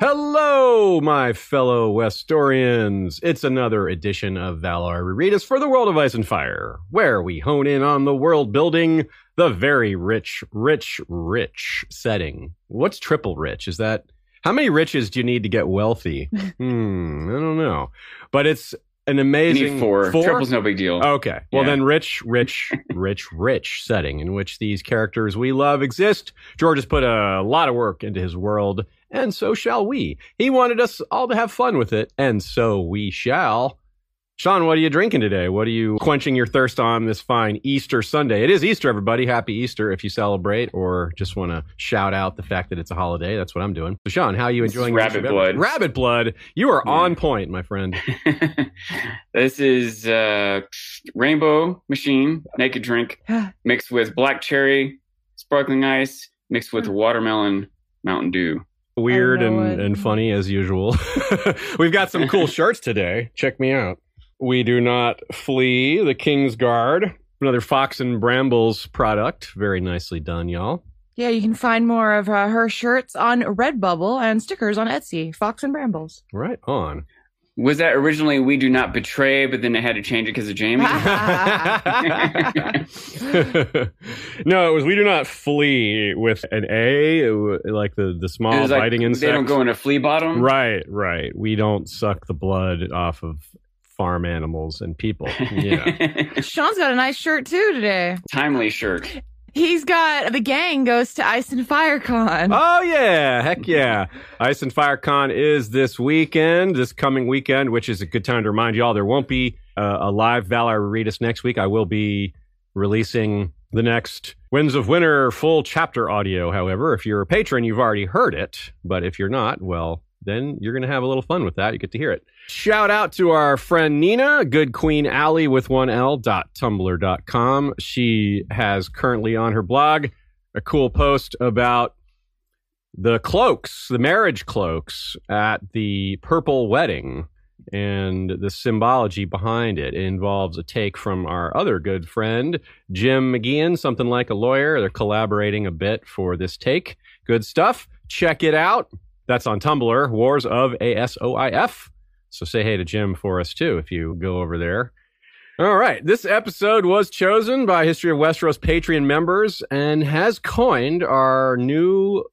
Hello, my fellow Westorians. It's another edition of Valar Rereadus for the World of Ice and Fire, where we hone in on the world building, the very rich, rich, rich setting. What's triple rich? Is that how many riches do you need to get wealthy? hmm, I don't know. But it's an amazing need four. four? Triple's no big deal. Okay. Well, Yeah. then, rich, rich, rich, rich setting in which these characters we love exist. George has put a lot of work into his world, and so shall we. He wanted us all to have fun with it, and so we shall. Sean, what are you drinking today? What are you quenching your thirst on this fine Easter Sunday? It is Easter, everybody. Happy Easter if you celebrate or just want to shout out the fact that it's a holiday. That's what I'm doing. So, Sean, how are you This is enjoying rabbit blood. beverage? Rabbit blood. You are Yeah. on point, my friend. this is uh, Rainbow Machine Naked Drink mixed with black cherry, sparkling ice, mixed with watermelon Mountain Dew. Weird and, and funny as usual. We've got some cool shirts today. Check me out. We do not flee the King's Guard. Another Fox and Brambles product. Very nicely done, y'all. Yeah, you can find more of uh, her shirts on Redbubble and stickers on Etsy. Fox and Brambles. Right on. Was that originally We Do Not Betray, but then they had to change it because of Jaime? no, it was we do not flee with an A, it like the, the small It like, biting insect. they don't go in a flea bottom? Right, right. We don't suck the blood off of farm animals and people. Yeah. Sean's got a nice shirt too today. Timely shirt. He's got the gang goes to Ice and Fire Con. Oh yeah, heck yeah! Ice and Fire Con is this weekend, this coming weekend, which is a good time to remind y'all there won't be uh, a live Valar Rereadus next week. I will be releasing the next Winds of Winter full chapter audio. However, if you're a patron, you've already heard it. But if you're not, well, then you're going to have a little fun with that. You get to hear it. Shout out to our friend Nina, Good Queen Aly with one L dot tumblr dot com. She has currently on her blog a cool post about the cloaks, the marriage cloaks at the purple wedding and the symbology behind it. It involves a take from our other good friend, Jim McGeehan, something like a lawyer. They're collaborating a bit for this take. Good stuff. Check it out. That's on Tumblr, Wars of ASOIF. So say hey to Jim for us too if you go over there. All right. This episode was chosen by History of Westeros Patreon members and has coined our new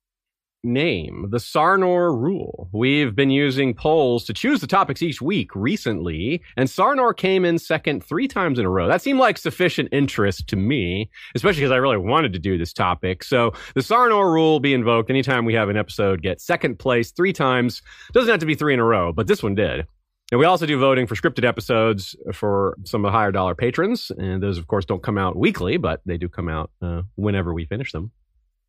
name, the Sarnor Rule. We've been using polls to choose the topics each week recently, and Sarnor came in second three times in a row. That seemed like sufficient interest to me, especially because I really wanted to do this topic. So the Sarnor Rule will be invoked anytime we have an episode get second place three times. Doesn't have to be three in a row, but this one did. And we also do voting for scripted episodes for some of the higher dollar patrons. And those, of course, don't come out weekly, but they do come out uh, whenever we finish them.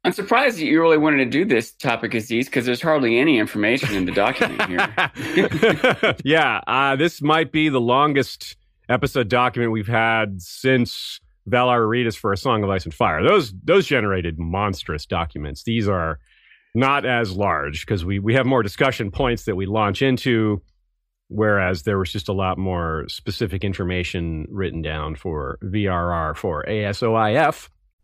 I'm surprised that you really wanted to do this topic, Aziz, because there's hardly any information in the document here. yeah, uh, this might be the longest episode document we've had since Valar Readus for A Song of Ice and Fire. Those those generated monstrous documents. These are not as large because we we have more discussion points that we launch into, whereas there was just a lot more specific information written down for VRR for ASOIF.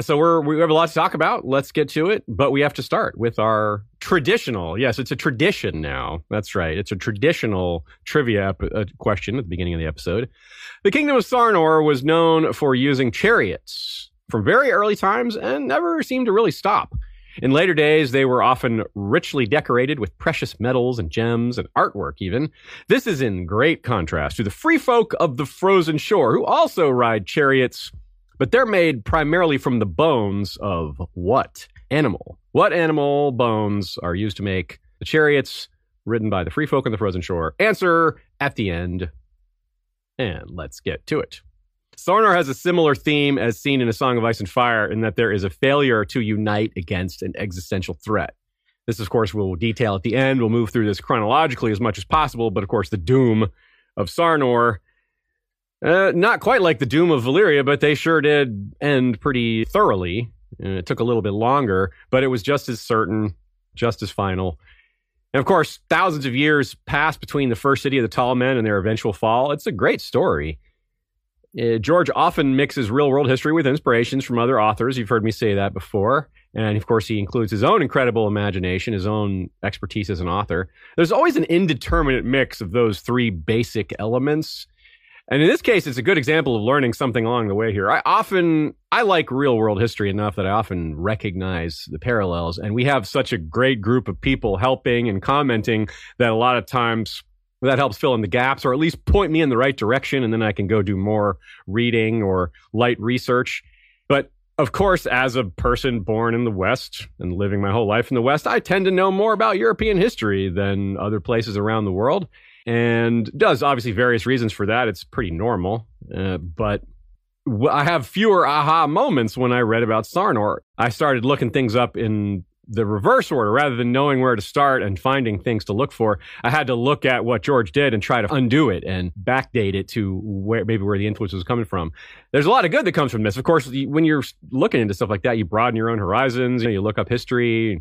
So we're we have a lot to talk about. Let's get to it, but we have to start with our traditional. Yes, it's a tradition now. That's right. It's a traditional trivia ep- uh, question at the beginning of the episode. The kingdom of Sarnor was known for using chariots from very early times and never seemed to really stop. In later days, they were often richly decorated with precious metals and gems and artwork, even. This is in great contrast to the free folk of the frozen shore, who also ride chariots but they're made primarily from the bones of what animal? What animal bones are used to make the chariots ridden by the free folk on the frozen shore? Answer at the end. And let's get to it. Sarnor has a similar theme as seen in A Song of Ice and Fire in that there is a failure to unite against an existential threat. This, of course, we'll detail at the end. We'll move through this chronologically as much as possible. But of course, the doom of Sarnor, uh, not quite like the doom of Valyria, but they sure did end pretty thoroughly. And it took a little bit longer, but it was just as certain, just as final. And of course, thousands of years passed between the first city of the Tall Men and their eventual fall. It's a great story. Uh, George often mixes real world history with inspirations from other authors. You've heard me say that before. And of course, he includes his own incredible imagination, his own expertise as an author. There's always an indeterminate mix of those three basic elements. And in this case, it's a good example of learning something along the way here. I often, I like real world history enough that I often recognize the parallels. And we have such a great group of people helping and commenting that a lot of times that helps fill in the gaps or at least point me in the right direction. And then I can go do more reading or light research. But of course, as a person born in the West and living my whole life in the West, I tend to know more about European history than other places around the world and does obviously various reasons for that. It's pretty normal, uh, but I have fewer aha moments when I read about Sarnor. I started looking things up in the reverse order rather than knowing where to start and finding things to look for. I had to look at what George did and try to undo it and backdate it to where maybe where the influence was coming from. There's a lot of good that comes from this. Of course, when you're looking into stuff like that, you broaden your own horizons. You, know, you look up history.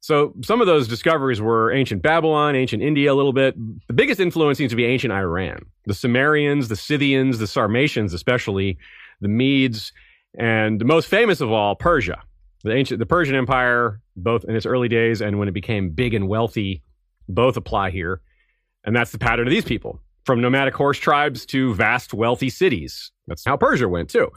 So some of those discoveries were ancient Babylon, ancient India a little bit. The biggest influence seems to be ancient Iran. The Sumerians, the Scythians, the Sarmatians, especially, the Medes, and the most famous of all, Persia. The ancient the Persian Empire, both in its early days and when it became big and wealthy, both apply here. And that's the pattern of these people. From nomadic horse tribes to vast wealthy cities. That's how Persia went too.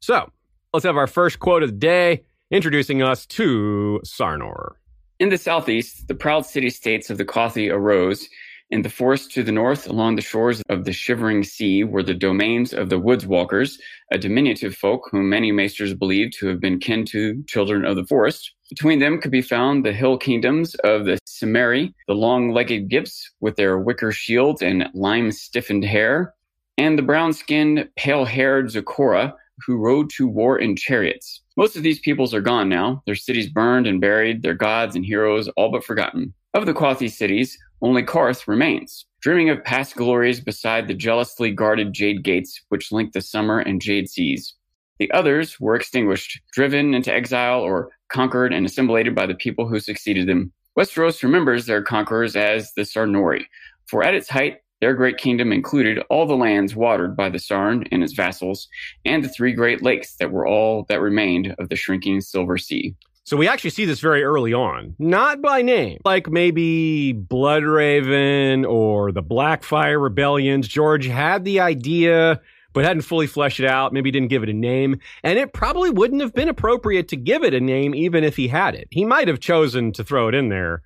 So let's have our first quote of the day introducing us to Sarnor. In the southeast, the proud city states of the Qaathi arose. In the forest to the north, along the shores of the shivering sea, were the domains of the Woodswalkers, a diminutive folk whom many maesters believed to have been kin to children of the forest. Between them could be found the hill kingdoms of the Cymmeri, the long-legged Gipps with their wicker shields and lime-stiffened hair, and the brown-skinned, pale-haired Zoqora, who rode to war in chariots. Most of these peoples are gone now, their cities burned and buried, their gods and heroes all but forgotten. Of the Qaathi cities, only Qarth remains, dreaming of past glories beside the jealously guarded jade gates which link the summer and jade seas. The others were extinguished, driven into exile, or conquered and assimilated by the people who succeeded them. Westeros remembers their conquerors as the Sarnori, for at its height their great kingdom included all the lands watered by the Sarn and its vassals, and the three great lakes that were all that remained of the shrinking Silver Sea. So we actually see this very early on, not by name, like maybe Bloodraven or the Blackfire Rebellions. George had the idea, but hadn't fully fleshed it out. Maybe didn't give it a name. And it probably wouldn't have been appropriate to give it a name, even if he had it. He might have chosen to throw it in there.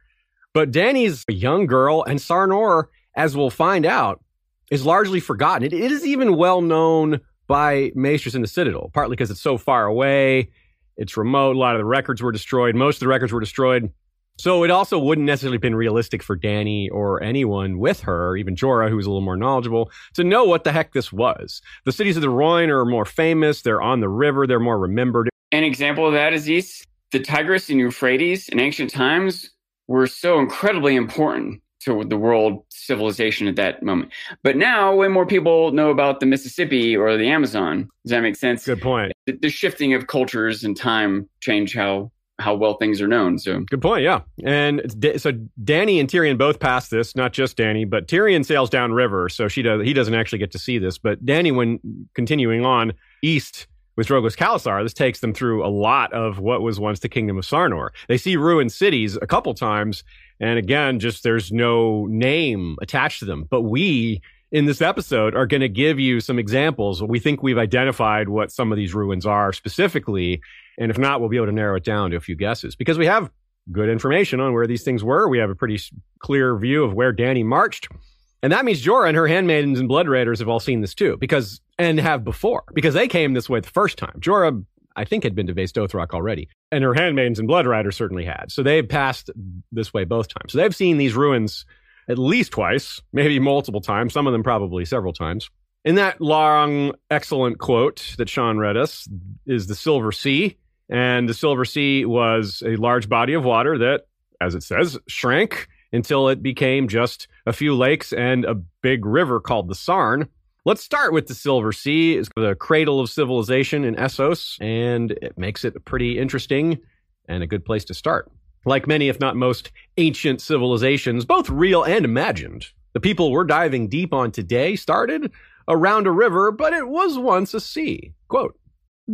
But Dany's a young girl, and Sarnor as we'll find out, is largely forgotten. it, it is even well known by Maesters in the Citadel, partly because it's so far away, it's remote. A lot of the records were destroyed. Most of the records were destroyed. So it also wouldn't necessarily have been realistic for Dany or anyone with her, even Jorah, who was a little more knowledgeable, to know what the heck this was. The cities of the Rhoyne are more famous. They're on the river. They're more remembered. An example of that is East. The Tigris and Euphrates in ancient times were so incredibly important to the world civilization at that moment. But now, way more people know about the Mississippi or the Amazon. Does that make sense? Good point. The, the shifting of cultures and time change how how well things are known. So good point. Yeah, and so Dany and Tyrion both pass this. Not just Dany, but Tyrion sails downriver, so she does. He doesn't actually get to see this, but Dany, when continuing on east with Drogo's Khalasar, this takes them through a lot of what was once the kingdom of Sarnor. They see ruined cities a couple times, and again, just there's no name attached to them. But we in this episode are going to give you some examples. We think we've identified what some of these ruins are specifically. And if not, we'll be able to narrow it down to a few guesses because we have good information on where these things were. We have a pretty clear view of where Dany marched. And that means Jorah and her handmaidens and blood riders have all seen this too, because and have before, because they came this way the first time. Jorah, I think, had been to Vaes Dothrak already, and her handmaidens and blood riders certainly had. So they've passed this way both times. So they've seen these ruins at least twice, maybe multiple times. Some of them probably several times. In that long, excellent quote that Sean read us is the Silver Sea, and the Silver Sea was a large body of water that as it says, shrank until it became just a few lakes and a big river called the Sarn. Let's start with the Silver Sea. It's the cradle of civilization in Essos, and it makes it pretty interesting and a good place to start. Like many, if not most, ancient civilizations, both real and imagined, the people we're diving deep on today started around a river, but it was once a sea. Quote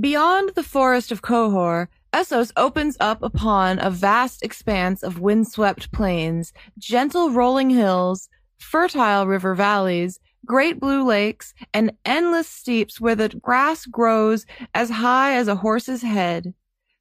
Beyond the forest of Qohor, Essos opens up upon a vast expanse of windswept plains, gentle rolling hills, fertile river valleys, great blue lakes, and endless steppes where the grass grows as high as a horse's head.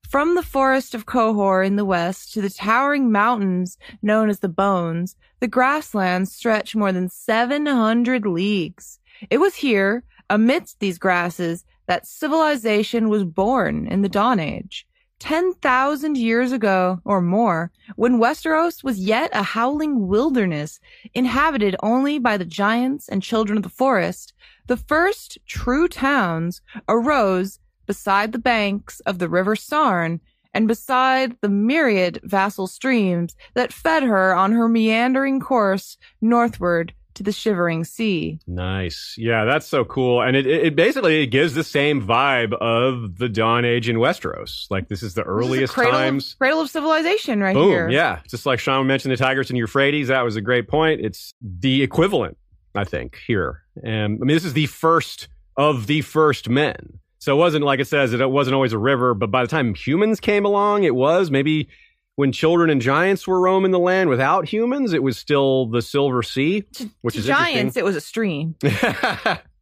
From the forest of Qohor in the west to the towering mountains known as the Bones, the grasslands stretch more than 700 leagues. It was here, amidst these grasses, that civilization was born in the Dawn Age. 10,000 years ago or more, when Westeros was yet a howling wilderness, inhabited only by the giants and children of the forest, the first true towns arose beside the banks of the river Sarn and beside the myriad vassal streams that fed her on her meandering course northward to the shivering sea. Nice. Yeah, that's so cool. And it, it basically gives the same vibe of the Dawn Age in Westeros. Like this is the earliest is cradle times. Of, cradle of civilization right Boom. here. Yeah. Just like Sean mentioned the Tigris and Euphrates. That was a great point. It's the equivalent, I think, here. And I mean, this is the first of the first men. So it wasn't like it says it wasn't always a river, but by the time humans came along, it was maybe when children and giants were roaming the land without humans, it was still the Silver Sea, which to is giants, it was a stream.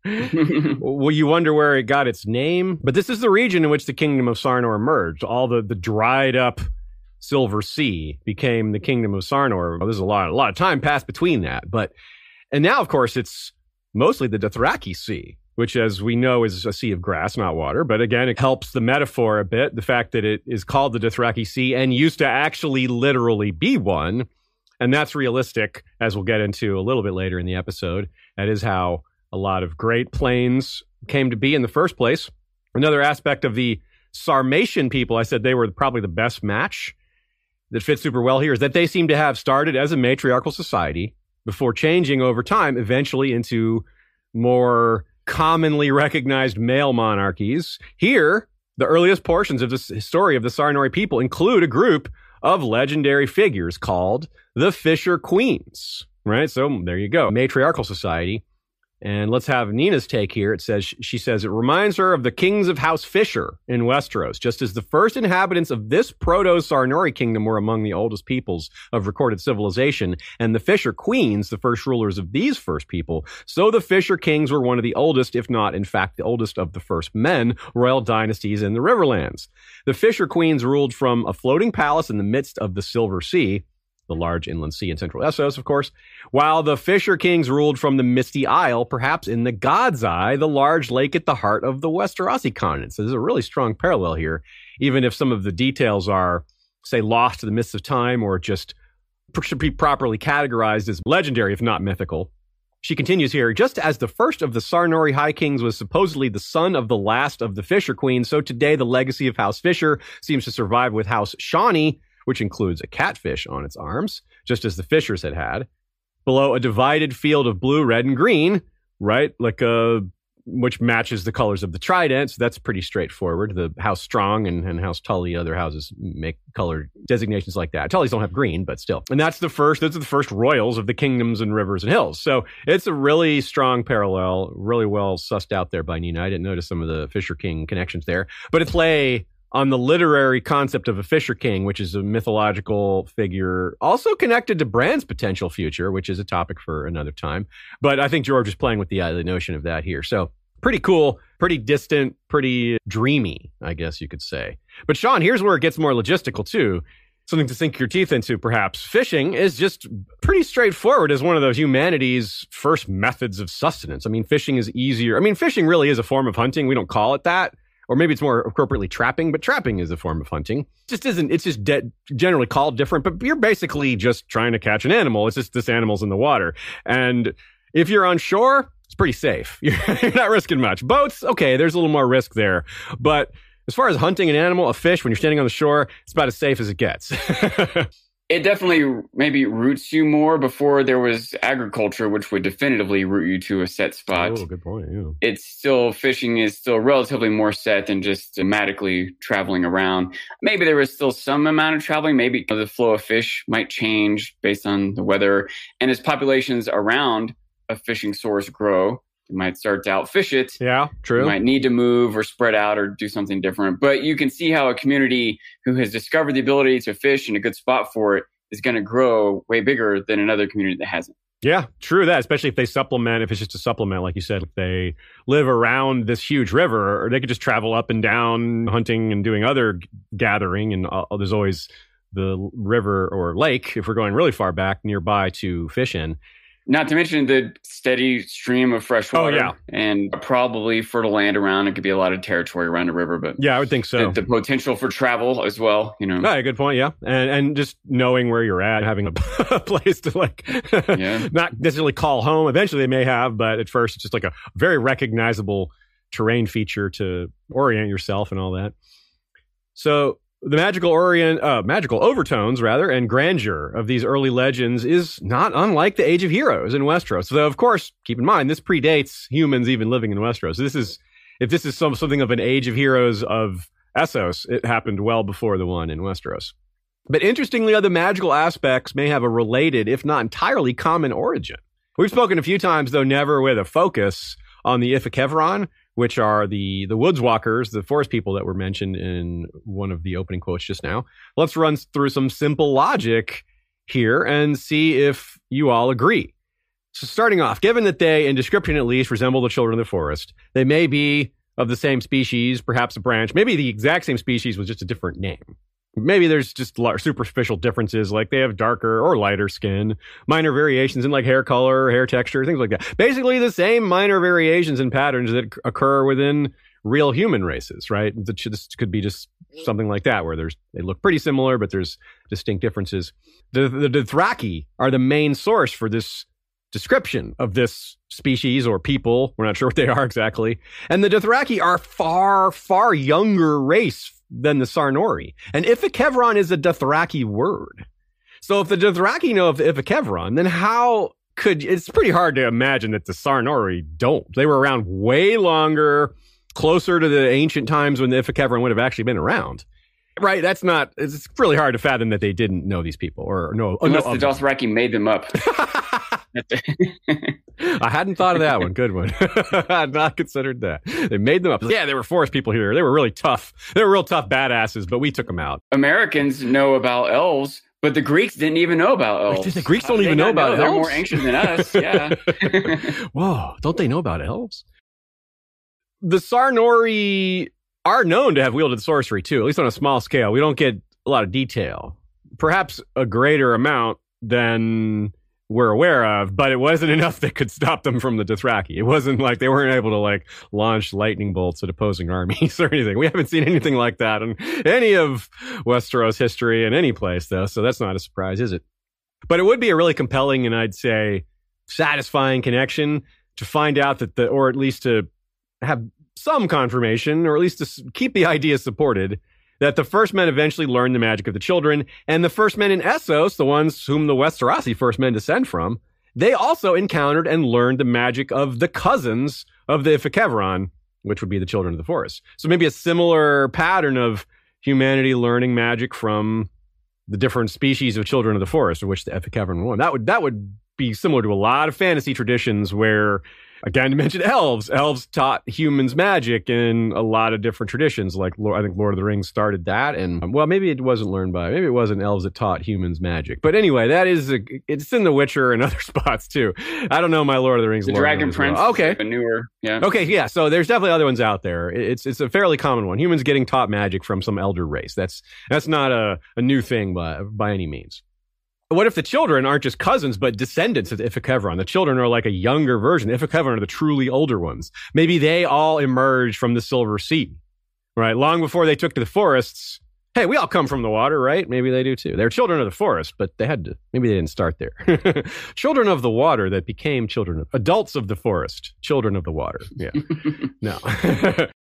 well, you wonder where it got its name, but this is the region in which the kingdom of Sarnor emerged. All the, the dried up Silver Sea became the kingdom of Sarnor. Well, there's a lot, a lot of time passed between that, but and now, of course, it's mostly the Dothraki Sea, which, as we know, is a sea of grass, not water. But again, it helps the metaphor a bit. The fact that it is called the Dothraki Sea and used to actually literally be one. And that's realistic, as we'll get into a little bit later in the episode. That is how a lot of Great Plains came to be in the first place. Another aspect of the Sarmatian people, I said they were probably the best match that fits super well here, is that they seem to have started as a matriarchal society before changing over time, eventually into more commonly recognized male monarchies. Here, the earliest portions of the story of the Sarnori people include a group of legendary figures called the Fisher Queens. Right? So there you go. Matriarchal society. And let's have Nina's take here. It says, she says, it reminds her of the kings of House Fisher in Westeros, just as the first inhabitants of this proto Sarnori kingdom were among the oldest peoples of recorded civilization, and the Fisher queens, the first rulers of these first people. So the Fisher kings were one of the oldest, if not, in fact, the oldest of the first men, royal dynasties in the Riverlands. The Fisher queens ruled from a floating palace in the midst of the Silver Sea, the large inland sea in central Essos, of course, while the Fisher Kings ruled from the Misty Isle, perhaps in the God's Eye, the large lake at the heart of the Westerosi continent. So there's a really strong parallel here, even if some of the details are, say, lost to the mists of time or just should be properly categorized as legendary, if not mythical. She continues here, just as the first of the Sarnori High Kings was supposedly the son of the last of the Fisher Queens, so today the legacy of House Fisher seems to survive with House Shawney, which includes a catfish on its arms, just as the Fishers had had. Below a divided field of blue, red, and green, right? Like a which matches the colors of the trident. So that's pretty straightforward. The House Strong and, and House Tully, other houses make color designations like that. Tullys don't have green, but still. And that's the first, those are the first royals of the kingdoms and rivers and hills. So it's a really strong parallel, really well sussed out there by Nina. I didn't notice some of the Fisher King connections there, but it's play on the literary concept of a Fisher King, which is a mythological figure, also connected to Bran's potential future, which is a topic for another time. But I think George is playing with the, uh, the notion of that here. So pretty cool, pretty distant, pretty dreamy, I guess you could say. But Sean, here's where it gets more logistical too. Something to sink your teeth into, perhaps. Fishing is just pretty straightforward as one of those humanity's first methods of sustenance. I mean, fishing is easier. I mean, fishing really is a form of hunting. We don't call it that or maybe it's more appropriately trapping, but trapping is a form of hunting. Just isn't, it's just de- generally called different, but you're basically just trying to catch an animal. It's just this animal's in the water. And if you're on shore, it's pretty safe. You're, you're not risking much. Boats, okay, there's a little more risk there. But as far as hunting an animal, a fish, when you're standing on the shore, it's about as safe as it gets. it definitely maybe roots you more before there was agriculture, which would definitively root you to a set spot. Oh, good point. Yeah. It's still fishing is still relatively more set than just dramatically traveling around. Maybe there was still some amount of traveling. Maybe the flow of fish might change based on the weather. And as populations around a fishing source grow, you might start to outfish it. Yeah, true. You might need to move or spread out or do something different. But you can see how a community who has discovered the ability to fish in a good spot for it is going to grow way bigger than another community that hasn't. Yeah, true that. Especially if they supplement, if it's just a supplement, like you said, if they live around this huge river, or they could just travel up and down hunting and doing other gathering. And uh, there's always the river or lake, if we're going really far back, nearby to fish in. Not to mention the steady stream of fresh oh, water. Oh, yeah. And probably fertile land around. It could be a lot of territory around a river, but Yeah, I would think so. the, the potential for travel as well, you know. Right, good point. Yeah, and and just knowing where you're at, having a, place to like, Yeah. not necessarily call home. Eventually, they may have, but at first, it's just like a very recognizable terrain feature to orient yourself and all that. So the magical orient, uh, magical overtones rather, and grandeur of these early legends is not unlike the Age of Heroes in Westeros. Though, of course, keep in mind this predates humans even living in Westeros. This is if this is some something of an Age of Heroes of Essos, it happened well before the one in Westeros. But interestingly, other magical aspects may have a related, if not entirely common origin. We've spoken a few times, though never with a focus on the Ifequevron, which are the the woods walkers, the forest people that were mentioned in one of the opening quotes just now. Let's run through some simple logic here and see if you all agree. So starting off, given that they, in description at least, resemble the children of the forest, they may be of the same species, perhaps a branch, maybe the exact same species with just a different name. Maybe there's just superficial differences, like they have darker or lighter skin, minor variations in like hair color, hair texture, things like that. Basically, the same minor variations and patterns that occur within real human races, right? This could be just mm. something like that, where there's they look pretty similar, but there's distinct differences. The the Dothraki are the main source for this description of this species or people. We're not sure what they are exactly. And the Dothraki are far, far younger race than the Sarnori. And Ifequevron is a Dothraki word. So if the Dothraki know of the Ifequevron, then how could it's pretty hard to imagine that the Sarnori don't. They were around way longer, closer to the ancient times when the Ifequevron would have actually been around. Right, that's not. It's really hard to fathom that they didn't know these people or know. Unless the of them. Made them up. I hadn't thought of that one. Good one. I had not considered that. They made them up. Yeah, they were forest people here. They were really tough. They were real tough badasses, but we took them out. Americans know about elves, but the Greeks didn't even know about elves. Wait, the Greeks don't they even know about They're more ancient than us. Yeah. Whoa, don't they know about elves? The Sarnori are known to have wielded sorcery too, at least on a small scale. We don't get a lot of detail. Perhaps a greater amount than we're aware of, but it wasn't enough that could stop them from the Dothraki. It wasn't like they weren't able to like launch lightning bolts at opposing armies or anything. We haven't seen anything like that in any of Westeros history in any place though, so that's not a surprise, is it? But it would be a really compelling and I'd say satisfying connection to find out that the, or at least to have some confirmation, or at least to keep the idea supported, that the first men eventually learned the magic of the children, and the first men in Essos, the ones whom the Westerosi first men descend from, they also encountered and learned the magic of the cousins of the Ifequevron, which would be the children of the forest. So maybe a similar pattern of humanity learning magic from the different species of children of the forest, of which the Ifequevron were one. That would that would be similar to a lot of fantasy traditions where again to mention elves elves taught humans magic in a lot of different traditions like i think lord of the rings started that and um, well maybe it wasn't learned by maybe it wasn't elves that taught humans magic but anyway that is a, it's in the witcher and other spots too i don't know my lord of the rings the lore Dragon as well. Prince. okay newer. Yeah. Okay, yeah. So there's definitely other ones out there. It's it's a fairly common one. Humans getting taught magic from some elder race. That's that's not a, a new thing by by any means. What if the children aren't just cousins but descendants of the? The children are like a younger version. The Ifequevron are the truly older ones. Maybe they all emerged from the Silver Sea, right? Long before they took to the forests. Hey, we all come from the water, right? Maybe they do too. They're children of the forest, but they had to. Maybe they didn't start there. children of the water that became children of adults of the forest, children of the water. Yeah. No.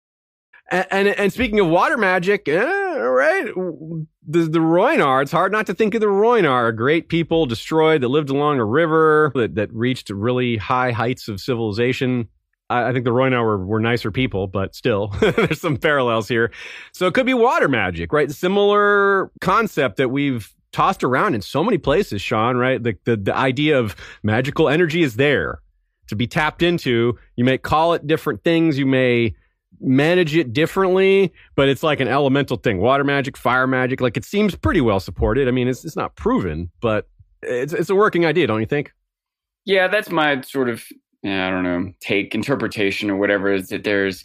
and, and speaking of water magic, eh, right? The, the Rhoynar, it's hard not to think of the Rhoynar, great people destroyed that lived along a river that, that reached really high heights of civilization. I, I think the Rhoynar were, were nicer people, but still, there's some parallels here. So it could be water magic, right? Similar concept that we've tossed around in so many places, Sean, right? The, the, the idea of magical energy is there to be tapped into. You may call it different things. You may manage it differently, but it's like an elemental thing. Water magic, fire magic, like it seems pretty well supported. I mean, it's it's not proven, but it's it's a working idea, don't you think? Yeah, that's my sort of I don't know take interpretation or whatever. Is that there's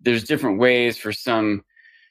there's different ways for some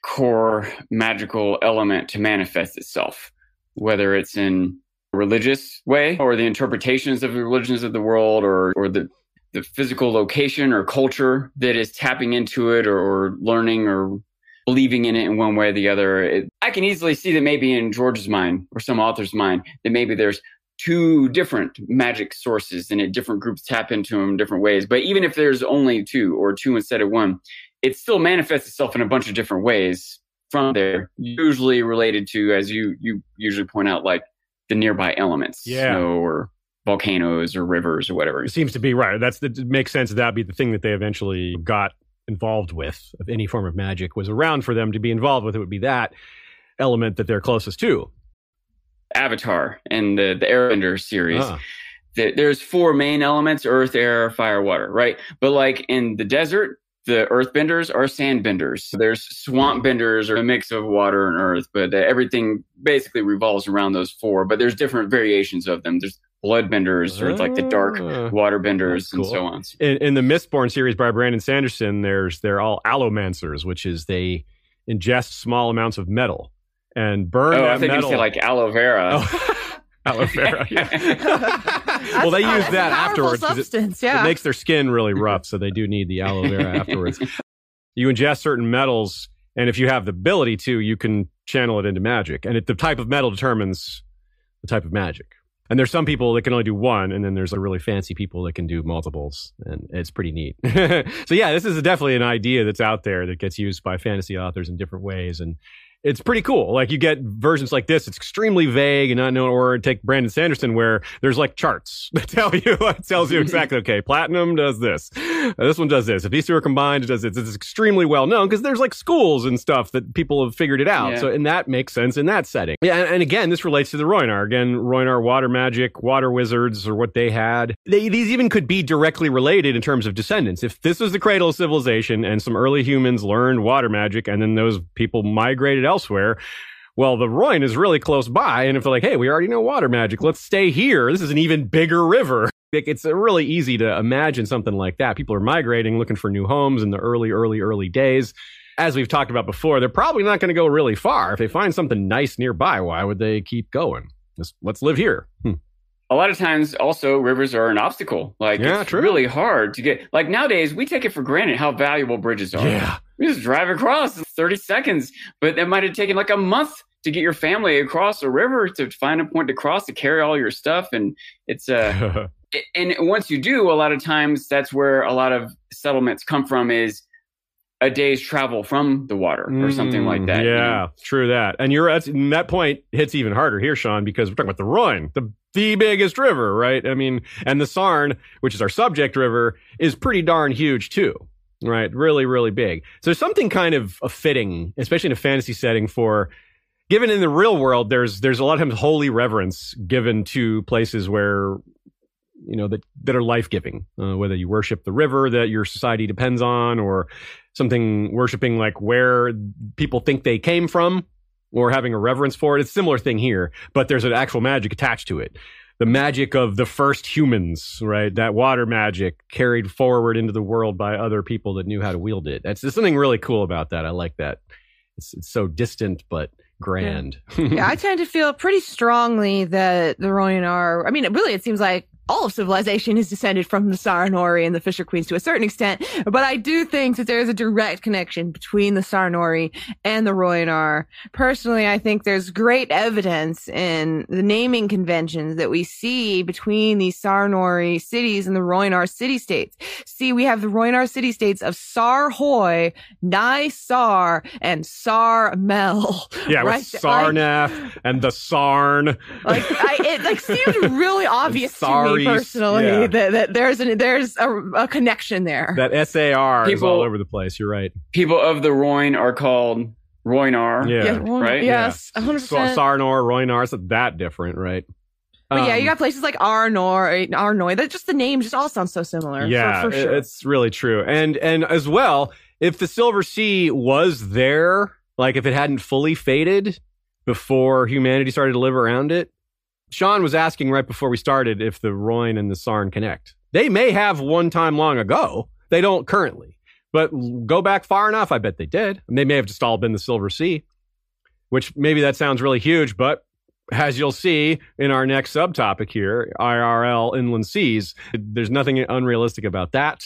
core magical element to manifest itself, whether it's in religious way or the interpretations of the religions of the world or or the the physical location or culture that is tapping into it or, or learning or believing in it in one way or the other. It, I can easily see that maybe in George's mind or some author's mind that maybe there's two different magic sources and it different groups tap into them different ways. But even if there's only two or two instead of one, it still manifests itself in a bunch of different ways from there, usually related to, as you you usually point out, like the nearby elements, yeah. snow or volcanoes or rivers or whatever. It seems to be right. That's the, it makes sense that that'd be the thing that they eventually got involved with. If any form of magic was around for them to be involved with, it would be that element that they're closest to. Avatar and the the Airbender series. Ah. The, there's four main elements: earth, air, fire, water. Right, but like in the desert, the earthbenders are sandbenders. There's swamp benders or a mix of water and earth, but uh, everything basically revolves around those four. But there's different variations of them. There's bloodbenders or like the dark ah. waterbenders cool. and so on. In, in, the Mistborn series by Brandon Sanderson, there's they're all allomancers, which is they ingest small amounts of metal and burn oh, that I think metal. you say like aloe vera. Oh. aloe vera. Yeah. well, they use that afterwards. Substance, it, yeah. it makes their skin really rough, so they do need the aloe vera afterwards. you ingest certain metals, and if you have the ability to, you can channel it into magic. And it, the type of metal determines the type of magic. And there's some people that can only do one, and then there's a really fancy people that can do multiples, and it's pretty neat. so yeah, this is definitely an idea that's out there that gets used by fantasy authors in different ways, and it's pretty cool. Like you get versions like this. It's extremely vague and not known. Or take Brandon Sanderson, where there's like charts that tell you, it tells you exactly, okay, platinum does this, uh, this one does this. If these two are combined, it does this. It's extremely well known because there's like schools and stuff that people have figured it out. Yeah. So, and that makes sense in that setting. Yeah, and, and, again, this relates to the Rhoynar. Again, Rhoynar water magic, water wizards, or what they had. They, these even could be directly related in terms of descendants. If this was the cradle of civilization and some early humans learned water magic, and then those people migrated elsewhere. Well, the Rhoyne is really close by. And if they're like, hey, we already know water magic, let's stay here. This is an even bigger river. It's really easy to imagine something like that. People are migrating, looking for new homes in the early, early, early days. As we've talked about before, they're probably not going to go really far. If they find something nice nearby, why would they keep going? Just let's live here. Hmm a lot of times also rivers are an obstacle. Like yeah, it's true. really hard to get like nowadays we take it for granted how valuable bridges are. Yeah. We just drive across in 30 seconds, but it might have taken like a month to get your family across a river to find a point to cross to carry all your stuff and it's uh and once you do a lot of times that's where a lot of settlements come from is a day's travel from the water or something like that. Mm, yeah, you know? true that. And you're at that point hits even harder here, Sean, because we're talking about the Rhine, the the biggest river, right? I mean, and the Sarn, which is our subject river, is pretty darn huge too, right? Really, really big. So something kind of a fitting, especially in a fantasy setting for given in the real world, there's there's a lot of times holy reverence given to places where you know that that are life giving. Uh, whether you worship the river that your society depends on, or something worshiping like where people think they came from, or having a reverence for it. It's a similar thing here, but there's an actual magic attached to it. The magic of the first humans, right? That water magic carried forward into the world by other people that knew how to wield it. That's there's something really cool about that. I like that. It's, it's so distant, but grand. Yeah. yeah. I tend to feel pretty strongly that the Rhoynar, I mean, really, it seems like all of civilization is descended from the Sarnori and the Fisher Queens to a certain extent, but I do think that there is a direct connection between the Sarnori and the Rhoynar. Personally, I think there's great evidence in the naming conventions that we see between these Sarnori cities and the Rhoynar city-states. See, we have the Rhoynar city-states of Sarhoy, Ny Sar, and Sar Mell. Yeah, right? with Sarnath and the Sarn. Like, I, it like seemed really obvious to me Saris, personally yeah. that, that there's an there's a, a connection there. That SAR is all over the place. You're right. People of the Rhoyne are called Rhoynar. Yeah. well, right? Yes, hundred So, percent. Sarnor, Rhoynar, it's not that different, right? But yeah, Um, you got places like Arnor, Arnoy. That just the names just all sound so similar. Yeah, for, sure. it's really true. And and as well, if the Silver Sea was there, like if it hadn't fully faded before humanity started to live around it, Sean was asking right before we started if the Rhoyne and the Sarn connect. They may have one time long ago. They don't currently. But go back far enough, I bet they did. And they may have just all been the Silver Sea, which maybe that sounds really huge, but as you'll see in our next subtopic here, IRL inland seas, there's nothing unrealistic about that.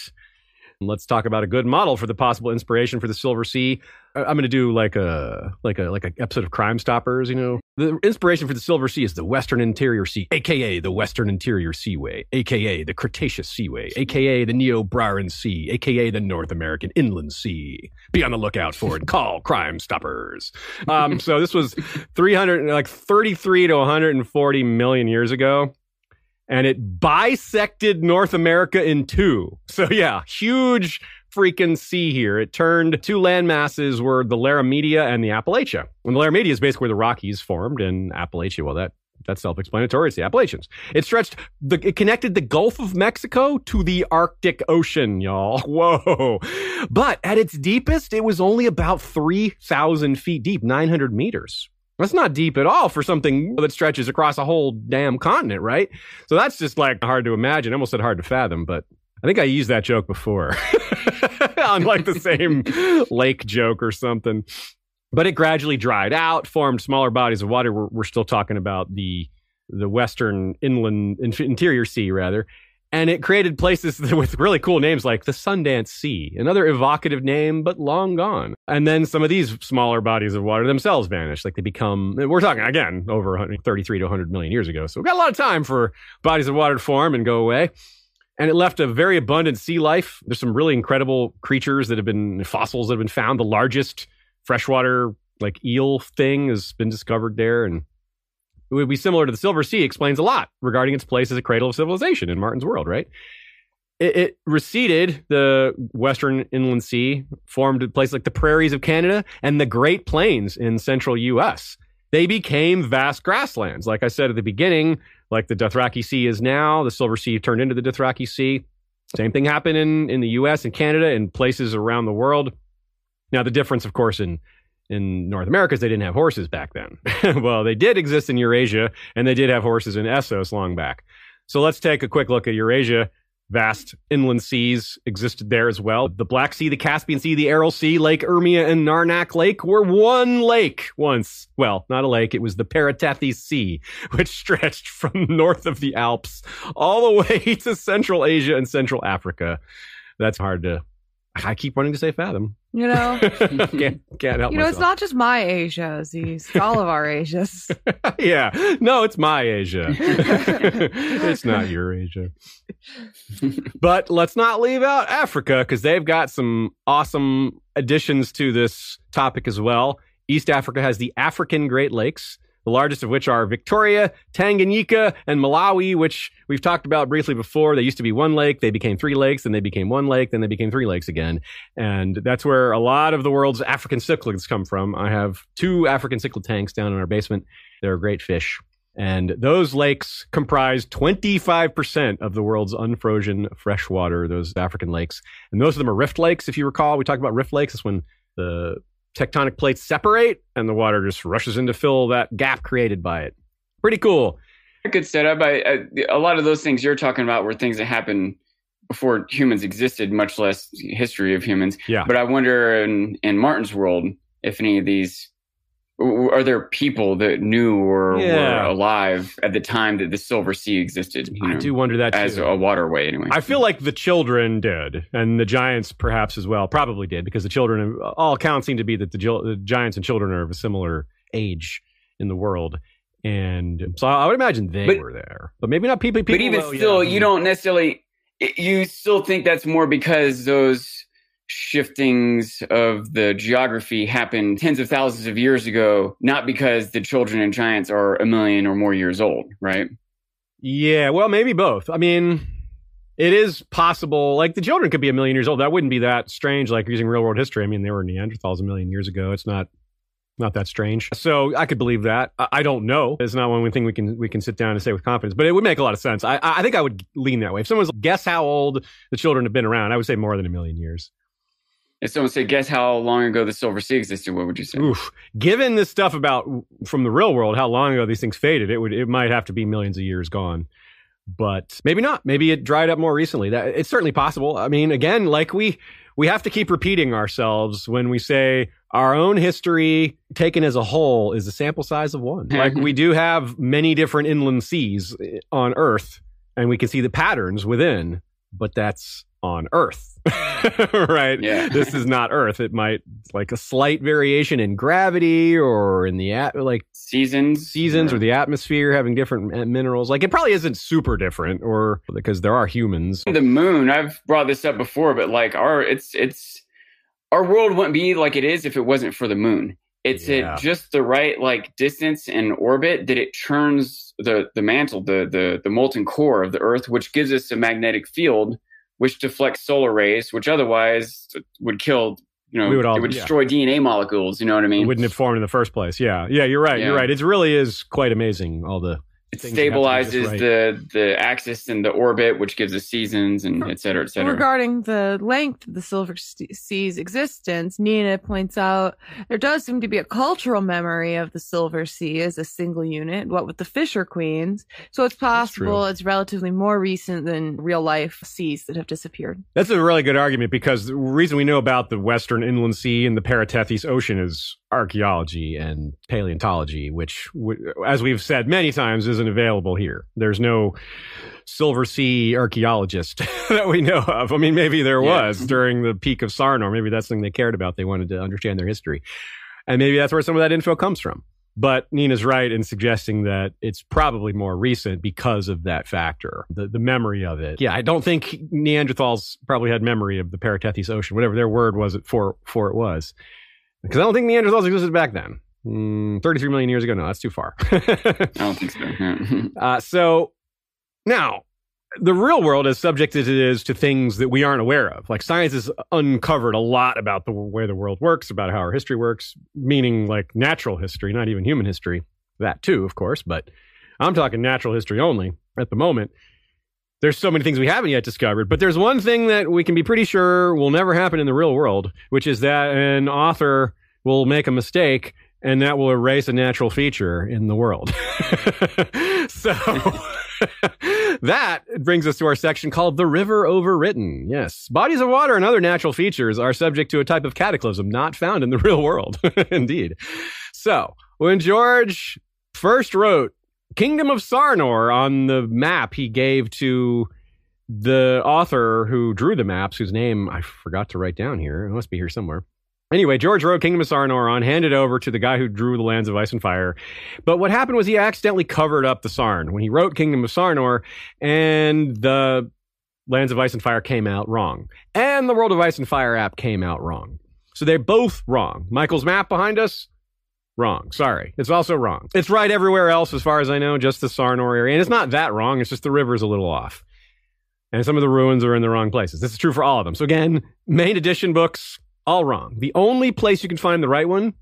Let's talk about a good model for the possible inspiration for the Silver Sea. I'm going to do like a like a like a episode of Crime Stoppers. You know, the inspiration for the Silver Sea is the Western Interior Sea, aka the Western Interior Seaway, aka the Cretaceous Seaway, aka the Niobrarian Sea, aka the North American Inland Sea. Be on the lookout for it. Call Crime Stoppers. Um, so this was 300, like 33 to 140 million years ago and it bisected North America in two. So yeah, huge freaking sea here. It turned two land masses were the Laramidia and the Appalachia. And the Laramidia is basically where the Rockies formed, and Appalachia, well, that that's self-explanatory. It's the Appalachians. It stretched the it connected the Gulf of Mexico to the Arctic Ocean, y'all. Whoa. But at its deepest, it was only about 3,000 feet deep, 900 meters. That's not deep at all for something that stretches across a whole damn continent, right? So that's just like hard to imagine. I almost said hard to fathom, but I think I used that joke before on like the same lake joke or something. But it gradually dried out, formed smaller bodies of water. We're, we're still talking about the the western inland in- interior sea rather and it created places with really cool names like the Sundance Sea, another evocative name, but long gone. And then some of these smaller bodies of water themselves vanish. Like they become, we're talking again over 133 to 100 million years ago. So we've got a lot of time for bodies of water to form and go away. And it left a very abundant sea life. There's some really incredible creatures that have been fossils that have been found. The largest freshwater like eel thing has been discovered there. And it would be similar to the Silver Sea explains a lot regarding its place as a cradle of civilization in Martin's world, right? It, it receded the Western Inland Sea, formed a place like the prairies of Canada and the Great Plains in central U.S. They became vast grasslands. Like I said at the beginning, like the Dothraki Sea is now, the Silver Sea turned into the Dothraki Sea. Same thing happened in, in the U.S. and Canada and places around the world. Now, the difference, of course, in in North America is they didn't have horses back then. well, they did exist in Eurasia, and they did have horses in Essos long back. So let's take a quick look at Eurasia. Vast inland seas existed there as well. The Black Sea, the Caspian Sea, the Aral Sea, Lake Urmia, and Namak Lake were one lake once. Well, not a lake, it was the Paratethys Sea, which stretched from north of the Alps all the way to Central Asia and Central Africa. That's hard to. I keep wanting to say fathom. You know, can't, can't help you know, myself. it's not just my Asia, Aziz. It's all of our Asias. yeah. No, it's my Asia. it's not your Asia. but let's not leave out Africa because they've got some awesome additions to this topic as well. East Africa has the African Great Lakes, the largest of which are Victoria, Tanganyika, and Malawi, which we've talked about briefly before. They used to be one lake, they became three lakes, then they became one lake, then they became three lakes again. And that's where a lot of the world's African cichlids come from. I have two African cichlid tanks down in our basement. They're great fish. And those lakes comprise 25% of the world's unfrozen freshwater, those African lakes. And most of them are rift lakes. If you recall, we talked about rift lakes. That's when the tectonic plates separate and the water just rushes in to fill that gap created by it. Pretty cool. A good setup. I, I, a lot of those things you're talking about were things that happened before humans existed, much less history of humans. Yeah. But I wonder in, in Martin's world if any of these are there people that knew or Yeah. were alive at the time that the Silver Sea existed? I know, do wonder that as a waterway, anyway. I feel like the children did, and the giants perhaps as well, probably did, because the children, all accounts seem to be that the, the giants and children are of a similar age in the world. And so I would imagine they But- were there, but maybe not people. people but even though, yeah. still, you don't necessarily. You still think that's more because those shiftings of the geography happened tens of thousands of years ago, not because the children and giants are a million or more years old, right? Yeah, well, maybe both. I mean, it is possible. Like the children could be a million years old. That wouldn't be that strange. Like using real world history. I mean, they were Neanderthals a million years ago. It's not not that strange. So I could believe that. I, don't know. It's not one thing we can we can sit down and say with confidence. But it would make a lot of sense. I I think I would lean that way. If someone's guess how old the children have been around, I would say more than a million years. If someone said, "Guess how long ago the Silver Sea existed?" What would you say? Oof. Given this stuff about from the real world, how long ago these things faded, it would it might have to be millions of years gone. But maybe not. Maybe it dried up more recently. That it's certainly possible. I mean, again, like we we have to keep repeating ourselves when we say our own history taken as a whole is a sample size of one. like we do have many different inland seas eh, on Earth, and we can see the patterns within, but that's on Earth. right? Yeah. this is not Earth. It might like a slight variation in gravity or in the at like Seasons, seasons or the atmosphere having different minerals. Like it probably isn't super different, or because there are humans. the moon. I've brought this up before, but like our it's it's our world wouldn't be like it is if it wasn't for the moon. It's Yeah. at just the right like distance and orbit that it turns the the mantle, the the the molten core of the Earth, which gives us a magnetic field, which deflects solar rays, which otherwise would kill. You know, We would all- it would yeah. destroy DNA molecules. You know what I It mean? wouldn't have formed in the first place. Yeah, yeah, you're right. You're right. It really is quite amazing. All the It things that have to be just stabilizes right. the the axis and the orbit, which gives us seasons and et cetera, et cetera. Regarding the length of the Silver Sea's existence, Nina points out there does seem to be a cultural memory of the Silver Sea as a single unit, what with the Fisher Queens. So it's possible it's relatively more recent than real life seas that have disappeared. That's a really good argument because the reason we know about the Western Inland Sea and the Paratethys Ocean is archaeology and paleontology, which, w- as we've said many times, isn't available here. There's no Silver Sea archaeologist that we know of. I mean, maybe there Yeah. was during the peak of Sarnor. Maybe that's something they cared about. They wanted to understand their history. And maybe that's where some of that info comes from. But Nina's right in suggesting that it's probably more recent because of that factor, the, the memory of it. Yeah, I don't think Neanderthals probably had memory of the Paratethys Ocean, whatever their word was it for, for it was. Because I don't think Neanderthals existed back then. Mm, 33 million years ago? No, that's too far. I don't think so. Yeah. Uh, so now, the real world, as subject as it is to things that we aren't aware of, like science has uncovered a lot about the way the world works, about how our history works, meaning like natural history, not even human history. That too, of course, but I'm talking natural history only at the moment. There's so many things we haven't yet discovered, but there's one thing that we can be pretty sure will never happen in the real world, which is that an author will make a mistake and that will erase a natural feature in the world. so that brings us to our section called The River Overwritten. Yes, bodies of water and other natural features are subject to a type of cataclysm not found in the real world. Indeed. So when George first wrote Kingdom of Sarnor on the map he gave to the author who drew the maps, whose name I forgot to write down here. It must be here somewhere. Anyway, George wrote Kingdom of Sarnor on, handed over to the guy who drew the Lands of Ice and Fire. But what happened was he accidentally covered up the Sarn when he wrote Kingdom of Sarnor, and the Lands of Ice and Fire came out wrong. And the World of Ice and Fire app came out wrong. So they're both wrong. Michael's map behind us, wrong. Sorry. It's also wrong. It's right everywhere else, as far as I know, just the Sarnor area. And it's not that wrong. It's just the river's a little off. And some of the ruins are in the wrong places. This is true for all of them. So again, main edition books, all wrong. The only place you can find the right one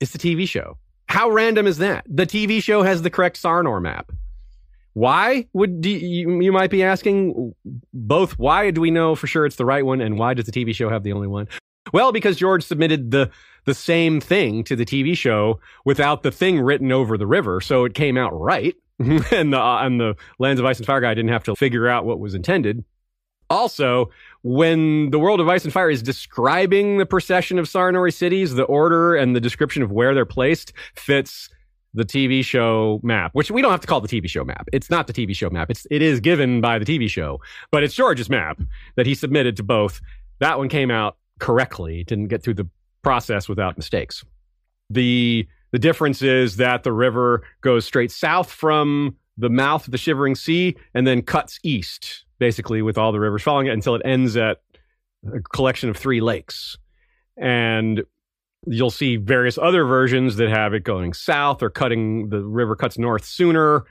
is the TV show. How random is that? The TV show has the correct Sarnor map. Why would you, you might be asking both why do we know for sure it's the right one and why does the TV show have the only one? Well, because George submitted the the same thing to the TV show without the thing written over the river, so it came out right. and the uh, and the Lands of Ice and Fire guy didn't have to figure out what was intended. Also, when the world of ice and fire is describing the procession of Sarnori cities, the order and the description of where they're placed fits the TV show map, which we don't have to call the TV show map. It's not the TV show map. It's it is given by the TV show, but it's George's map that he submitted to both. That one came out correctly. Didn't get through the process without mistakes. The the difference is that the river goes straight south from the mouth of the Shivering Sea and then cuts east, basically with all the rivers following it until it ends at a collection of three lakes. And you'll see various other versions that have it going south or cutting the river cuts north sooner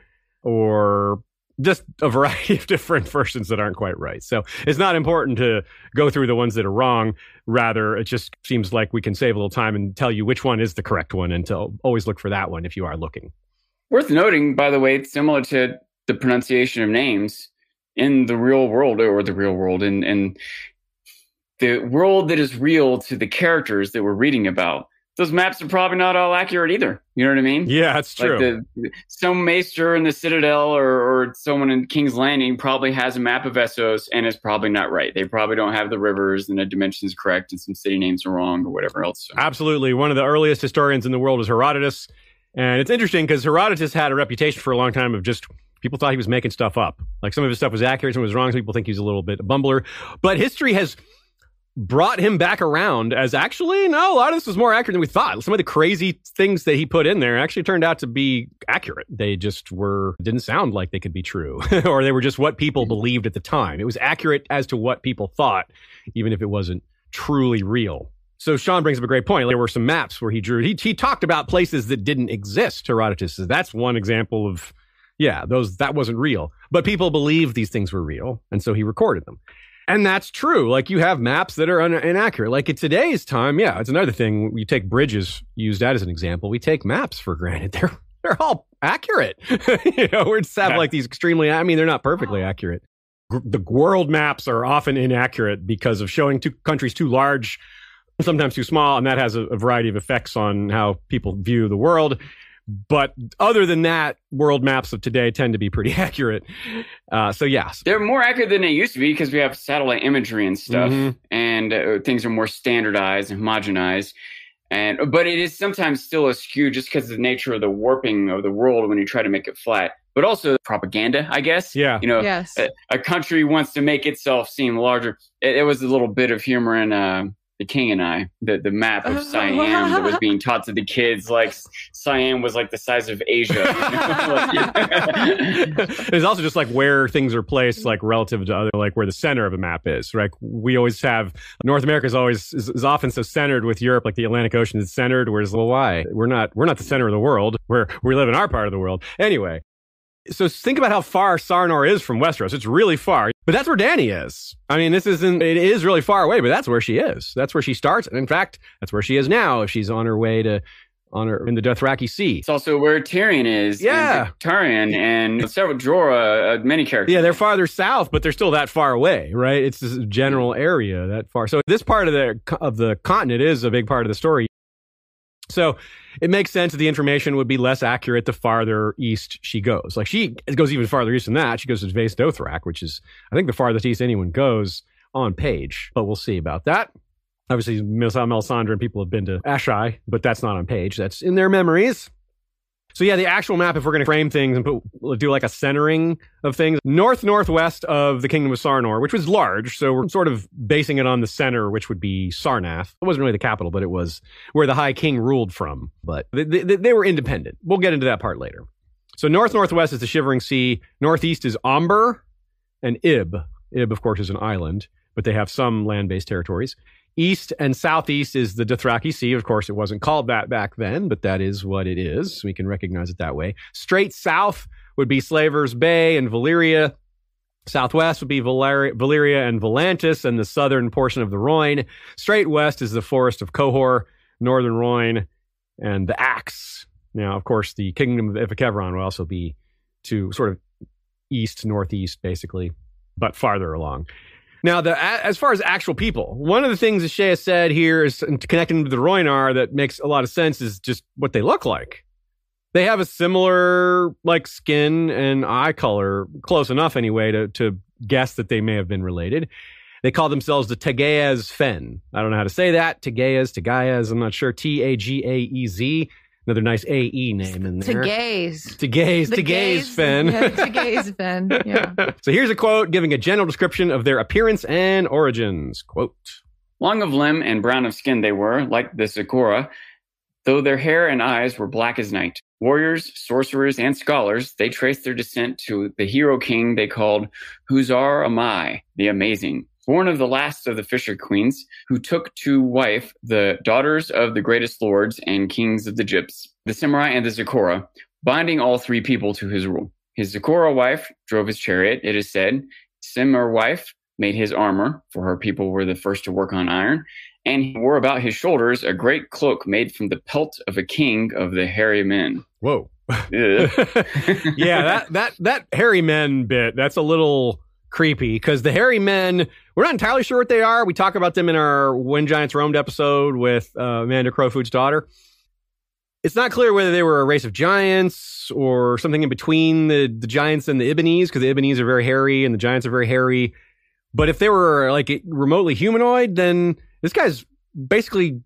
or just a variety of different versions that aren't quite right. So it's not important to go through the ones that are wrong. Rather, it just seems like we can save a little time and tell you which one is the correct one and to always look for that one if you are looking. Worth noting, by the way, it's similar to the pronunciation of names in the real world or the real world and, and the world that is real to the characters that we're reading about. Those maps are probably not all accurate either. You know what I mean? Yeah, that's true. Like the, some maester in the Citadel or, or someone in King's Landing probably has a map of Essos and it's probably not right. They probably don't have the rivers and the dimensions correct and some city names are wrong or whatever else. So. Absolutely. One of the earliest historians in the world was Herodotus. And it's interesting because Herodotus had a reputation for a long time of just people thought he was making stuff up. Like some of his stuff was accurate, some was wrong. Some people think he's a little bit a bumbler. But history has brought him back around as actually no a lot of this was more accurate than we thought. Some of the crazy things that he put in there actually turned out to be accurate. They just were didn't sound like they could be true or they were just what people mm-hmm. believed at the time. It was accurate as to what people thought even if it wasn't truly real. So sean brings up a great point. There were some maps where he drew he, he talked about places that didn't exist herodotus. Says that's one example of yeah those that wasn't real. But people believed these things were real and so he recorded them and that's true. Like you have maps that are un- inaccurate. Like in today's time, yeah, it's another thing. You take bridges, use that as an example. We take maps for granted. They're they're all accurate. you know, we just have yeah. like these extremely. I mean, they're not perfectly accurate. The world maps are often inaccurate because of showing two countries too large, sometimes too small, and that has a, a variety of effects on how people view the world. But other than that, world maps of today tend to be pretty accurate. Uh, so yes, they're more accurate than they used to be because we have satellite imagery and stuff, mm-hmm. and uh, things are more standardized and homogenized. And but it is sometimes still askew just because of the nature of the warping of the world when you try to make it flat. But also propaganda, I guess. Yeah. You know, yes. a, a country wants to make itself seem larger. It, it was a little bit of humor in uh, the king and I, the, the map of oh. Siam that was being taught to the kids, like Siam was like the size of Asia. it's also just like where things are placed, like relative to other, like where the center of a map is, right? We always have North America is always is, is often so centered with Europe, like the Atlantic Ocean is centered. Whereas, well, why? We're not we're not the center of the world. We're we live in our part of the world anyway. So think about how far Sarnor is from Westeros. It's really far. But that's where Dany is. I mean, this isn't, it is really far away, but that's where she is. That's where she starts. And in fact, that's where she is now if she's on her way to, on her, in the Dothraki Sea. It's also where Tyrion is. Yeah. Tyrion and several Jorah, uh, many characters. Yeah, they're farther south, but they're still that far away, right? It's this general area that far. So this part of the, of the continent is a big part of the story. So it makes sense that the information would be less accurate the farther east she goes. Like she goes even farther east than that. She goes to Vaes Dothrak, which is, I think, the farthest east anyone goes on page. But we'll see about that. Obviously, Melisandre and people have been to Asshai, but that's not on page. That's in their memories. So yeah, the actual map, if we're going to frame things and put, do like a centering of things, north northwest of the Kingdom of Sarnor, which was large. So we're sort of basing it on the center, which would be Sarnath. It wasn't really the capital, but it was where the High King ruled from. But they, they, they were independent. We'll get into that part later. So north northwest is the Shivering Sea. Northeast is Omber and Ib. Ib, of course, is an island, but they have some land based territories. East and southeast is the Dothraki Sea. Of course, it wasn't called that back then, but that is what it is. We can recognize it that way. Straight south would be Slaver's Bay and Valyria. Southwest would be Valyria, Valyria and Volantis and the southern portion of the Rhoyne. Straight west is the forest of Qohor, northern Rhoyne, and the Axe. Now, of course, the kingdom of Ifequevron would also be to sort of east, northeast, basically, but farther along. Now, the as far as actual people, one of the things that Shea said here is connecting to the Rhoynar that makes a lot of sense is just what they look like. They have a similar like skin and eye color, close enough anyway to to guess that they may have been related. They call themselves the Tagaez Fen. I don't know how to say that. Tagaez, Tagaez, I'm not sure. T A G A E Z. Another nice AE name in there. To there. gaze. To gaze, The to gaze, gaze- Fen. Yeah, to gaze, Fen. Yeah. so here's a quote giving a general description of their appearance and origins. Quote. Long of limb and brown of skin they were, like the Zoqora, though their hair and eyes were black as night. Warriors, sorcerers, and scholars, they traced their descent to the hero king they called Huzhor Amai, the Amazing, born of the last of the Fisher Queens, who took to wife the daughters of the greatest lords and kings of the Gipps, the Cymmeri and the Zoqora, binding all three people to his rule. His Zoqora wife drove his chariot, it is said. Simmer wife made his armor, for her people were the first to work on iron, and he wore about his shoulders a great cloak made from the pelt of a king of the hairy men. Whoa. Yeah, that that that hairy men bit, that's a little creepy because the hairy men, we're not entirely sure what they are. We talk about them in our When Giants Roamed episode with uh, Amanda Crowfoot's daughter. It's not clear whether they were a race of giants or something in between the, the giants and the Ibbenese because the Ibbenese are very hairy and the giants are very hairy. But if they were like remotely humanoid, then this guy's basically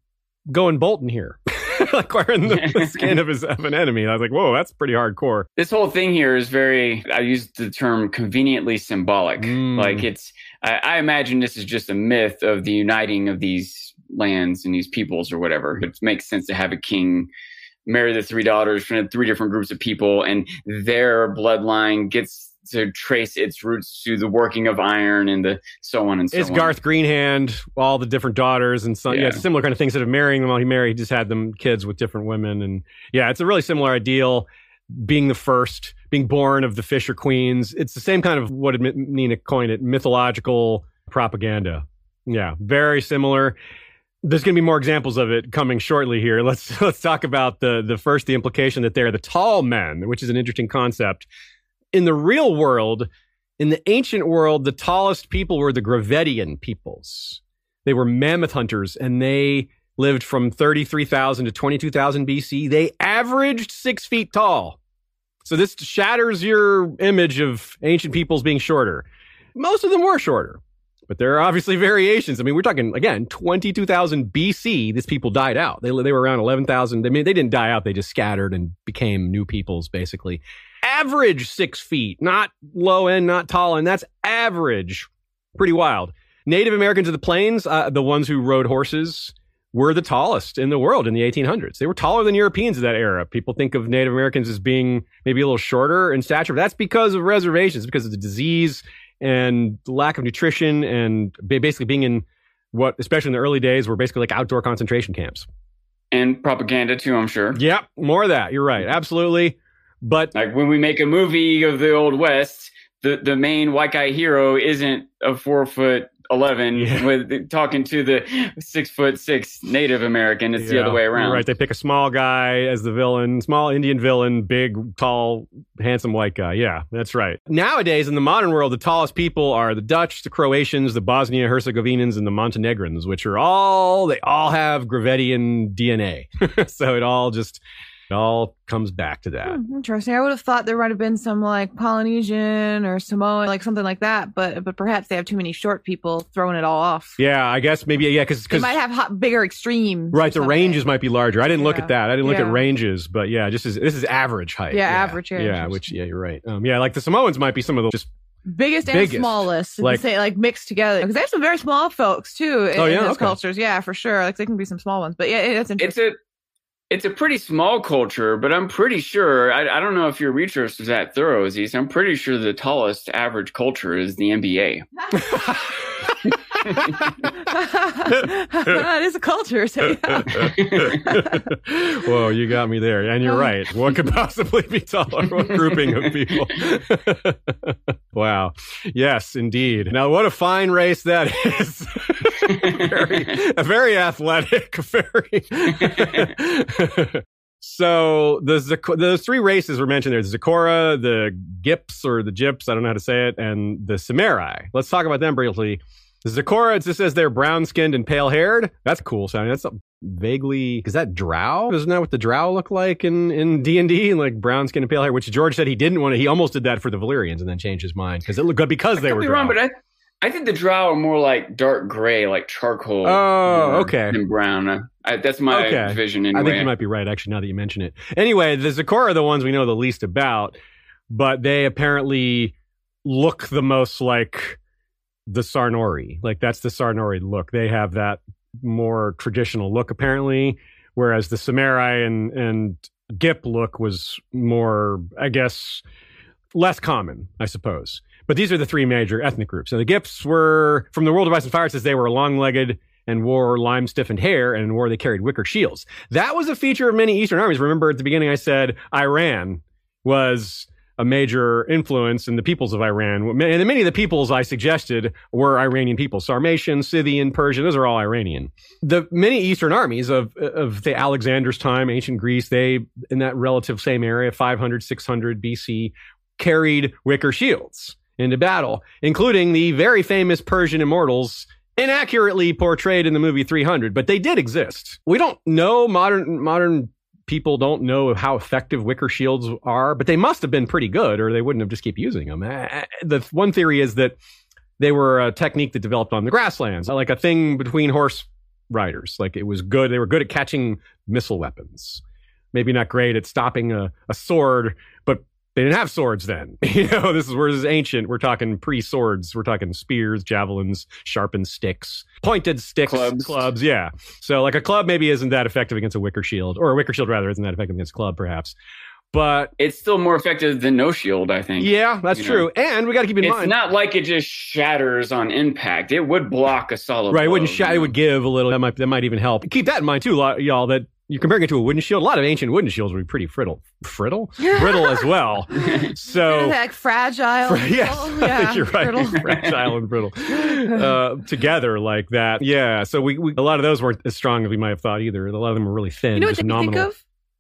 going Bolton here, like wearing the, the skin of his of an enemy. I was like, whoa, that's pretty hardcore. this whole thing here is very, I used the term conveniently symbolic. Mm. Like it's, I, I imagine this is just a myth of the uniting of these lands and these peoples or whatever. It makes sense to have a king marry the three daughters from three different groups of people and their bloodline gets to trace its roots to the working of iron and the so on and so forth. It's on. Garth Greenhand, all the different daughters and son. Yeah. Yeah. similar kind of things Instead of marrying them while he married, he just had them kids with different women. And yeah, it's a really similar ideal. Being the first, being born of the Fisher Queens. It's the same kind of what did Nina coined it, mythological propaganda. Yeah, very similar. There's going to be more examples of it coming shortly here. Let's let's talk about the the first the implication that they're the tall men, which is an interesting concept. In the real world, in the ancient world, the tallest people were the Gravettian peoples. They were mammoth hunters and they lived from 33,000 to 22,000 BC. They averaged six feet tall. So this shatters your image of ancient peoples being shorter. Most of them were shorter, but there are obviously variations. I mean, we're talking again, 22,000 BC. These people died out. They, they were around 11,000. I mean, they didn't die out. They just scattered and became new peoples, basically average six feet, not low end, not tall end. That's average. Pretty wild. Native Americans of the plains, uh, the ones who rode horses, were the tallest in the world in the 1800s. They were taller than Europeans of that era. People think of Native Americans as being maybe a little shorter in stature. But that's because of reservations, because of the disease and lack of nutrition, and basically being in what, especially in the early days, were basically like outdoor concentration camps. and propaganda too, I'm sure. Yep, more of that. You're right. Absolutely. But Like when we make a movie of the old west, the the main white guy hero isn't a four foot eleven Yeah. with talking to the six foot six Native American. It's the other way around. Right. They pick a small guy as the villain, small Indian villain, big, tall, handsome white guy. Yeah, that's right. Nowadays, in the modern world, the tallest people are the Dutch, the Croatians, the Bosnia Herzegovinans, and the Montenegrins, which are all, they all have Gravettian DNA. so it all just, it all comes back to that. Hmm, interesting. I would have thought there might have been some like Polynesian or Samoan, like something like that, but but perhaps they have too many short people throwing it all off. Yeah, I guess maybe, yeah, because, They might have hot, bigger extremes. Right, the something. ranges might be larger. I didn't look at that. I didn't look Yeah. at ranges, but yeah, just as, this is average height. Yeah, average, yeah, Yeah, which yeah, you're right. Um, yeah, like the Samoans might be some of the just biggest and biggest. smallest, Like- like say like mixed together. Because they have some very small folks too in, Oh, in those Okay. cultures. Yeah, for sure. Like they can be some small ones, but yeah, it- that's interesting. It's a it's a pretty small culture, but I'm pretty sure I, I don't know if your research was that thorough, Aziz. I'm pretty sure the tallest average culture is the NBA. it is a culture. So yeah. Whoa, you got me there. And you're oh. right. What could possibly be taller? What grouping of people? wow. Yes, indeed. Now, what a fine race that is. very, a very athletic, very. so the the three races were mentioned there: the Zoqora, the Gips or the Gyps. I don't know how to say it, and the Cymmeri. Let's talk about them briefly. The Zoqora, it just says they're brown skinned and pale haired. That's cool sounding. That's vaguely is that drow isn't that what the drow look like in in d&d like brown skin and pale hair which george said he didn't want to he almost did that for the valyrians and then changed his mind because it looked good because they I could were be drow. wrong, but I I think the drow are more like dark gray, like charcoal. Oh, okay. And brown. I, that's my Okay. vision anyway. I think you might be right, actually, now that you mention it. Anyway, the Zakor are the ones we know the least about, but they apparently look the most like the Sarnori. Like, that's the Sarnori look. They have that more traditional look, apparently, whereas the Cymmeri and, and Gip look was more, I guess, less common, I suppose. But these are the three major ethnic groups. So the Gipps were, from the World of Ice and Fire, it says they were long legged and wore lime stiffened hair, and in war they carried wicker shields. That was a feature of many Eastern armies. Remember at the beginning I said Iran was a major influence in the peoples of Iran. And many of the peoples I suggested were Iranian peoples. Sarmatian, Scythian, Persian, those are all Iranian. The many Eastern armies of, of the Alexander's time, ancient Greece, they, in that relative same area, 500, 600 BC, carried wicker shields into battle, including the very famous Persian immortals inaccurately portrayed in the movie 300, but they did exist. We don't know modern modern people don't know how effective wicker shields are, but they must have been pretty good or they wouldn't have just keep using them. Uh, The one theory is that they were a technique that developed on the grasslands, like a thing between horse riders. Like it was good. They were good at catching missile weapons. Maybe not great at stopping a, a sword, but they didn't have swords then. You know, this is where this is ancient. We're talking pre-swords. We're talking spears, javelins, sharpened sticks, pointed sticks, Clubs. clubs. Yeah. So like a club maybe isn't that effective against a wicker shield, or a wicker shield rather isn't that effective against a club, perhaps. But It's still more effective than no shield, I think. yeah, that's You true. And we got to keep in It's mind, it's not like it just shatters on impact. It would block a solid. right? It wouldn't blow, you It would give a little. That might that might even help. Keep that in mind too, y'all. That you're comparing it to a wooden shield. A lot of ancient wooden shields would be pretty brittle, brittle, brittle as well. So like fragile. yes, Oh, I think you're right. brittle. Fragile and brittle uh, together like that. Yeah. So we, we a lot of those weren't as strong as we might have thought either. A lot of them were really thin. You know what just they think nominal.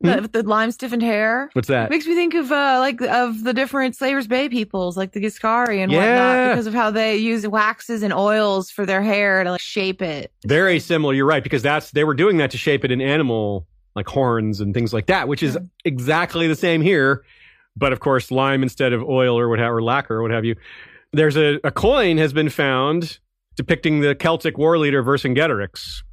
Of? The, the lime stiffened hair. What's that? Makes me think of uh like of the different Slavers Bay peoples, like the Giscari and Yeah. whatnot, because of how they use waxes and oils for their hair to like shape it. Very similar. You're right because that's they were doing that to shape it in animal like horns and things like that, which is Yeah. exactly the same here. But of course, lime instead of oil or what have, or lacquer or what have you. There's a, a coin has been found depicting the Celtic war leader Vercingetorix,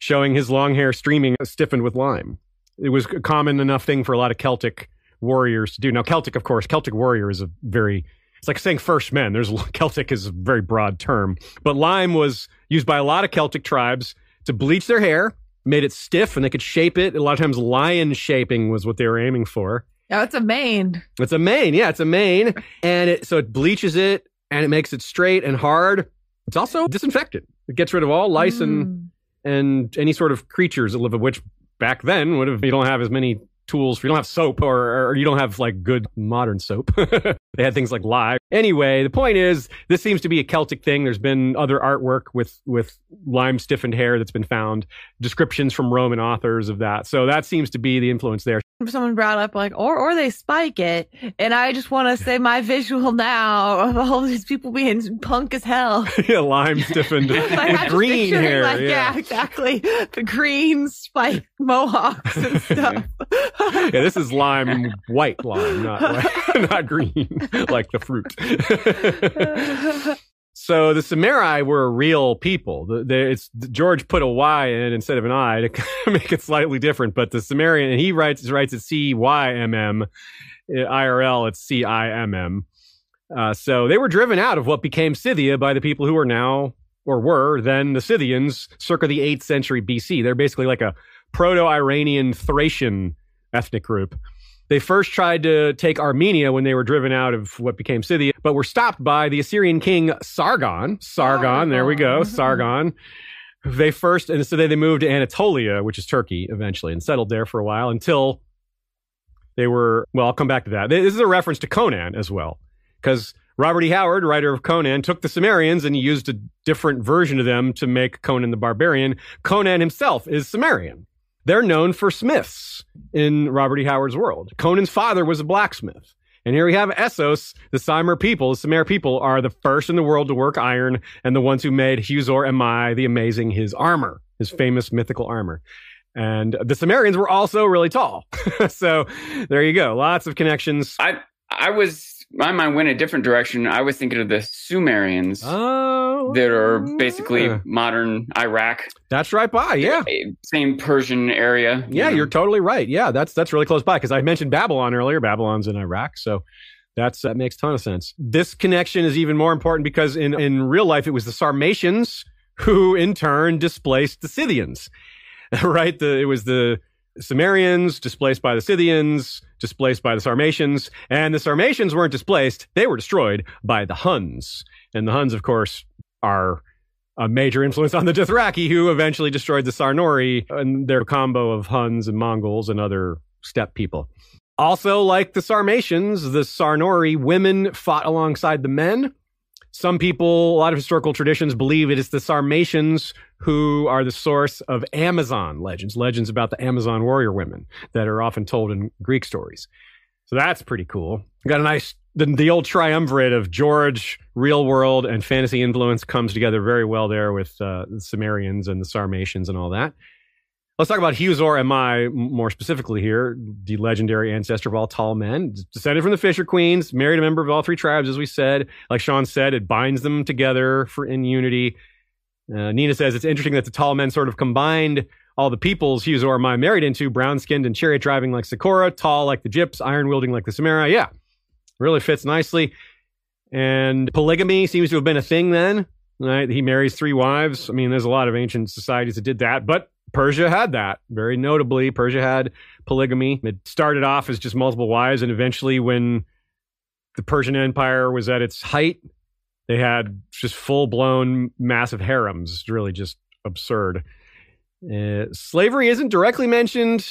showing his long hair streaming stiffened with lime. It was a common enough thing for a lot of Celtic warriors to do. Now, Celtic, of course, Celtic warrior is a very it's like saying first men. There's Celtic is a very broad term, but lime was used by a lot of Celtic tribes to bleach their hair, made it stiff, and they could shape it. A lot of times, lion shaping was what they were aiming for. Oh, it's a mane. It's a mane, yeah, it's a mane, and it so it bleaches it and it makes it straight and hard. It's also disinfectant. It gets rid of all lice and Mm. and any sort of creatures that live, which back then would have you don't have as many tools. You don't have soap, or, or you don't have like good modern soap. they had things like lye. Anyway, the point is, this seems to be a Celtic thing. There's been other artwork with with lime stiffened hair that's been found. Descriptions from Roman authors of that. So that seems to be the influence there. Someone brought up like, or or they spike it, and I just want to say my visual now of all these people being punk as hell. Yeah, lime stiffened Like, I'm with just green hair. like, yeah. exactly. The green spike mohawks and stuff. yeah, this is lime, white lime, not not green, like the fruit. So the Cymmeri were real people. The, the, it's George put a Y in instead of an I to make it slightly different. But the Cimmerian, and he writes writes it C Y M M, IRL it's C I M M. Uh, so they were driven out of what became Scythia by the people who are now or were then the Scythians, circa the eighth century BC. They're basically like a proto-Iranian Thracian ethnic group. They first tried to take Armenia when they were driven out of what became Scythia, but were stopped by the Assyrian king Sargon. Sargon, there we go, Sargon. They first, and so then they moved to Anatolia, which is Turkey, eventually, and settled there for a while until they were. Well, I'll come back to that. This is a reference to Conan as well, because Robert E. Howard, writer of Conan, took the Cimmerians and he used a different version of them to make Conan the Barbarian. Conan himself is Cimmerian. They're known for smiths in Robert E. Howard's world. Conan's father was a blacksmith. And here we have Essos, the Sumer people. The Sumer people are the first in the world to work iron and the ones who made Huzhor Amai the amazing, his armor, his famous mythical armor. And the Cimmerians were also really tall. so there you go. Lots of connections. I I was my mind went a different direction. I was thinking of the Sumerians Oh, that are oh. basically yeah. modern Iraq, that's right by. Yeah. same Persian area. Yeah, know. you're totally right. Yeah, that's that's really close by because I mentioned Babylon earlier. Babylon's in Iraq, so that's that makes a ton of sense. This connection is even more important because in in real life it was the Sarmatians who in turn displaced the Scythians. right? The it was the Cimmerians displaced by the Scythians, displaced by the Sarmatians, and the Sarmatians weren't displaced; they were destroyed by the Huns. And the Huns, of course, are a major influence on the Dothraki, who eventually destroyed the Sarnori and their combo of Huns and Mongols and other steppe people. Also, like the Sarmatians, the Sarnori women fought alongside the men. Some people, a lot of historical traditions believe it is the Sarmatians who are the source of Amazon legends, legends about the Amazon warrior women that are often told in Greek stories. So that's pretty cool. Got a nice, the, the old triumvirate of George, real world, and fantasy influence comes together very well there with uh, the Cimmerians and the Sarmatians and all that. Let's talk about Huzhor Amai more specifically here, the legendary ancestor of all tall men, descended from the Fisher Queens, married a member of all three tribes, as we said. Like Sean said, it binds them together for in unity. Uh, Nina says it's interesting that the tall men sort of combined all the peoples Huzhor Amai married into, brown skinned and chariot driving like Zoqora, tall like the Gipps, iron wielding like the Cymmeri. Yeah, really fits nicely. And polygamy seems to have been a thing then. Right? He marries three wives. I mean, there's a lot of ancient societies that did that, but Persia had that. Very notably, Persia had polygamy. It started off as just multiple wives, and eventually, when the Persian Empire was at its height, they had just full blown massive harems. It's really just absurd. Uh, slavery isn't directly mentioned.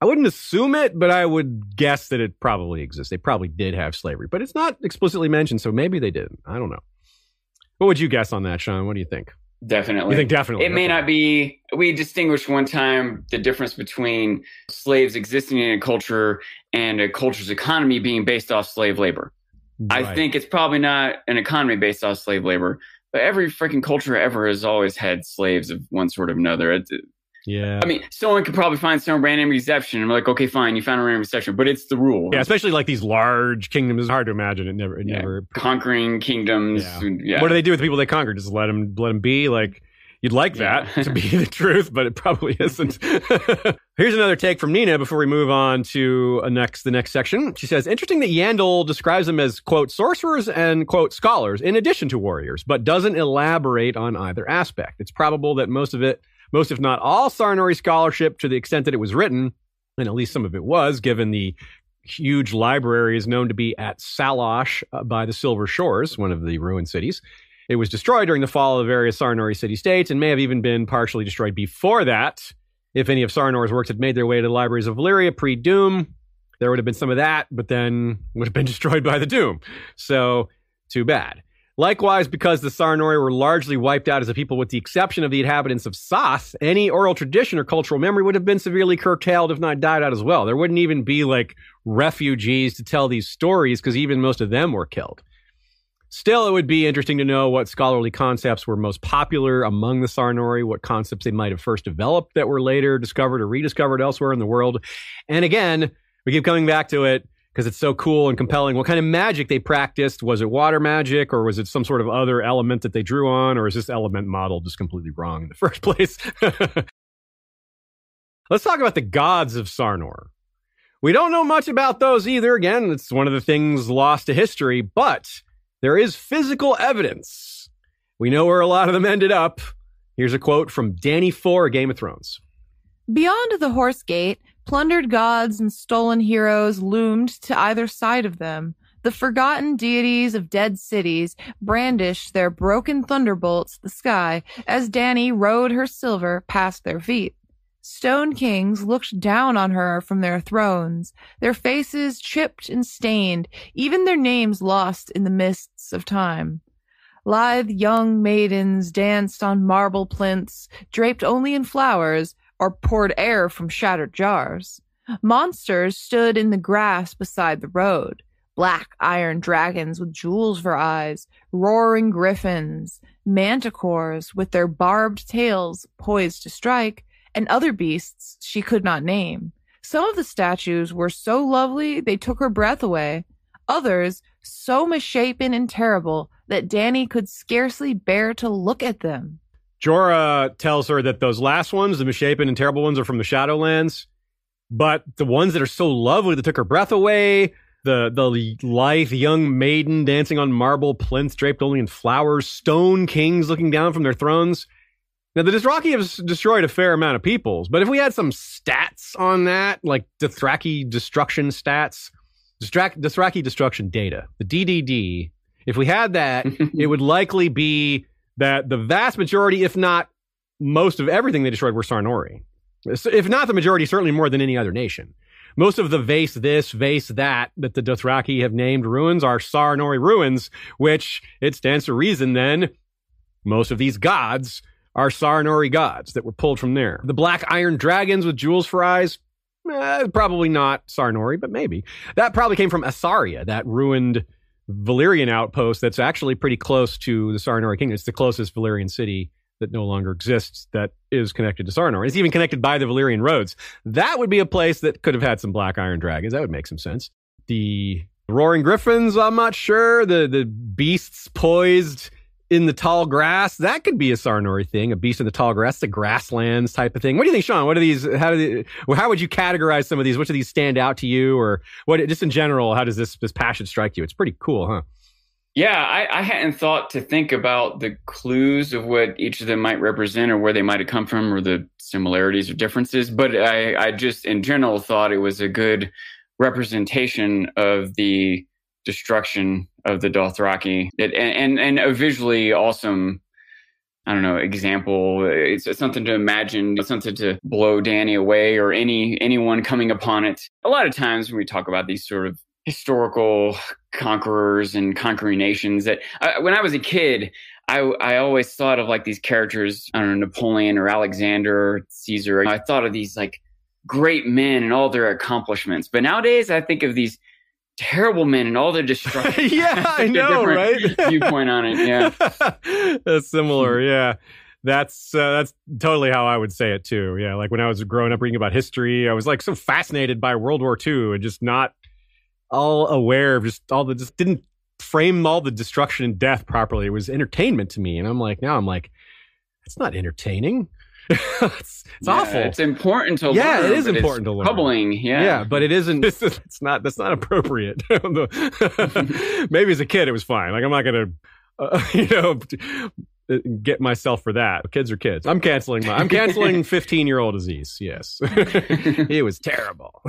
I wouldn't assume it, but I would guess that it probably exists. They probably did have slavery, but it's not explicitly mentioned, so maybe they didn't. I don't know. What would you guess on that, Sean? What do you think? Definitely. You think definitely? It may not be. We distinguished one time the difference between slaves existing in a culture and a culture's economy being based off slave labor. I think it's probably not an economy based off slave labor, but every freaking culture ever has always had slaves of one sort or another. It, Yeah. I mean, someone could probably find some random exception. I'm like, okay, fine, you found a random exception, but it's the rule. yeah, especially like these large kingdoms. It's hard to imagine. It never. It Yeah. never. Conquering kingdoms. Yeah. Yeah. What do they do with the people they conquer? Just let them let them be. Like you'd like that Yeah. to be the truth, but it probably isn't. Here's another take from Nina before we move on to a next the next section. She says, "Interesting that Yandel describes them as quote sorcerers and quote scholars in addition to warriors, but doesn't elaborate on either aspect. It's probable that most of it, most if not all Sarnori scholarship, to the extent that it was written, and at least some of it was, given the." Huge library is known to be at Sallosh uh, by the Silver Shores, one of the ruined cities. It was destroyed during the fall of various Sarnori city states and may have even been partially destroyed before that. If any of Sarnor's works had made their way to the libraries of Valyria pre Doom, there would have been some of that, but then would have been destroyed by the Doom. So, too bad. Likewise, because the Sarnori were largely wiped out as a people with the exception of the inhabitants of Saath, any oral tradition or cultural memory would have been severely curtailed, if not died out as well. There wouldn't even be like refugees to tell these stories because even most of them were killed. Still, it would be interesting to know what scholarly concepts were most popular among the Sarnori, what concepts they might have first developed that were later discovered or rediscovered elsewhere in the world. And again, we keep coming back to it because it's so cool and compelling. What kind of magic they practiced? Was it water magic or was it some sort of other element that they drew on? Or is this element model just completely wrong in the first place? Let's talk about the gods of Sarnor. We don't know much about those either. Again, it's one of the things lost to history, but there is physical evidence. We know where a lot of them ended up. Here's a quote from Dany Four, Game of Thrones. Beyond the Horse Gate, plundered gods and stolen heroes loomed to either side of them. The forgotten deities of dead cities brandished their broken thunderbolts the sky as Dany rode her silver past their feet. Stone kings looked down on her from their thrones, their faces chipped and stained, even their names lost in the mists of time. Lithe young maidens danced on marble plinths, draped only in flowers, or poured air from shattered jars. Monsters stood in the grass beside the road. Black iron dragons with jewels for eyes, roaring griffins, manticores with their barbed tails poised to strike, and other beasts she could not name. Some of the statues were so lovely they took her breath away. Others, so misshapen and terrible that Dany could scarcely bear to look at them. Jorah tells her that those last ones, the misshapen and terrible ones, are from the Shadowlands, but the ones that are so lovely that took her breath away, the the lithe young maiden dancing on marble plinths draped only in flowers, stone kings looking down from their thrones. Now the Dothraki have destroyed a fair amount of peoples, but if we had some stats on that, like Dothraki destruction stats, Dothraki destruction data, the DDD, if we had that, it would likely be that the vast majority, if not most of everything they destroyed, were Sarnori. If not the majority, certainly more than any other nation. Most of the vase this, vase that, that the Dothraki have named ruins are Sarnori ruins, which it stands to reason then most of these gods are Sarnori gods that were pulled from there. The black iron dragons with jewels for eyes, eh, probably not Sarnori, but maybe. That probably came from Asaria, that ruined Valyrian outpost that's actually pretty close to the Sarnori kingdom. It's the closest Valyrian city that no longer exists that is connected to Sarnor. It's even connected by the Valyrian roads. That would be a place that could have had some black iron dragons. That would make some sense. The roaring griffins, I'm not sure. The the beasts poised in the tall grass, that could be a Sarnori thing, a beast in the tall grass, the grasslands type of thing. What do you think, Sean? What are these? How do they, how would you categorize some of these? Which of these stand out to you, or what? Just in general, how does this this passion strike you? It's pretty cool, huh? Yeah, I, I, hadn't thought to think about the clues of what each of them might represent or where they might have come from or the similarities or differences. But I, I just, in general, thought it was a good representation of the destruction of the Dothraki it, and, and, and a visually awesome I don't know, example. It's, it's, something to imagine, it's something to blow Dany away or any anyone coming upon it. A lot of times when we talk about these sort of historical conquerors and conquering nations that I, when I was a kid, I, I always thought of like these characters, I don't know, Napoleon or Alexander or Caesar. I thought of these like great men and all their accomplishments. But nowadays I think of these terrible men and all their destruction. yeah, I know, right? viewpoint on it. Yeah. That's similar. Yeah. That's uh, that's totally how I would say it too. Yeah, like when I was growing up reading about history, I was like so fascinated by World War II and just not all aware of just all the just didn't frame all the destruction and death properly. It was entertainment to me, and I'm like, now I'm like, it's not entertaining. it's, it's yeah, awful. It's important to yeah, learn. Yeah, it is important to learn. Troubling, yeah, yeah, but it isn't. It's, it's not. That's not appropriate. Maybe as a kid, it was fine. Like I'm not gonna, uh, you know, get myself for that. Kids are kids. I'm canceling my. I'm canceling 15 year old Aziz. Yes, it was terrible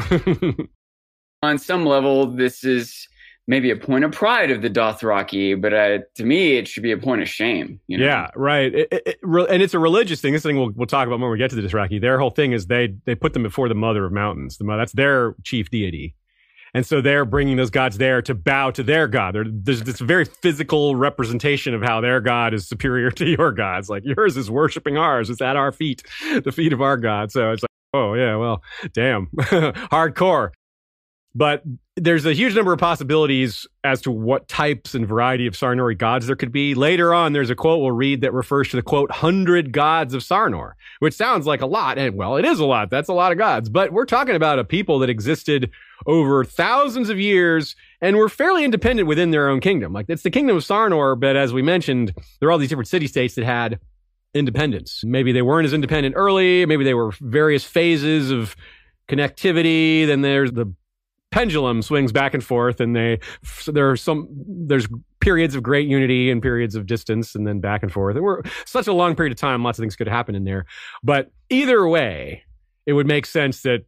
on some level, this is maybe a point of pride of the Dothraki, but uh, to me, it should be a point of shame. You know? Yeah, right. It, it, it, and it's a religious thing. This thing we'll, we'll talk about when we get to the Dothraki. Their whole thing is they they put them before the Mother of Mountains. The that's their chief deity. And so they're bringing those gods there to bow to their god. there's this very physical representation of how their god is superior to your gods. Like yours is worshiping ours. It's at our feet, the feet of our god. So it's like, oh yeah, well, damn, hardcore. But there's a huge number of possibilities as to what types and variety of Sarnori gods there could be. Later on, there's a quote we'll read that refers to the quote, hundred gods of Sarnor, which sounds like a lot. And well, it is a lot. That's a lot of gods. But we're talking about a people that existed over thousands of years and were fairly independent within their own kingdom. Like it's the kingdom of Sarnor, but as we mentioned, there are all these different city states that had independence. Maybe they weren't as independent early. Maybe they were various phases of connectivity. Then there's the pendulum swings back and forth and they so there are some there's periods of great unity and periods of distance and then back and forth. And we're such a long period of time lots of things could happen in there. But either way it would make sense that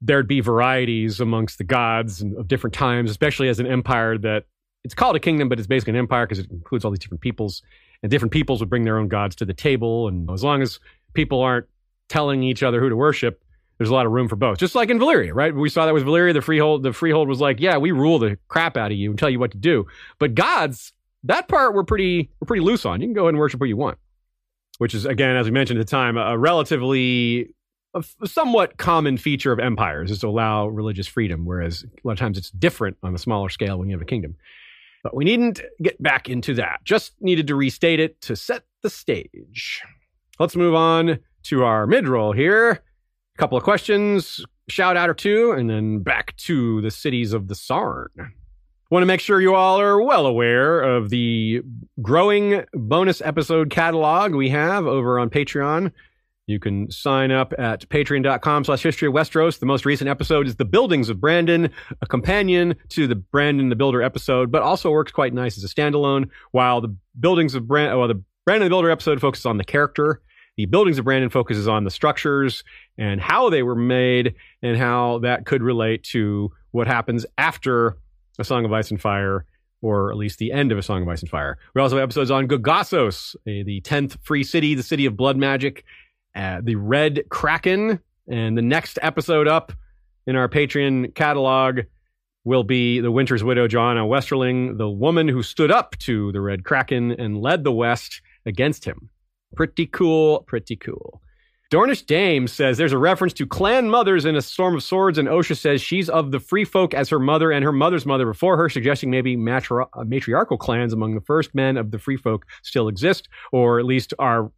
there'd be varieties amongst the gods of different times especially as an empire that it's called a kingdom but it's basically an empire because it includes all these different peoples. And different peoples would bring their own gods to the table. And as long as people aren't telling each other who to worship there's a lot of room for both. Just like in Valyria, right? We saw that with Valyria. The freehold, the freehold was like, yeah, we rule the crap out of you and tell you what to do. But gods, that part we're pretty we're pretty loose on. You can go and worship what you want, which is again, as we mentioned at the time, a relatively a somewhat common feature of empires is to allow religious freedom, whereas a lot of times it's different on a smaller scale when you have a kingdom. But we needn't get back into that. Just needed to restate it to set the stage. Let's move on to our mid roll here couple of questions, shout out or two, and then back to the cities of the Sarn. Want to make sure you all are well aware of the growing bonus episode catalog we have over on Patreon. You can sign up at patreon.com slash history of Westeros. The most recent episode is The Buildings of Brandon, a companion to the Brandon the Builder episode, but also works quite nice as a standalone, while the Buildings of Brandon, well, the Brandon the Builder episode focuses on the character. The Buildings of Brandon focuses on the structures and how they were made and how that could relate to what happens after A Song of Ice and Fire, or at least the end of A Song of Ice and Fire. We also have episodes on Gogossos, the 10th free city, the city of blood magic, uh, the Red Kraken. And the next episode up in our Patreon catalog will be The Winter's Widow, Johanna Westerling, the woman who stood up to the Red Kraken and led the West against him. Pretty cool, pretty cool. Dornish Dame says there's a reference to clan mothers in A Storm of Swords, and Osha says she's of the free folk as her mother and her mother's mother before her, suggesting maybe matri- uh, matriarchal clans among the first men of the free folk still exist, or at least are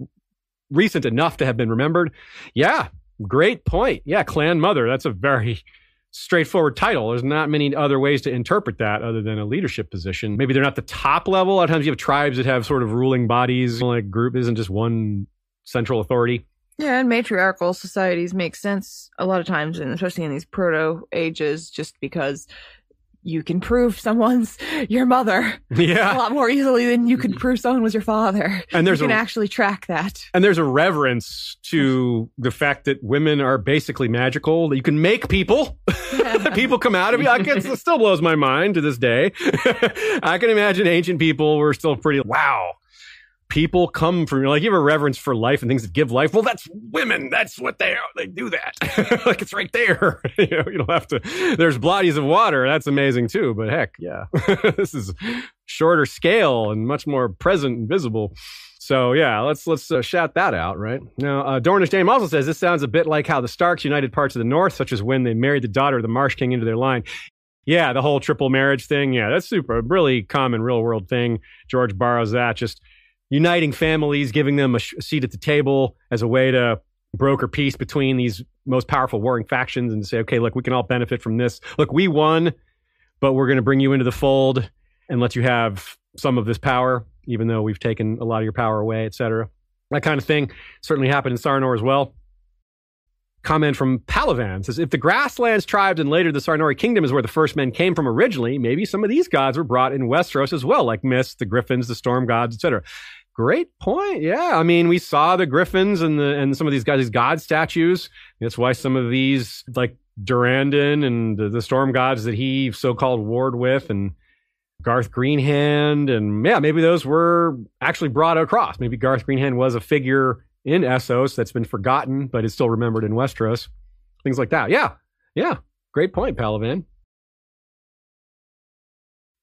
recent enough to have been remembered. Yeah, great point. Yeah, clan mother. That's a very straightforward title. There's not many other ways to interpret that other than a leadership position. Maybe they're not the top level. A lot of times you have tribes that have sort of ruling bodies. Like group isn't just one central authority. Yeah, and matriarchal societies make sense a lot of times, and especially in these proto ages, just because you can prove someone's your mother a lot more easily than you could mm-hmm. prove someone was your father. And there's you can a- actually track that. And there's a reverence to the fact that women are basically magical, that you can make people. people come out of you. Like, it's- it still blows my mind to this day. I can imagine ancient people were still pretty, wow. People come from, like, you have a reverence for life and things that give life. Well, that's women. That's what they are. They do that. like, it's right there. you know, you don't have to, there's bodies of water. That's amazing too. But heck, yeah. this is shorter scale and much more present and visible. So yeah, let's let's uh, shout that out, right? Now, uh, Dornish Dame also says this sounds a bit like how the Starks united parts of the North, such as when they married the daughter of the Marsh King into their line. Yeah, the whole triple marriage thing. Yeah, that's super, really common real world thing. George borrows that, just uniting families, giving them a, sh- a seat at the table as a way to broker peace between these most powerful warring factions and say, okay, look, we can all benefit from this. Look, we won, but we're going to bring you into the fold and let you have some of this power, even though we've taken a lot of your power away, et cetera. That kind of thing certainly happened in Sarnor as well. Comment from Palavan says if the grasslands tribes and later the Sarnori kingdom is where the first men came from originally, maybe some of these gods were brought in Westeros as well, like Mist, the Griffins, the Storm gods, etc. Great point. Yeah, I mean, we saw the Griffins and the and some of these guys, these god statues. That's why some of these, like Durandon and the, the Storm gods that he so-called warred with, and Garth Greenhand, and yeah, maybe those were actually brought across. Maybe Garth Greenhand was a figure in Essos that's been forgotten, but is still remembered in Westeros. Things like that. Yeah, yeah. Great point, Palavan.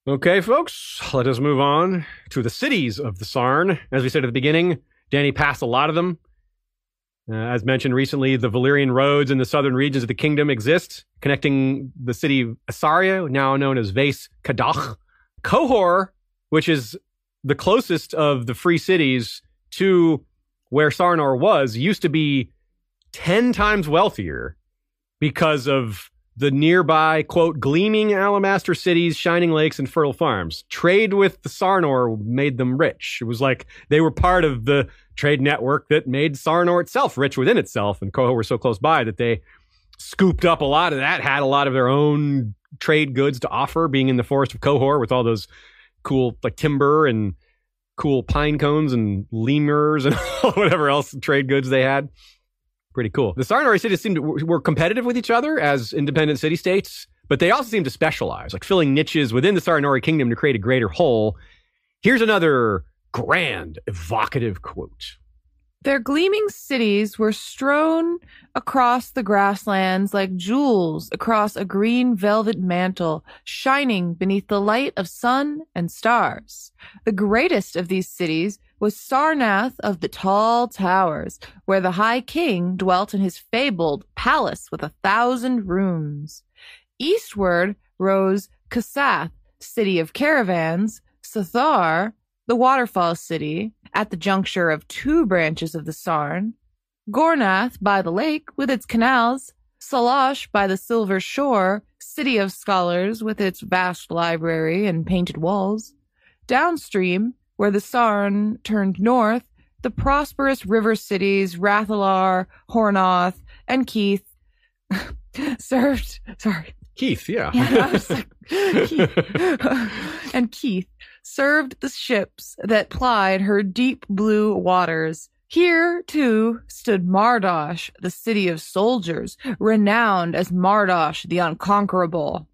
Okay, folks, let us move on to the cities of the Sarn. As we said at the beginning, Danny passed a lot of them. Uh, as mentioned recently, the Valyrian roads in the southern regions of the kingdom exist, connecting the city of Essaria, now known as Vaes Khadokh. Qohor, which is the closest of the free cities to where Sarnor was, used to be 10 times wealthier because of the nearby, quote, gleaming Alamaster cities, shining lakes, and fertile farms. Trade with the Sarnor made them rich. It was like they were part of the trade network that made Sarnor itself rich within itself. And Qohor were so close by that they scooped up a lot of that, had a lot of their own trade goods to offer, being in the forest of Qohor with all those cool, like timber and cool pine cones and lemurs and whatever else trade goods they had. Pretty cool. The Sarnori cities seemed to, were competitive with each other as independent city states, but they also seemed to specialize, like filling niches within the Sarnori kingdom to create a greater whole. Here's another grand, evocative quote. Their gleaming cities were strewn across the grasslands like jewels across a green velvet mantle, shining beneath the light of sun and stars. The greatest of these cities was Sarnath of the tall towers, where the High King dwelt in his fabled palace with a thousand rooms. Eastward rose Kasath, city of caravans, Sathar, the waterfall city, at the juncture of two branches of the Sarn, Gornath by the lake with its canals, Sallosh by the silver shore, city of scholars with its vast library and painted walls. Downstream, where the Sarn turned north, the prosperous river cities Rathalar, Hornoth, and Keith served, sorry, Keith, yeah. yeah, like, Keith. and Keith served the ships that plied her deep blue waters. Here, too, stood Mardosh, the city of soldiers, renowned as Mardosh the Unconquerable.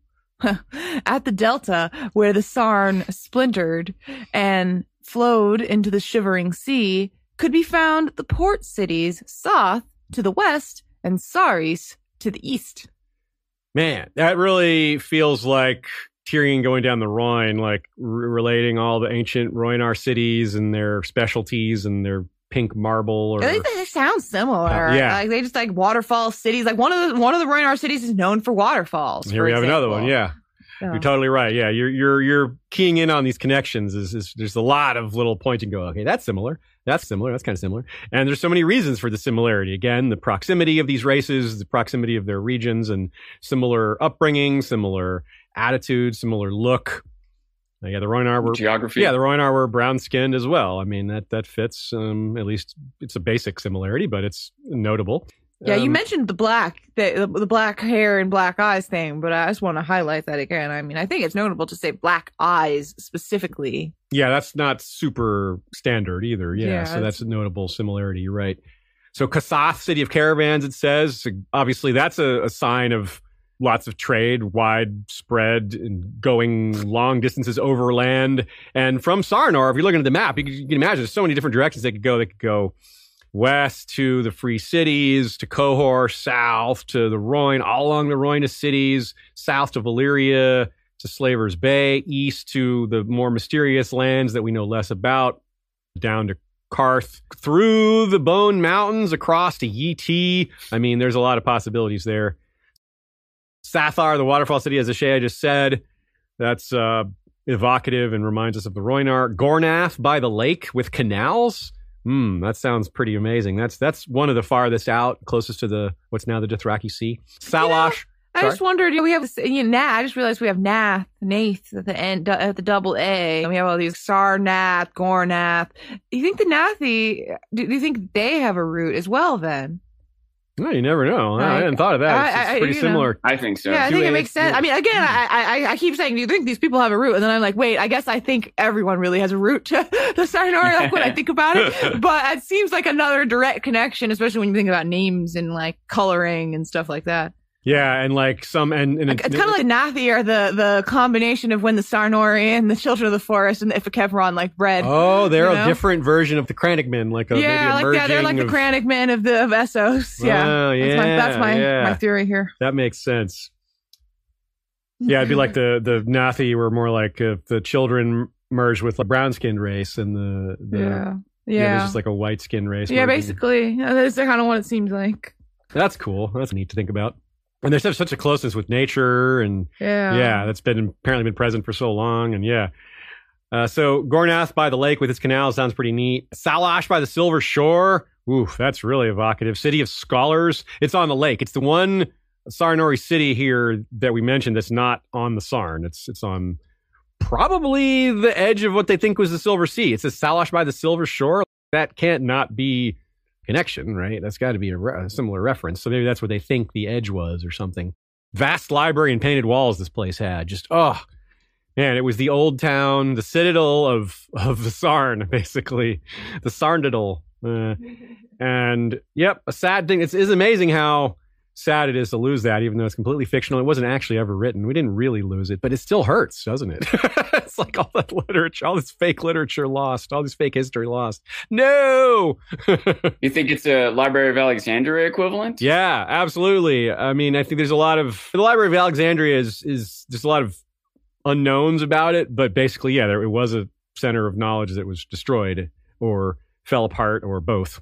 At the delta, where the Sarn splintered and flowed into the shivering sea, could be found the port cities Soth to the west and Saris to the east. Man, that really feels like Tyrion going down the Rhoyne, like re- relating all the ancient Rhoynar cities and their specialties and their pink marble. Or They, they sound similar. Uh, yeah. Like they just like waterfall cities. Like one of the one of the Rhoynar cities is known for waterfalls. here for we have another one. Yeah, Yeah. you're totally right. Yeah, you're you're you're keying in on these connections. Is, is there's a lot of little and Go, okay, that's similar. That's similar. That's kind of similar. And there's so many reasons for the similarity. Again, the proximity of these races, the proximity of their regions, and similar upbringing, similar attitude, similar look. Uh, yeah, the Rhoynar were Geography. Yeah, the Rhoynar were brown skinned as well. I mean, that that fits. Um, at least it's a basic similarity, but it's notable. Yeah, you Um, mentioned the black, the, the black hair and black eyes thing, but I just want to highlight that again. I mean, I think it's notable to say black eyes specifically. Yeah, that's not super standard either. Yeah, Yeah, so that's a notable similarity. You're right. So Kasath, city of caravans, it says. Obviously, that's a, a sign of lots of trade, widespread, and going long distances overland. And from Sarnor, if you're looking at the map, you can, you can imagine there's so many different directions they could go. They could go west to the free cities, to Qohor, south to the Rhoyne, all along the Rhoyne cities, south to Valyria, to Slaver's Bay, east to the more mysterious lands that we know less about, down to Qarth, through the Bone Mountains, across to Yee I mean, there's a lot of possibilities there. Sathar, the waterfall city, as Ashaya just said, that's uh, evocative and reminds us of the Rhoynar. Gornath by the lake with canals. Hmm, that sounds pretty amazing. That's that's one of the farthest out, closest to the what's now the Dothraki Sea. Sallosh. I Sorry? just wondered, You know, we have, you know, Nath, I just realized we have Nath, Nath at the end, at the double A. And we have all these Sarnath, Gornath. Do you think the Naathi, do, do you think they have a root as well then? No, you never know. I, I- hadn't thought of that. It's, it's I- pretty you know. similar. I think so. yeah, I think it makes sense. I mean, again, I, I I keep saying, do you think these people have a root? And then I'm like, wait, I guess I think everyone really has a root to the Sarnor, like when I think about it. But it seems like another direct connection, especially when you think about names and like coloring and stuff like that. Yeah, and like some and, and It's kind of like Naathi are the the combination of when the Sarnori and the Children of the Forest and the Ifequevron like bred. Oh, they're a know? different version of the crannogmen, like a yeah, maybe a like yeah, They're like merging the of- men of the of Essos. Yeah, Oh, that's my, that's my, yeah. my theory here. That makes sense. Yeah, it'd be like the the Naathi were more like uh, the children merged with a brown skinned race, and the, the yeah, yeah, yeah, there's just like a white skinned race. yeah. merging. Basically, that's kind of what it seems like. that's cool. That's neat to think about. And there's such- such a closeness with nature, and Yeah, yeah, that's been apparently been present for so long, and yeah. Uh, so Gornath by the lake with its canal sounds pretty neat. Sallosh by the silver shore, oof, that's really evocative. City of scholars, it's on the lake. It's the one Sarnori city here that we mentioned that's not on the Sarn. It's it's on probably the edge of what they think was the Silver Sea. It says Sallosh by the silver shore. That can't not be connection, right? That's got to be a, re- a similar reference. So maybe that's what they think the edge was or something. Vast library and painted walls this place had. Just oh man, it was the old town, the citadel of of the Sarn, basically, the Sarndidal. Uh, and yep, a sad thing. It's amazing how sad it is to lose that, even though it's completely fictional. It wasn't actually ever written. We didn't really lose it, but it still hurts, doesn't it? it's like all that literature, all this fake literature lost, all this fake history lost. No. You think it's a Library of Alexandria equivalent? Yeah, absolutely. I mean, I think there's a lot of the Library of Alexandria is is there's a lot of unknowns about it, but basically, yeah, there it was a center of knowledge that was destroyed or fell apart or both.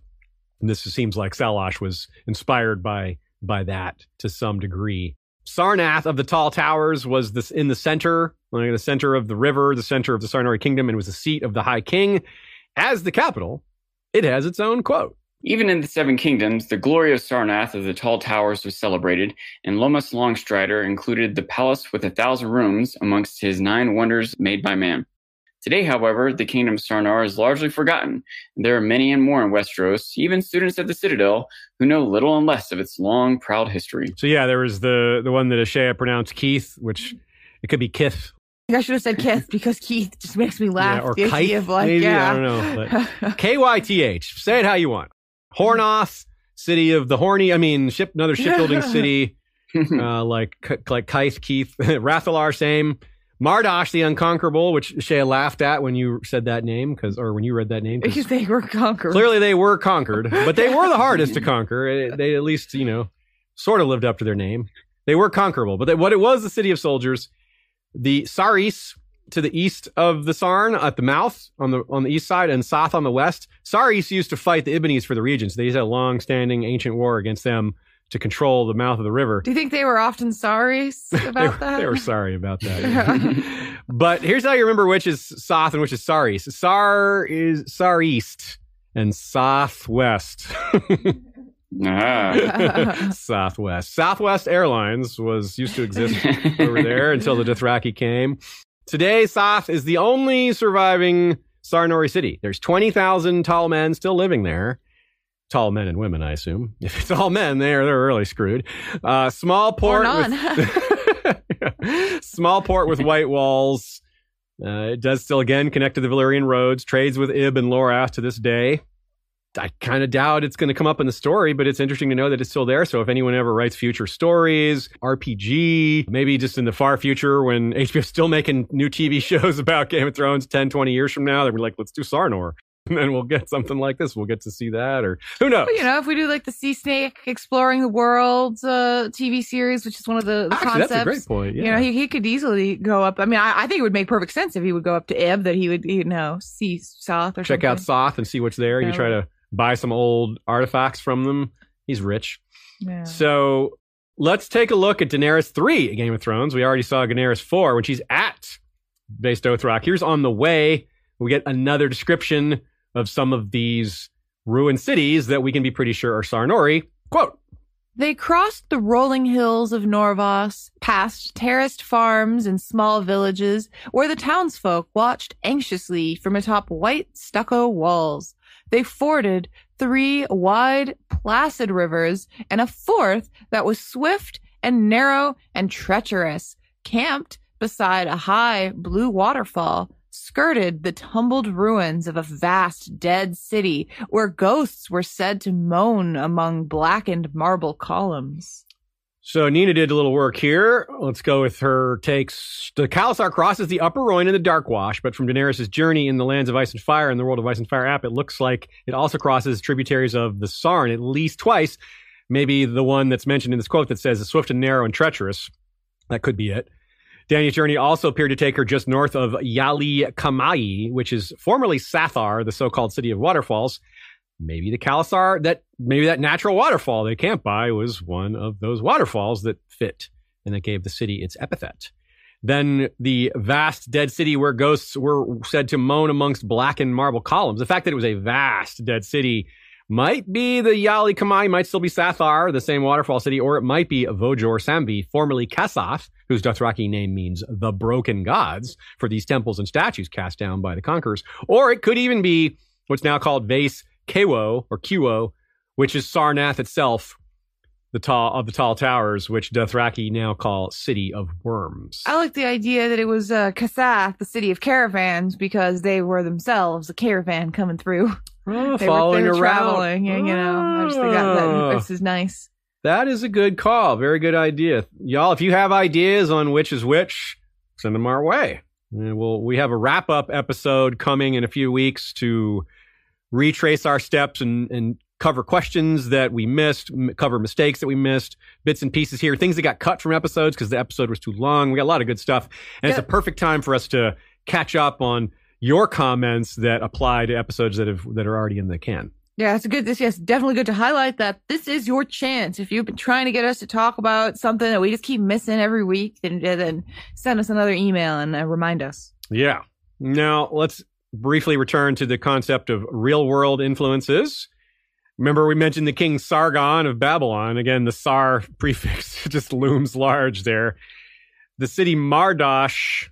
And this seems like Sallosh was inspired by by that to some degree. Sarnath of the Tall Towers was this in the center, like the center of the river, the center of the Sarnori kingdom, and was the seat of the High King. As the capital, it has its own quote Even in the Seven Kingdoms, the glory of Sarnath of the Tall Towers was celebrated, and Lomas Longstrider included the palace with a thousand rooms amongst his nine wonders made by man. Today, however, the kingdom of Sarnor is largely forgotten, and there are many and more in Westeros, even students at the Citadel, who know little and less of its long, proud history. So yeah, there was the the one that Ashaya pronounced Keith, which it could be Kith. I should have said Kith because Keith just makes me laugh. Yeah, or the idea of like, maybe yeah. I don't know. K Y T H. Say it how you want. Hornoth, city of the horny. I mean, ship another shipbuilding city. uh, like like Keith, Keith, Rathalar, same. Mardosh the Unconquerable, which Shea laughed at when you said that name, because or when you read that name, because they were conquered. clearly they were conquered, but they were the hardest to conquer. They at least, you know, sort of lived up to their name. They were conquerable, but they, what it was, the city of soldiers, the Saris to the east of the Sarn at the mouth on the on the east side and Soth on the west. Saris used to fight the Ibbenese for the regions. They had a long-standing ancient war against them to control the mouth of the river. Do you think they were often sorry they, about were, that? they were sorry about that. but here's how you remember which is Soth and which is Saris. Sar is Sareast and Southwest. Ah. Southwest. Southwest Airlines was used to exist over there until the Dothraki came. Today, Soth is the only surviving Sarnori city. There's 20,000 tall men still living there. Tall men and women, I assume. If it's all men, they're they're really screwed. Uh, small port, Or with, small port with white walls. Uh, it does still again connect to the Valyrian roads. Trades with Ib and Lorath to this day. I kind of doubt it's going to come up in the story, but it's interesting to know that it's still there. So if anyone ever writes future stories, RPG, maybe just in the far future when HBO's still making new TV shows about Game of Thrones 10, 20 years from now, they'll be like, let's do Sarnor. And then we'll get something like this. We'll get to see that, or who knows? But, you know, if we do like the Sea Snake Exploring the World uh, TV series, which is one of the, the Actually, concepts. that's a great point. Yeah. You know, he, he could easily go up. I mean, I, I think it would make perfect sense if he would go up to Ib, that he would, you know, see South or Check something. out Soth and see what's there. You Yeah. try to buy some old artifacts from them. He's rich. Yeah. So let's take a look at Daenerys 3 Game of Thrones. We already saw Daenerys 4 when she's at Vaes Dothrak. Here's on the way. We get another description of some of these ruined cities that we can be pretty sure are Sarnori. Quote, They crossed the rolling hills of Norvos, past terraced farms and small villages where the townsfolk watched anxiously from atop white stucco walls. They forded three wide, placid rivers and a fourth that was swift and narrow and treacherous, camped beside a high blue waterfall, skirted the tumbled ruins of a vast dead city where ghosts were said to moan among blackened marble columns. So Nina did a little work here. Let's go with her takes. The Khalasar crosses the Upper Rhoyne in the Darkwash, but from Daenerys' journey in the lands of Ice and Fire in the World of Ice and Fire app, it looks like it also crosses tributaries of the Sarn at least twice. Maybe the one that's mentioned in this quote that says swift and narrow and treacherous. That could be it. Dany's journey also appeared to take her just north of Yalli Qamayi, which is formerly Sathar, the so-called city of waterfalls. Maybe the Khalasar, that maybe that natural waterfall they camped by was one of those waterfalls that fit and that gave the city its epithet. Then the vast dead city where ghosts were said to moan amongst blackened marble columns. The fact that it was a vast dead city might be the Yalli Qamayi, might still be Sathar, the same waterfall city, or it might be Vojjor Samvi, formerly Kasath, whose Dothraki name means the broken gods for these temples and statues cast down by the conquerors. Or it could even be what's now called Vaes Khewo or Kiwo, which is Sarnath itself, the tall of the tall towers, which Dothraki now call City of Worms. I like the idea that it was uh, Kasath, the city of caravans, because they were themselves a caravan coming through. Oh, They following were, they were around. traveling, you know. I just think that, that ah. this is nice. That is a good call. Very good idea. Y'all, if you have ideas on which is which, send them our way. And we'll, we have a wrap up episode coming in a few weeks to retrace our steps and, and cover questions that we missed, m- cover mistakes that we missed, bits and pieces here, things that got cut from episodes because the episode was too long. We got a lot of good stuff. And it's a perfect time for us to catch up on your comments that apply to episodes that have that are already in the can. Yeah, it's a good. This yes, definitely good to highlight that this is your chance. If you've been trying to get us to talk about something that we just keep missing every week, then then send us another email and uh, remind us. Yeah. Now let's briefly return to the concept of real world influences. Remember, we mentioned the king Sargon of Babylon. Again, the Sar prefix just looms large there. The city Mardosh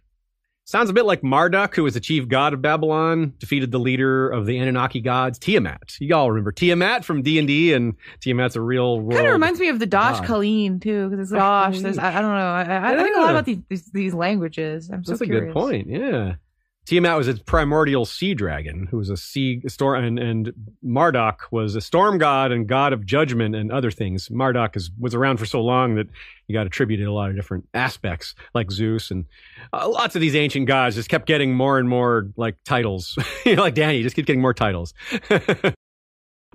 sounds a bit like Marduk, who was the chief god of Babylon, defeated the leader of the Anunnaki gods, Tiamat. You all remember Tiamat from D and D, and Tiamat's a real Kind of reminds me of the Dosh God. Colleen too, because it's Dosh. There's, I, I don't know. I, I, I think a lot about these, these these languages. I'm so That's a good point. Yeah. Tiamat was a primordial sea dragon who was a sea storm, and, and Marduk was a storm god and god of judgment and other things. Marduk is, was around for so long that he got attributed a lot of different aspects, like Zeus and uh, lots of these ancient gods just kept getting more and more like titles. you know, like Danny just kept getting more titles.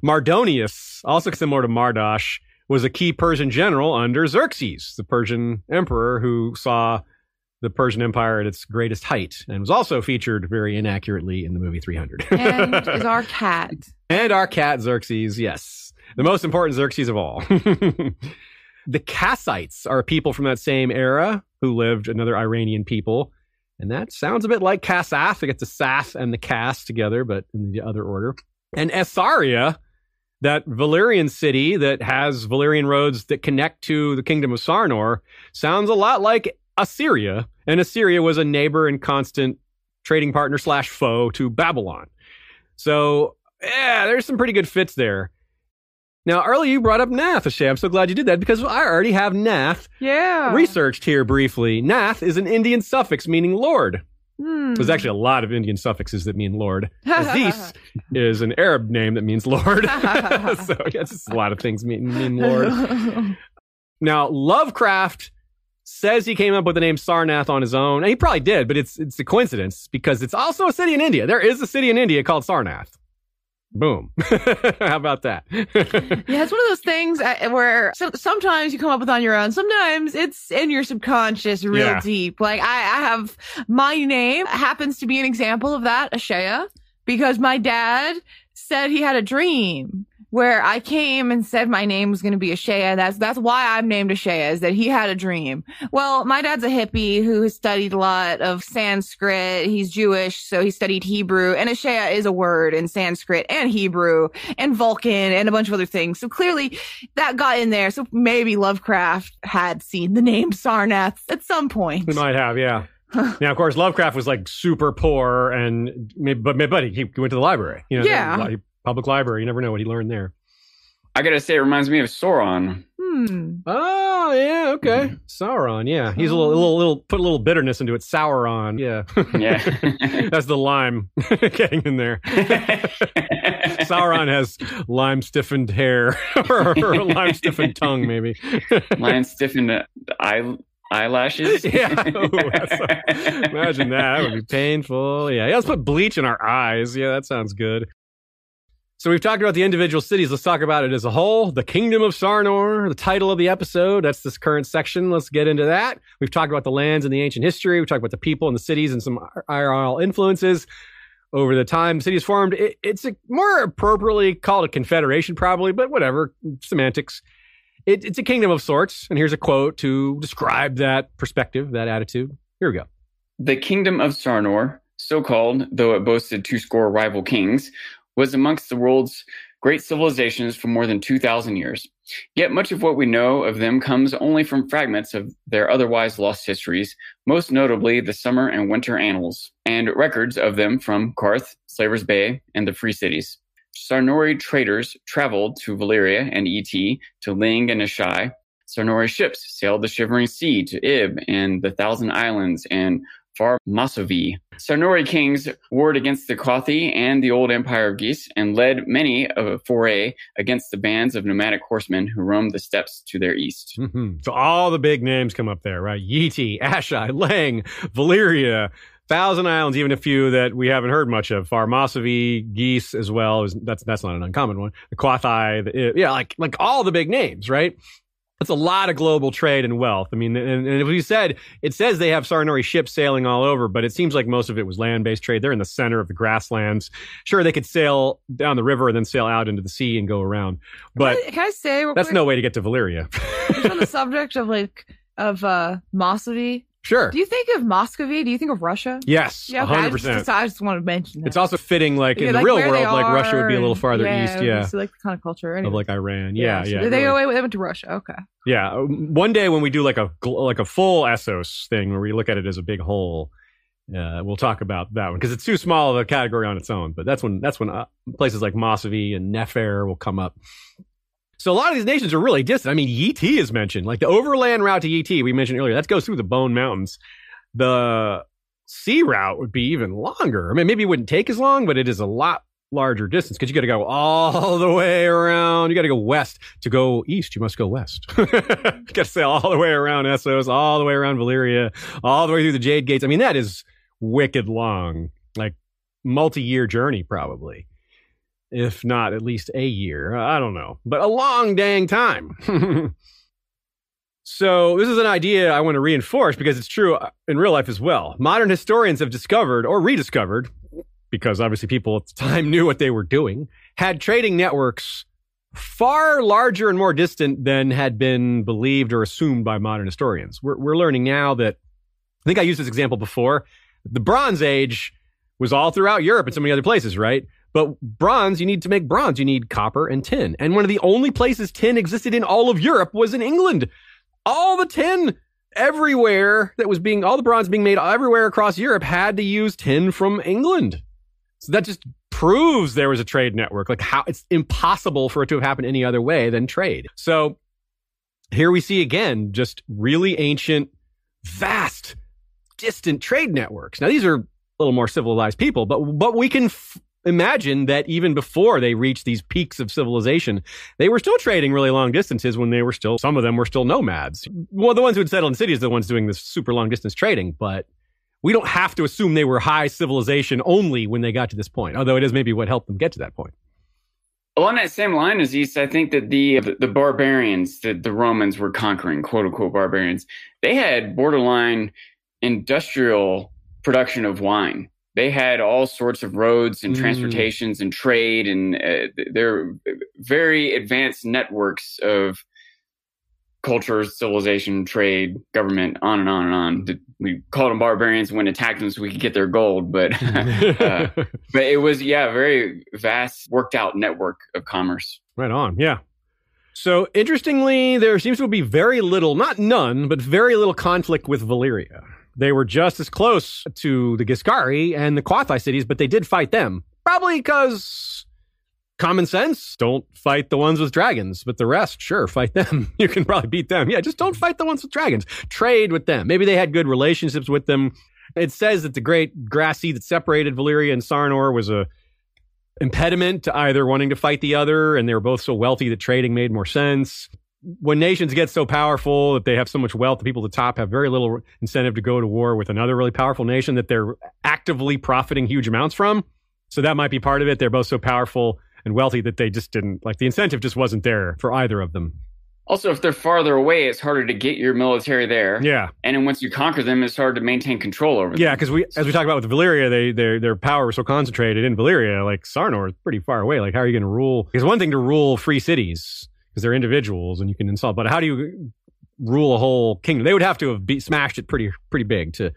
Mardonius, also similar to Mardosh, was a key Persian general under Xerxes, the Persian emperor who saw the Persian Empire at its greatest height and was also featured very inaccurately in the movie 300. And is our cat. And our cat Xerxes, yes. The most important Xerxes of all. the Kassites are people from that same era who lived, another Iranian people. And that sounds a bit like Kasath. I get the Sath and the Cass together, but in the other order. And Essaria, that Valyrian city that has Valyrian roads that connect to the kingdom of Sarnor, sounds a lot like Assyria. And Assyria was a neighbor and constant trading partner slash foe to Babylon. So yeah, there's some pretty good fits there. Now, earlier you brought up Nath, Ashay. I'm so glad you did that because I already have Nath Yeah. researched here briefly. Nath is an Indian suffix meaning Lord. Hmm. There's actually a lot of Indian suffixes that mean Lord. Aziz is an Arab name that means Lord. so, yeah, it's just a lot of things mean, mean Lord. Now, Lovecraft says he came up with the name Sarnath on his own. And he probably did, but it's it's a coincidence because it's also a city in India. There is a city in India called Sarnath. Boom. How about that? Yeah, it's one of those things uh, where so, sometimes you come up with on your own. Sometimes it's in your subconscious, real Yeah. deep. Like I, I have my name happens to be an example of that, Ashaya, because my dad said he had a dream where I came and said my name was going to be Ashaya. That's that's why I'm named Ashaya. Is that he had a dream. Well, my dad's a hippie who has studied a lot of Sanskrit. He's Jewish, so he studied Hebrew. And Ashaya is a word in Sanskrit and Hebrew and Vulcan and a bunch of other things. So clearly that got in there. So maybe Lovecraft had seen the name Sarnath at some point. we might have, yeah. now, of course, Lovecraft was like super poor, and but but he, he went to the library. You know, Yeah. Public library. You never know what he learned there. I gotta say, it reminds me of Sauron. Hmm. Oh yeah, okay. Sauron, yeah. He's a little, little, little, put a little bitterness into it. Sauron, yeah. Yeah. That's the lime getting in there. Sauron has lime stiffened hair or, lime stiffened tongue, maybe. lime stiffened eye, eyelashes. Yeah. Ooh, that's Imagine that. That would be painful. Yeah. yeah. Let's put bleach in our eyes. Yeah, that sounds good. So we've talked about the individual cities. Let's talk about it as a whole. The Kingdom of Sarnor, the title of the episode. That's this current section. Let's get into that. We've talked about the lands and the ancient history. We've talked about the people and the cities and some IRL influences over the time is formed. It, it's a, more appropriately called a confederation, probably, but whatever. Semantics. It, it's a kingdom of sorts. And here's a quote to describe that perspective, that attitude. Here we go. The kingdom of Sarnor, so called, though it boasted two score rival kings, was amongst the world's great civilizations for more than 2,000 years. Yet much of what we know of them comes only from fragments of their otherwise lost histories, most notably the summer and winter annals, and records of them from Qarth, Slaver's Bay, and the Free Cities. Sarnori traders traveled to Valyria and Et, to Leng and Asshai. Sarnori ships sailed the Shivering Sea to Ib and the Thousand Islands and Far Mossovy. Sarnori kings warred against the Qaathi and the old empire of Ghis and led many a foray against the bands of nomadic horsemen who roamed the steppes to their east. hmm So all the big names come up there, right? Yeti, Asshai, Leng, Valyria, Thousand Islands, even a few that we haven't heard much of. Farmasavi, Ghis as well. That's that's not an uncommon one. The Qaathi, the, yeah, like like all the big names, right? That's a lot of global trade and wealth. I mean, and, and if we said it says they have Sarnori ships sailing all over, but it seems like most of it was land-based trade. They're in the center of the grasslands. Sure, they could sail down the river and then sail out into the sea and go around, but can I, can I say that's quick, no way to get to Valyria. just on the subject of like of uh Mossady, Sure. Do you think of Muscovy? Do you think of Russia? yes, Yeah, okay, I hundred just, I just want to mention that. It's also fitting, like Yeah, in the like real world, like Russia would be a little farther yeah, east, yeah, So like the kind of culture. Anyway. of like Iran. Yeah, so yeah. They, really. go away. They went to Russia. Okay. Yeah, uh, one day when we do like a like a full Essos thing where we look at it as a big whole, uh, we'll talk about that one because it's too small of a category on its own. But that's when that's when uh, places like Mossovy and Nefer will come up. So a lot of these nations are really distant. I mean, Yi Ti is mentioned, like the overland route to Yi Ti we mentioned earlier. That goes through the Bone Mountains. The sea route would be even longer. I mean, maybe it wouldn't take as long, but it is a lot larger distance because you got to go all the way around. You got to go west to go east. You must go west. you got to sail all the way around Essos, all the way around Valyria, all the way through the Jade Gates. I mean, that is wicked long, like multi-year journey probably, if not at least a year. I don't know, but a long dang time. So this is an idea I want to reinforce because it's true uh, in real life as well. Modern historians have discovered or rediscovered, because obviously people at the time knew what they were doing, had trading networks far larger and more distant than had been believed or assumed by modern historians. We're, we're learning now that, I think I used this example before, the Bronze Age was all throughout Europe and so many other places, right? But bronze, you need to make bronze, you need copper and tin. And one of the only places tin existed in all of Europe was in England all the tin everywhere that was being all the bronze being made everywhere across Europe had to use tin from England. So that just proves there was a trade network. Like how it's impossible for it to have happened any other way than trade. So here we see again just really ancient, vast, distant trade networks. Now these are a little more civilized people, but but we can f- imagine that even before they reached these peaks of civilization, they were still trading really long distances when they were still, some of them were still nomads. Well, the ones who had settled in cities are the ones doing this super long distance trading, but we don't have to assume they were high civilization only when they got to this point, although it is maybe what helped them get to that point. Along that same line as East, I think that the the barbarians that the Romans were conquering, quote unquote barbarians, they had borderline industrial production of wine. They had all sorts of roads and Mm. transportations and trade, and uh, they're very advanced networks of culture, civilization, trade, government, on and on and on. We called them barbarians when attacked them so we could get their gold, but uh, but it was yeah, very vast, worked out network of commerce. Right on. Yeah. So interestingly, there seems to be very little, not none, but very little conflict with Valyria. They were just as close to the Giscari and the Qaathi cities, but they did fight them. Probably because common sense, don't fight the ones with dragons, but the rest, sure, fight them. you can probably beat them. Yeah, just don't fight the ones with dragons. Trade with them. Maybe they had good relationships with them. It says that the great grass sea that separated Valyria and Sarnor was a impediment to either wanting to fight the other, and they were both so wealthy that trading made more sense. When nations get so powerful that they have so much wealth, the people at the top have very little incentive to go to war with another really powerful nation that they're actively profiting huge amounts from. So that might be part of it. They're both so powerful and wealthy that they just didn't like the incentive just wasn't there for either of them. Also, if they're farther away, it's harder to get your military there. Yeah. And then once you conquer them, it's hard to maintain control over them. Yeah, because we, as we talked about with Valyria, they their their power was so concentrated in Valyria. Like Sarnor is pretty far away. Like, how are you going to rule? Because one thing to rule free cities because they're individuals and you can insult. but how do you rule a whole kingdom? They would have to have be, smashed it pretty pretty big to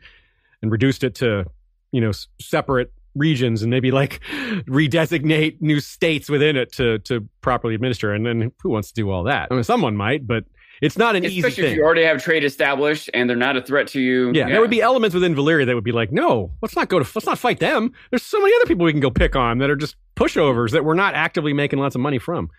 and reduced it to you know separate regions and maybe like redesignate new states within it to to properly administer. And then who wants to do all that? I mean, someone might, but it's not an easy Especially thing. if you already have trade established and they're not a threat to you. Yeah, there would be elements within Valyria that would be like, no, let's not go to, let's not fight them. There's so many other people we can go pick on that are just pushovers that we're not actively making lots of money from.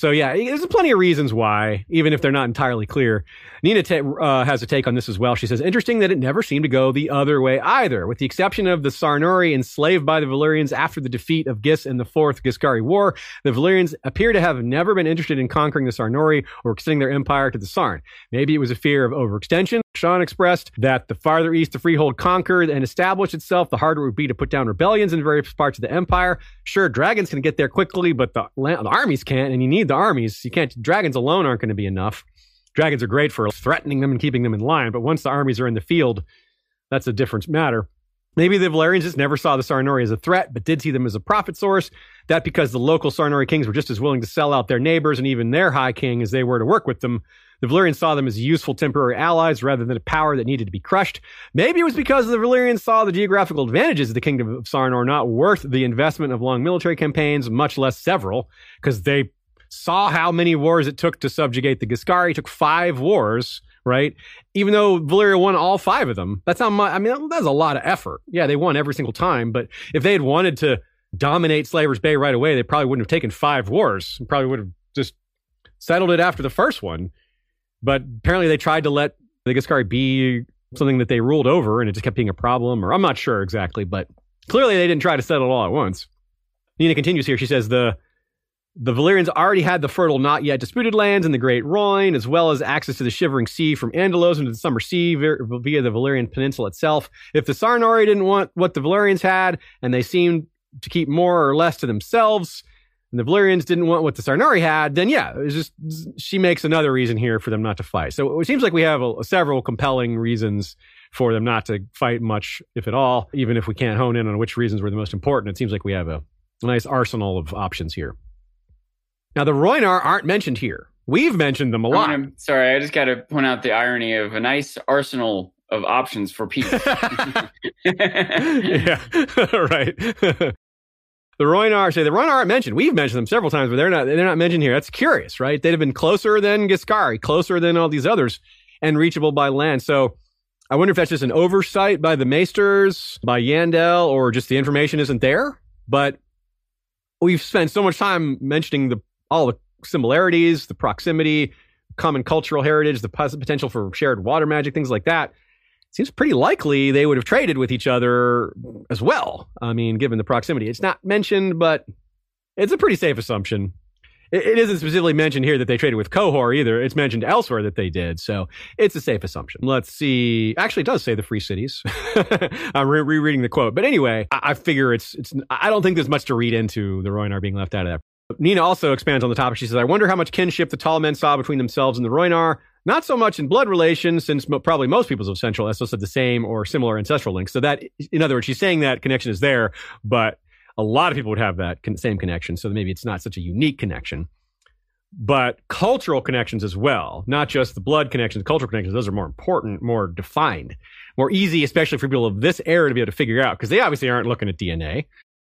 So yeah, there's plenty of reasons why, even if they're not entirely clear. Nina uh, has a take on this as well. She says, interesting that it never seemed to go the other way either, with the exception of the Sarnori enslaved by the Valyrians after the defeat of Ghis in the Fourth Giscari War. The Valyrians appear to have never been interested in conquering the Sarnori or extending their empire to the Sarn. Maybe it was a fear of overextension. Sean expressed that the farther east the freehold conquered and established itself, the harder it would be to put down rebellions in various parts of the empire. Sure, dragons can get there quickly, but the, the armies can't, and you need the armies. You can't, dragons alone aren't going to be enough. Dragons are great for threatening them and keeping them in line, but once the armies are in the field, that's a different matter. Maybe the Valyrians just never saw the Sarnori as a threat, but did see them as a profit source. That because the local Sarnori kings were just as willing to sell out their neighbors and even their high king as they were to work with them. The Valyrians saw them as useful temporary allies rather than a power that needed to be crushed. Maybe it was because the Valyrians saw the geographical advantages of the Kingdom of Sarnor not worth the investment of long military campaigns, much less several, because they saw how many wars it took to subjugate the Giscari. It took five wars, right? Even though Valyria won all five of them, that's not much. I mean, that's a lot of effort. Yeah, they won every single time, but if they had wanted to dominate Slaver's Bay right away, they probably wouldn't have taken five wars. Probably would have just settled it after the first one. But apparently they tried to let the Giscari be something that they ruled over and it just kept being a problem, or I'm not sure exactly, but clearly they didn't try to settle all at once. Nina continues here. She says the the Valyrians already had the fertile, not yet disputed lands in the Great Rhoyne, as well as access to the Shivering Sea from Andalos into the Summer Sea via the Valyrian Peninsula itself. If the Sarnori didn't want what the Valyrians had, and they seemed to keep more or less to themselves, and the Valyrians didn't want what the Sarnori had, then yeah, it's just she makes another reason here for them not to fight. So it seems like we have a, several compelling reasons for them not to fight much, if at all. Even if we can't hone in on which reasons were the most important, it seems like we have a, a nice arsenal of options here. Now, the Rhoynar aren't mentioned here. We've mentioned them a lot. I'm sorry, I just got to point out the irony of a nice arsenal of options for people. yeah, right. the Rhoynar say the Rhoynar aren't mentioned. We've mentioned them several times, but they're not. They're not mentioned here. That's curious, right? They'd have been closer than Giscari, closer than all these others, and reachable by land. So. I wonder if that's just an oversight by the Maesters, by Yandel, or just the information isn't there. But we've spent so much time mentioning the all the similarities, the proximity, common cultural heritage, the potential for shared water magic, things like that. Seems pretty likely they would have traded with each other as well. I mean, given the proximity, it's not mentioned, but it's a pretty safe assumption. It, it isn't specifically mentioned here that they traded with Qohor either. It's mentioned elsewhere that they did, so it's a safe assumption. Let's see. Actually, it does say the free cities. I'm re- rereading the quote, but anyway, I, I figure it's it's. I don't think there's much to read into the Rhoynar being left out of that Nina also expands on the topic. She says, I wonder how much kinship the tall men saw between themselves and the Rhoynar. Not so much in blood relations, since mo- probably most peoples of Central Essos have the same or similar ancestral links. So that, in other words, she's saying that connection is there, but a lot of people would have that con- same connection. So maybe it's not such a unique connection. But cultural connections as well, not just the blood connections, cultural connections, those are more important, more defined, more easy, especially for people of this era to be able to figure out, because they obviously aren't looking at DNA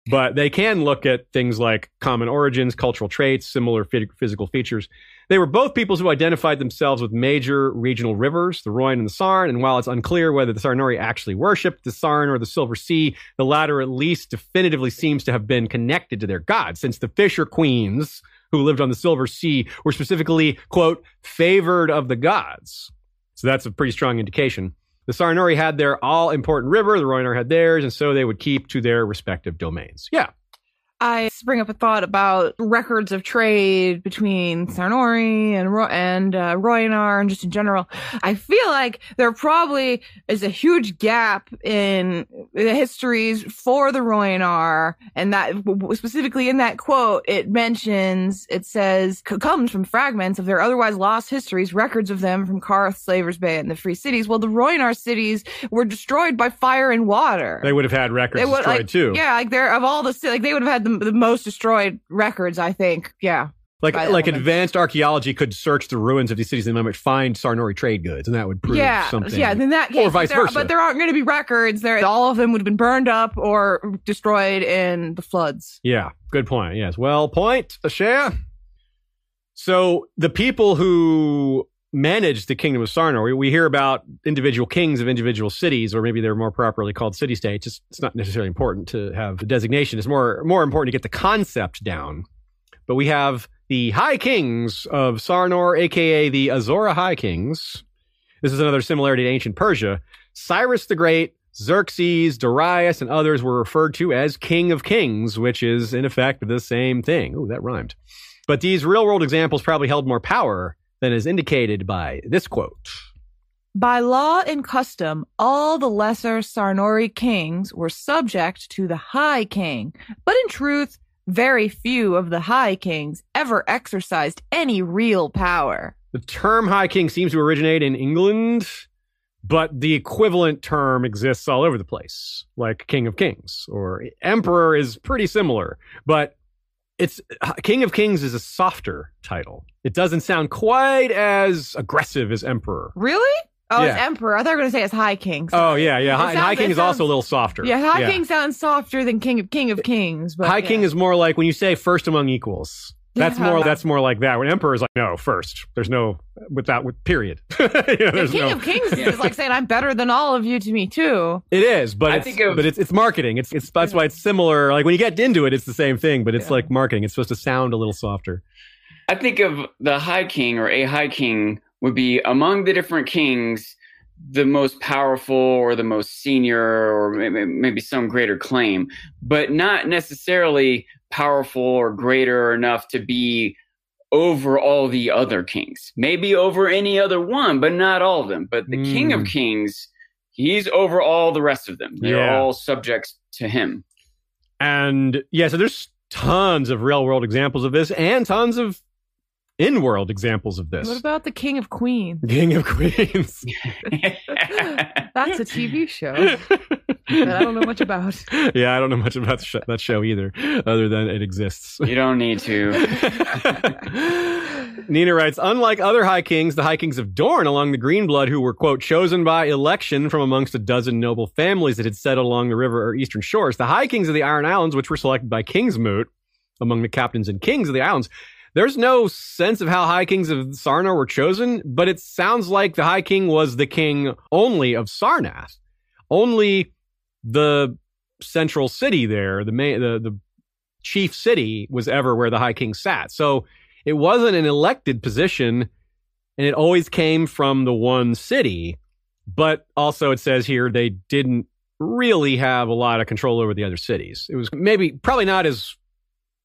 but they can look at things like common origins, cultural traits, similar physical features. They were both peoples who identified themselves with major regional rivers, the Rhoyne and the Sarn. And while it's unclear whether the Sarnori actually worshipped the Sarn or the Silver Sea, the latter at least definitively seems to have been connected to their gods, since the Fisher Queens who lived on the Silver Sea were specifically, quote, favored of the gods. So that's a pretty strong indication. The Sarnori had their all important river, the Rhoynar had theirs, and so they would keep to their respective domains. Yeah. I bring up a thought about records of trade between Sarnori and Ro- and uh, Rhoynar and just in general. I feel like there probably is a huge gap in the histories for the Rhoynar, and that specifically in that quote, it mentions it says comes from fragments of their otherwise lost histories, records of them from Qarth, Slavers Bay, and the Free Cities. Well, the Rhoynar cities were destroyed by fire and water. They would have had records would, destroyed like, too. Yeah, like they're of all the like they would have had the the most destroyed records, I think. Yeah. Like like advanced archaeology could search the ruins of these cities and might find Sarnori trade goods, and that would prove yeah, something. Yeah, then that case, or vice there, versa. But there aren't going to be records. There, all of them would have been burned up or destroyed in the floods. Yeah, good point. Yes, well, point, Ashaya. So the people who managed the kingdom of Sarnor. We, we, hear about individual kings of individual cities, or maybe they're more properly called city states. It's, it's not necessarily important to have the designation. It's more more important to get the concept down. But we have the High Kings of Sarnor, aka the Azora High Kings. This is another similarity to ancient Persia. Cyrus the Great, Xerxes, Darius, and others were referred to as King of Kings, which is in effect the same thing. Oh, that rhymed. But these real world examples probably held more power than is indicated by this quote. By law and custom, all the lesser Sarnori kings were subject to the High King, but in truth, very few of the High Kings ever exercised any real power. The term High King seems to originate in England, but the equivalent term exists all over the place, like King of Kings or Emperor is pretty similar. But it's uh, King of Kings is a softer title. It doesn't sound quite as aggressive as Emperor. Really? Oh, it's Emperor. I thought you were going to say it's High King. Oh yeah, yeah. High, sounds- High King is sounds- also a little softer. Yeah, High King sounds softer than King of King of Kings. But High yeah. King is more like when you say first among equals. That's Yeah. more. That's more like that. When Emperor is like no first. There's no without with period. You know, The King no- of Kings is like saying I'm better than all of you to me too. It is, but I it's, think of- but it's it's marketing. It's it's that's why it's similar. Like when you get into it, it's the same thing, but it's Yeah. like marketing. It's supposed to sound a little softer. I think of the High King or a High King would be among the different kings the most powerful or the most senior or may- may- maybe some greater claim, but not necessarily powerful or greater enough to be over all the other kings. Maybe over any other one, but not all of them. But the King of Mm. Kings, he's over all the rest of them. They're Yeah. all subjects to him. And yeah, so there's tons of real world examples of this, and tons of in world examples of this. What about the King of Queens? King of Queens? That's a TV show that I don't know much about. yeah, I don't know much about sh- that show either, other than it exists. you don't need to. Nina writes, unlike other High Kings, the High Kings of Dorne along the Greenblood, who were, quote, chosen by election from amongst a dozen noble families that had settled along the river or eastern shores, the High Kings of the Iron Islands, which were selected by Kingsmoot among the captains and kings of the islands, there's no sense of how High Kings of Sarnor were chosen, but it sounds like the High King was the king only of Sarnath. Only the central city there, the main, the, the chief city was ever where the High King sat. So it wasn't an elected position and it always came from the one city. But also it says here they didn't really have a lot of control over the other cities. It was maybe probably not as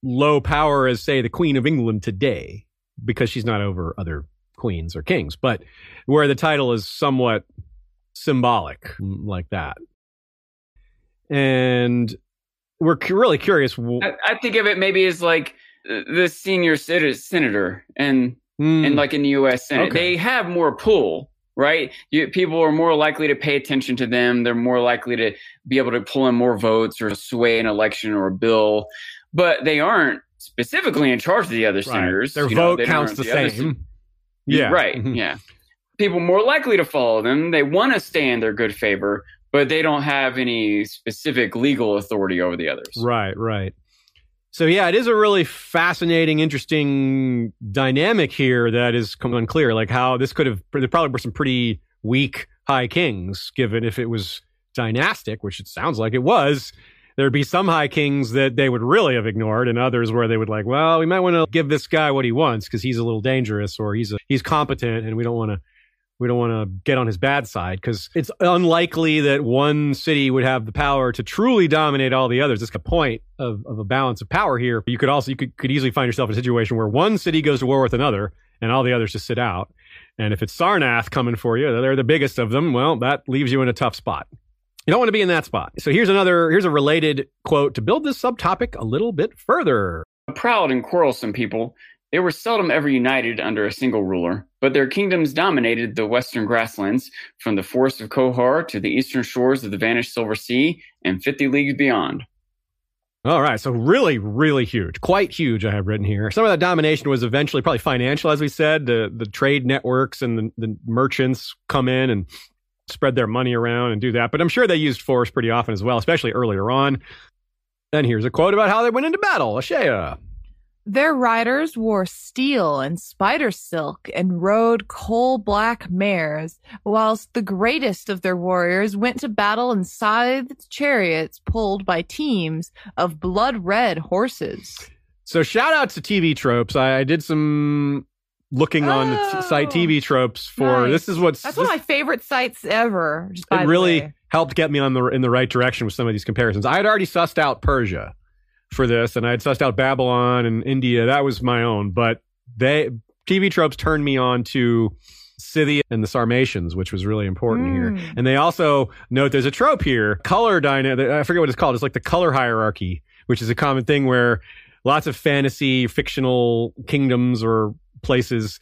low power as say the Queen of England today because she's not over other queens or kings, but where the title is somewhat symbolic mm, like that. And we're cu- really curious. w- I, I think of it maybe as like uh, the senior sen- senator and Mm, and like in the U.S. Senate, Okay. they have more pull, right? You, people are more likely to pay attention to them. They're more likely to be able to pull in more votes or sway an election or a bill, but they aren't specifically in charge of the other right. senators. Their You vote don't- counts the, other same. yeah. right. Mhm. Yeah, people more likely to follow them. They want to stay in their good favor, but they don't have any specific legal authority over the others. Right, right. So yeah, it is a really fascinating, interesting dynamic here that is unclear. Like how this could have there probably were some pretty weak high kings, given if it was dynastic, which it sounds like it was. There'd be some high kings that they would really have ignored, and others where they would like, well, we might want to give this guy what he wants because he's a little dangerous or he's a, he's competent, and we don't want to we don't want to get on his bad side because it's unlikely that one city would have the power to truly dominate all the others. It's a point of, of a balance of power here. You could also you could, could easily find yourself in a situation where one city goes to war with another and all the others just sit out. And if it's Sarnath coming for you, they're the biggest of them. Well, that leaves you in a tough spot. You don't want to be in that spot. So here's another here's a related quote to build this subtopic a little bit further. A proud and quarrelsome people, they were seldom ever united under a single ruler, but their kingdoms dominated the western grasslands from the forest of Qohor to the eastern shores of the vanished Silver Sea and 50 leagues beyond. All right, so really, really huge, quite huge. I have written here. Some of that domination was eventually probably financial, as we said. The the trade networks and the, the merchants come in and spread their money around and do that. But I'm sure they used force pretty often as well, especially earlier on. And here's a quote about how they went into battle. Ashaya. Their riders wore steel and spider silk and rode coal black mares, whilst the greatest of their warriors went to battle in scythed chariots pulled by teams of blood red horses. So shout out to TV tropes. I, I did some looking on the t- Oh, site TV tropes for nice. this is what's That's this, one of my favorite sites ever. Just it really helped get me on the in the right direction with some of these comparisons. I had already sussed out Persia for this, and I had sussed out Babylon and India. That was my own, but they TV tropes turned me on to Scythia and the Sarmatians, which was really important here. Mm. And they also note there's a trope here, color dynamic. I forget what it's called. It's like the color hierarchy, which is a common thing where lots of fantasy fictional kingdoms or places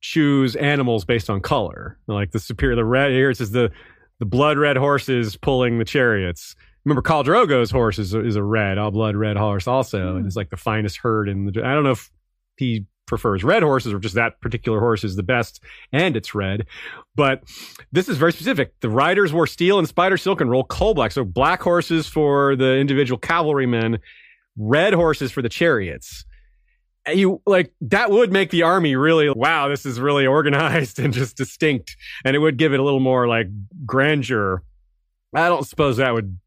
choose animals based on color. Like the superior, the red here it says the the blood red horses pulling the chariots. remember Khal Drogo's horse is a, is a red, all blood red horse also, and hmm. it's like the finest herd in the. I don't know if he prefers red horses or just that particular horse is the best and it's red. But this is very specific. The riders wore steel and spider silk and roll coal black. So black horses for the individual cavalrymen, red horses for the chariots. You like that would make the army really wow, this is really organized and just distinct. And it would give it a little more like grandeur. I don't suppose that would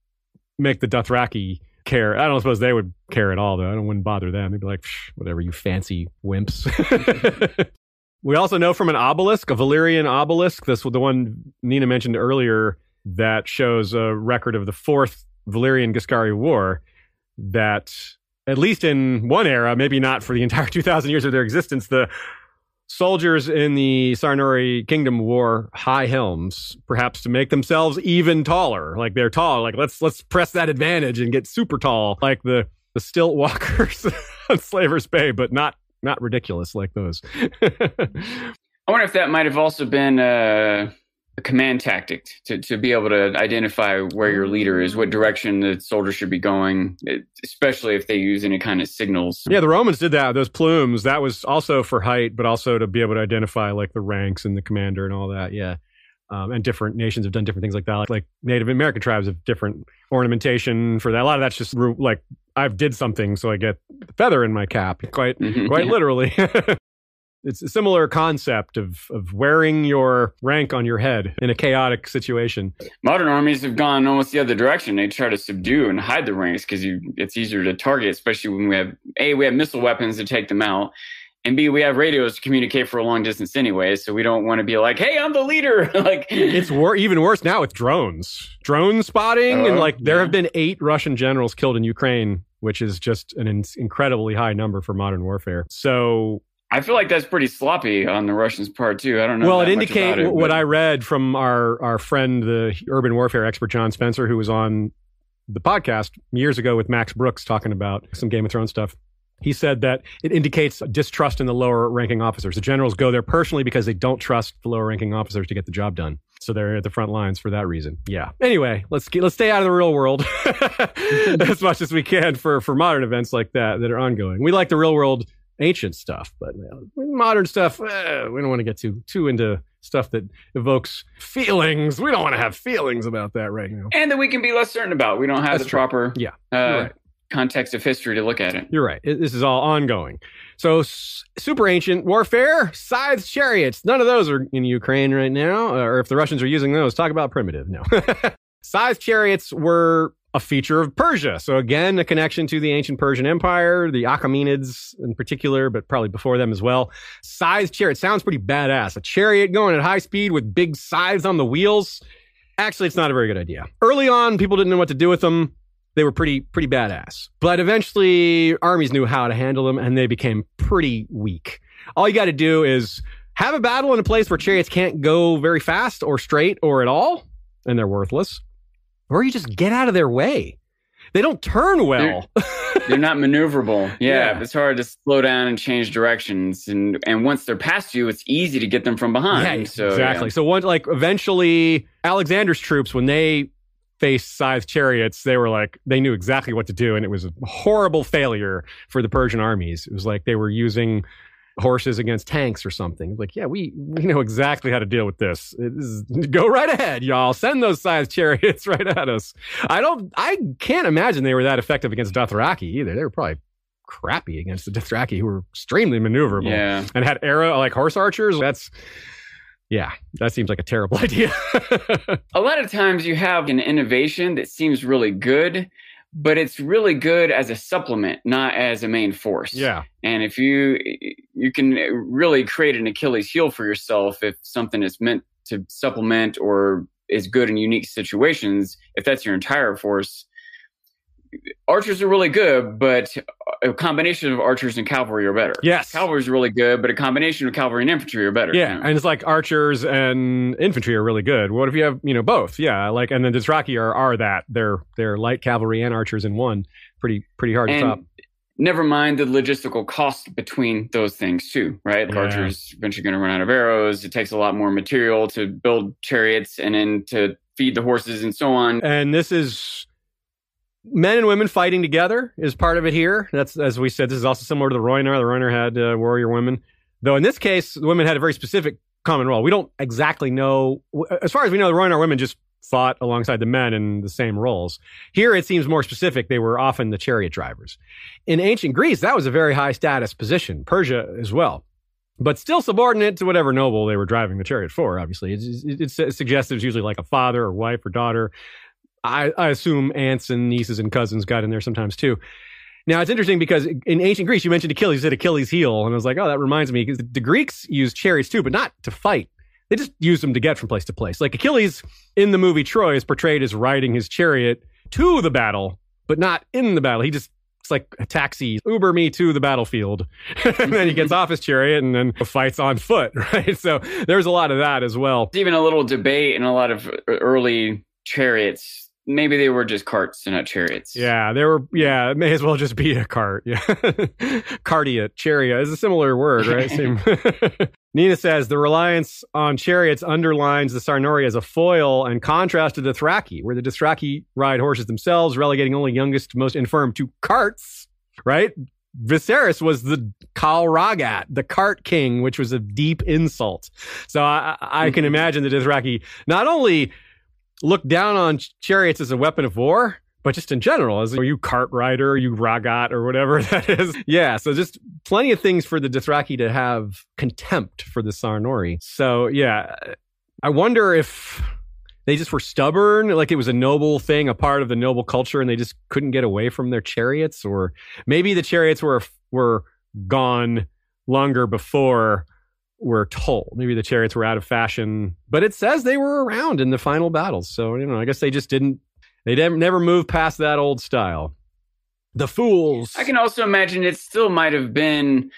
make the Dothraki care. I don't suppose they would care at all, though. I don't wouldn't bother them. They'd be like, whatever, you fancy wimps. we also know from an obelisk, a Valyrian obelisk, this was the one Nina mentioned earlier, that shows a record of the fourth Valyrian Giscari War. That at least in one era, maybe not for the entire 2,000 years of their existence, the soldiers in the Sarnori kingdom wore high helms, perhaps to make themselves even taller. Like they're tall. Like let's let's press that advantage and get super tall, like the the stilt walkers on Slaver's Bay, but not not ridiculous like those. I wonder if that might have also been uh, a command tactic to, to be able to identify where your leader is, what direction the soldier should be going, especially if they use any kind of signals. Yeah, the Romans did that. Those plumes, that was also for height, but also to be able to identify like the ranks and the commander and all that. Yeah. Um, and different nations have done different things like that. Like, like, Native American tribes have different ornamentation for that. A lot of that's just like I've did something, so I get the feather in my cap, quite mm-hmm. quite literally. it's a similar concept of of wearing your rank on your head in a chaotic situation. Modern armies have gone almost the other direction. They try to subdue and hide the ranks because it's easier to target, especially when we have a we have missile weapons to take them out. And B, we have radios to communicate for a long distance anyway, so we don't want to be like, "Hey, I'm the leader." like it's wor- even worse now with drones, drone spotting, and oh, like there yeah. have been eight Russian generals killed in Ukraine, which is just an in- incredibly high number for modern warfare. So I feel like that's pretty sloppy on the Russians' part too. I don't know. Well, it indicates what I read from our our friend, the urban warfare expert John Spencer, who was on the podcast years ago with Max Brooks talking about some Game of Thrones stuff. He said that it indicates distrust in the lower ranking officers. The generals go there personally because they don't trust the lower ranking officers to get the job done. So they're at the front lines for that reason. Yeah. Anyway, let's get, let's stay out of the real world as much as we can for for modern events like that that are ongoing. We like the real world ancient stuff, but you know, modern stuff, eh, we don't want to get too too into stuff that evokes feelings. We don't want to have feelings about that right now, and that we can be less certain about. We don't have That's the true. proper yeah uh, right. context of history to look at it. You're right. It, this is all ongoing. So s- super ancient warfare, scythes, chariots. None of those are in Ukraine right now, or if the Russians are using those, talk about primitive. No. Scythe chariots were a feature of Persia. So again, a connection to the ancient Persian Empire, the Achaemenids in particular, but probably before them as well. Scythe chariot sounds pretty badass. A chariot going at high speed with big scythes on the wheels. Actually, it's not a very good idea. Early on, people didn't know what to do with them. They were pretty, pretty badass. But eventually, armies knew how to handle them and they became pretty weak. All you got to do is have a battle in a place where chariots can't go very fast or straight or at all, and they're worthless or you just get out of their way. They don't turn well. They're, they're not maneuverable. Yeah, yeah, it's hard to slow down and change directions. And and once they're past you, it's easy to get them from behind. Yeah, so, exactly. Yeah. So one like eventually Alexander's troops when they faced scythe chariots, they were like they knew exactly what to do, and it was a horrible failure for the Persian armies. It was like they were using horses against tanks or something. Like, yeah, we we know exactly how to deal with this. Is, go right ahead, y'all. Send those scythe chariots right at us. I don't. I can't imagine they were that effective against Dothraki either. They were probably crappy against the Dothraki, who were extremely maneuverable yeah. and had arrow like horse archers. That's yeah, that seems like a terrible idea. a lot of times you have an innovation that seems really good, but it's really good as a supplement, not as a main force. Yeah. And if you you can really create an Achilles heel for yourself if something is meant to supplement or is good in unique situations, if that's your entire force, archers are really good, but a combination of archers and cavalry are better. Yes. Cavalry is really good, but a combination of cavalry and infantry are better. Yeah. You know? And it's like archers and infantry are really good. What if you have, you know, both? Yeah. Like, and then Dothraki are, are that. They're, they're light cavalry and archers in one. Pretty, pretty hard and to top. Never mind the logistical cost between those things too, right? Yeah. Archers eventually going to run out of arrows. It takes a lot more material to build chariots and then to feed the horses and so on. And this is, men and women fighting together is part of it here. That's as we said. This is also similar to the Rhoynar. The Rhoynar had uh, warrior women, though in this case, the women had a very specific common role. We don't exactly know, as far as we know, the Rhoynar women just fought alongside the men in the same roles. Here, it seems more specific. They were often the chariot drivers. In ancient Greece, that was a very high status position. Persia as well but still subordinate to whatever noble they were driving the chariot for. Obviously, it, suggests it was usually like a father or wife or daughter. I, I, assume aunts and nieces and cousins got in there sometimes too. Now it's interesting because in ancient Greece, you mentioned Achilles, you said Achilles' heel, and I was like, oh, that reminds me because the Greeks used chariots too, but not to fight. They just used them to get from place to place. Like Achilles in the movie Troy is portrayed as riding his chariot to the battle, but not in the battle. He just it's like a taxi, Uber me to the battlefield. and then he gets off his chariot and then fights on foot, right? So there's a lot of that as well. Even a little debate in a lot of early chariots maybe they were just carts and not chariots. Yeah, they were. Yeah, it may as well just be a cart. Yeah, cardia, chariot is a similar word, right? Same. Nina says the reliance on chariots underlines the Sarnori as a foil and contrast to the Dothraki, where the Dothraki ride horses themselves, relegating only youngest, most infirm to carts. Right. Viserys was the Khal Rhaggat, the cart king, which was a deep insult. So I, I can mm-hmm. imagine the Dothraki not only look down on chariots as a weapon of war, but just in general, as are you cart rider, are you Rhaggat, or whatever that is. Yeah, so just plenty of things for the Dothraki to have contempt for the Sarnori. So yeah, I wonder if they just were stubborn, like it was a noble thing, a part of the noble culture, and they just couldn't get away from their chariots, or maybe the chariots were were gone longer before we're told. Maybe the chariots were out of fashion, but it says they were around in the final battles. So, you know, I guess they just didn't, they never moved past that old style. The fools. I can also imagine it still might have been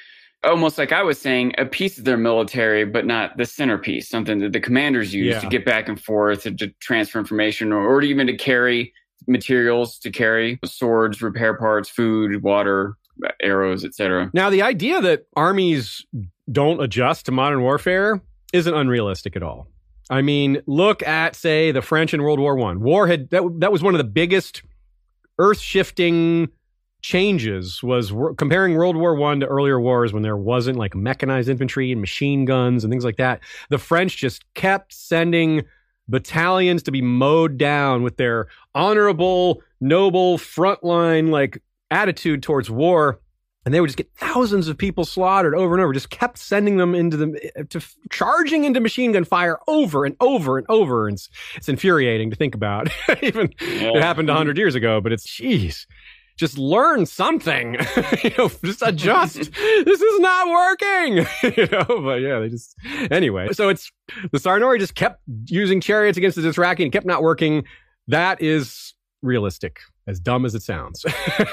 almost like I was saying, a piece of their military, but not the centerpiece, something that the commanders use yeah. to get back and forth, to, to transfer information, or, or even to carry materials, to carry swords, repair parts, food, water, arrows, etc. Now, the idea that armies don't adjust to modern warfare isn't unrealistic at all. I mean, look at say the French in World War One. War had that that was one of the biggest earth shifting changes was comparing World War One to earlier wars when there wasn't like mechanized infantry and machine guns and things like that. The French just kept sending battalions to be mowed down with their honorable, noble frontline like attitude towards war and they would just get thousands of people slaughtered over and over just kept sending them into the eh, to charging into machine gun fire over and over and over. And it's, it's infuriating to think about. Even yeah. it happened 100 years ago but it's jeez just learn something you know just adjust. This is not working you know but yeah they just anyway. So it's the sarnori just kept using chariots against the dothraki and kept not working. That is realistic as dumb as it sounds.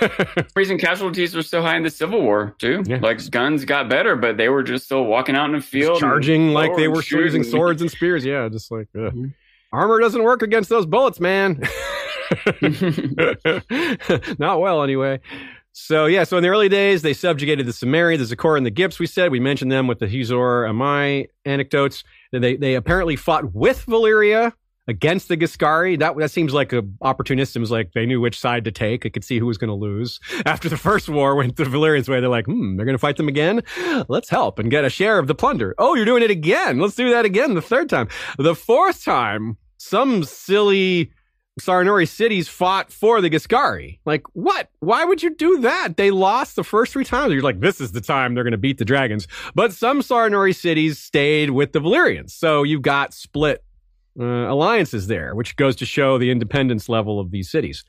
Reason casualties were so high in the Civil War too. Yeah. Like guns got better, but they were just still walking out in the field, just charging like they were shooting. using swords and spears. Yeah, just like mm-hmm. armor doesn't work against those bullets, man. Not well, anyway. So yeah, so in the early days, they subjugated the Cymmeri, the Zoqora, and the Gipps. We said we mentioned them with the Huzhor Amai anecdotes. They they apparently fought with Valyria against the Giscari. That that seems like a opportunism. Is like they knew which side to take. They could see who was going to lose. After the first war went the Valyrians' way, they're like, hmm, they're going to fight them again. Let's help and get a share of the plunder. Oh, you're doing it again. Let's do that again. The third time, the fourth time, some silly. Sarnori cities fought for the Giscari. Like, what? Why would you do that? They lost the first three times. You're like, this is the time they're going to beat the dragons. But some Sarnori cities stayed with the Valyrians. So you got split uh, alliances there, which goes to show the independence level of these cities.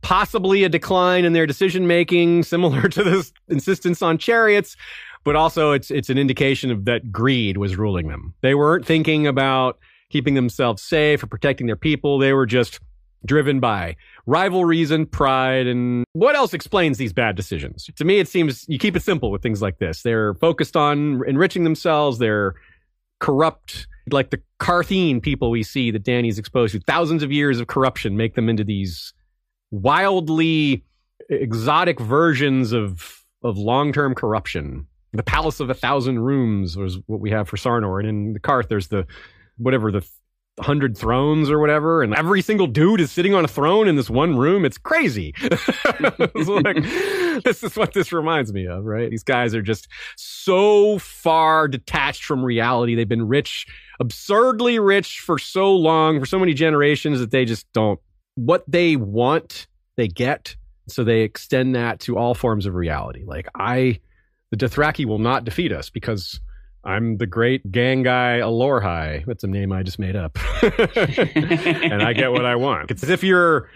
Possibly a decline in their decision making, similar to this insistence on chariots, but also it's it's an indication of that greed was ruling them. They weren't thinking about keeping themselves safe or protecting their people. They were just driven by rivalries and pride. And what else explains these bad decisions? To me, it seems you keep it simple with things like this. They're focused on enriching themselves. They're corrupt like the Qartheen people we see that Dany's exposed to. Thousands of years of corruption make them into these wildly exotic versions of of long term corruption. The Palace of a Thousand Rooms was what we have for Sarnor, and in the Qarth there's the whatever the hundred thrones or whatever, and every single dude is sitting on a throne in this one room. It's crazy. it's like, this is what this reminds me of, right? These guys are just so far detached from reality. They've been rich, absurdly rich for so long, for so many generations that they just don't. What they want, they get. So they extend that to all forms of reality. Like I, the Dothraki will not defeat us because I'm the great gang guy Alorhai. That's a name I just made up. and I get what I want. It's as if your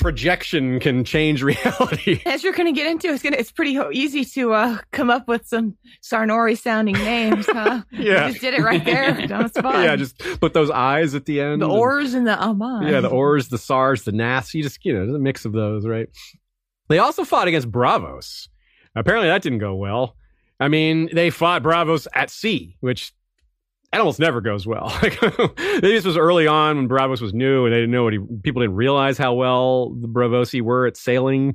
projection can change reality. As you're going to get into, it's to, it's pretty easy to uh, come up with some Sarnori sounding names, huh? Yeah. You just did it right there spot. yeah, just put those eyes at the end. the ors and the amon. Yeah, the ors, the sars, the nas. You just, you know, there's a mix of those, right? They also fought against Braavos. Apparently that didn't go well. I mean, they fought Braavos at sea, which that almost never goes well. This was early on when Braavos was new and they didn't know what he, people didn't realize how well the Braavosi were at sailing.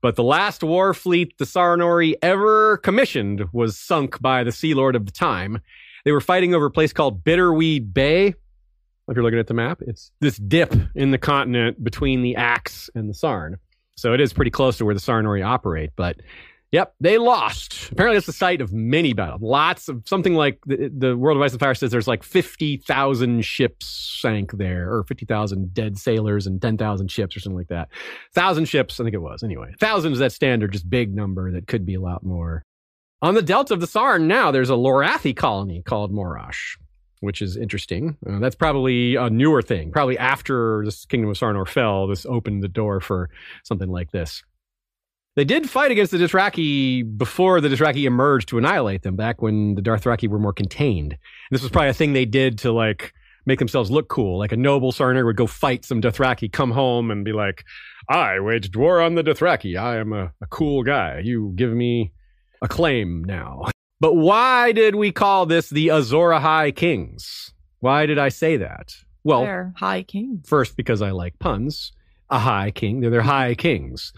But the last war fleet the Sarnori ever commissioned was sunk by the Sea Lord of the time. They were fighting over a place called Bitterweed Bay. If you're looking at the map, it's this dip in the continent between the Axe and the Sarn. So it is pretty close to where the Sarnori operate. But yep, they lost. Apparently, it's the site of many battles. Lots of something like the, the World of Ice and Fire says there's like 50,000 ships sank there, or 50,000 dead sailors and 10,000 ships, or something like that. Thousand ships, I think it was. Anyway, thousand is that standard, just big number that could be a lot more. On the delta of the Sarn now, there's a Lorathi colony called Morosh which is interesting. Uh, that's probably a newer thing. Probably after this Kingdom of Sarnor fell, this opened the door for something like this. They did fight against the Dothraki before the Dothraki emerged to annihilate them, back when the Dothraki were more contained. This was probably a thing they did to like make themselves look cool. Like a noble Sarner would go fight some Dothraki, come home and be like, I waged war on the Dothraki. I am a, a cool guy. You give me a claim now. But why did we call this the Azor High Kings? Why did I say that? Well, They're high kings. first because I like puns. A high king, they're their high kings.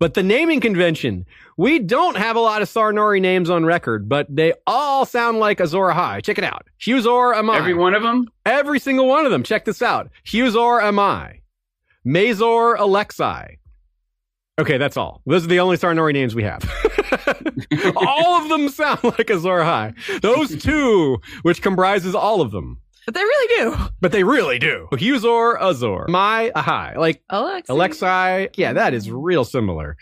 But the naming convention, we don't have a lot of Sarnori names on record, but they all sound like Azor Ahai. Check it out. Huzhor Amai. Every one of them? Every single one of them. Check this out. Huzhor Amai. Mazor Alexi. Okay, that's all. Those are the only Sarnori names we have. all of them sound like Azor Ahai. Those two, which comprises all of them. But they really do. But they really do. Huzhor, Azor, my Ahai. Like Alexi. Alexi. Yeah, that is real similar.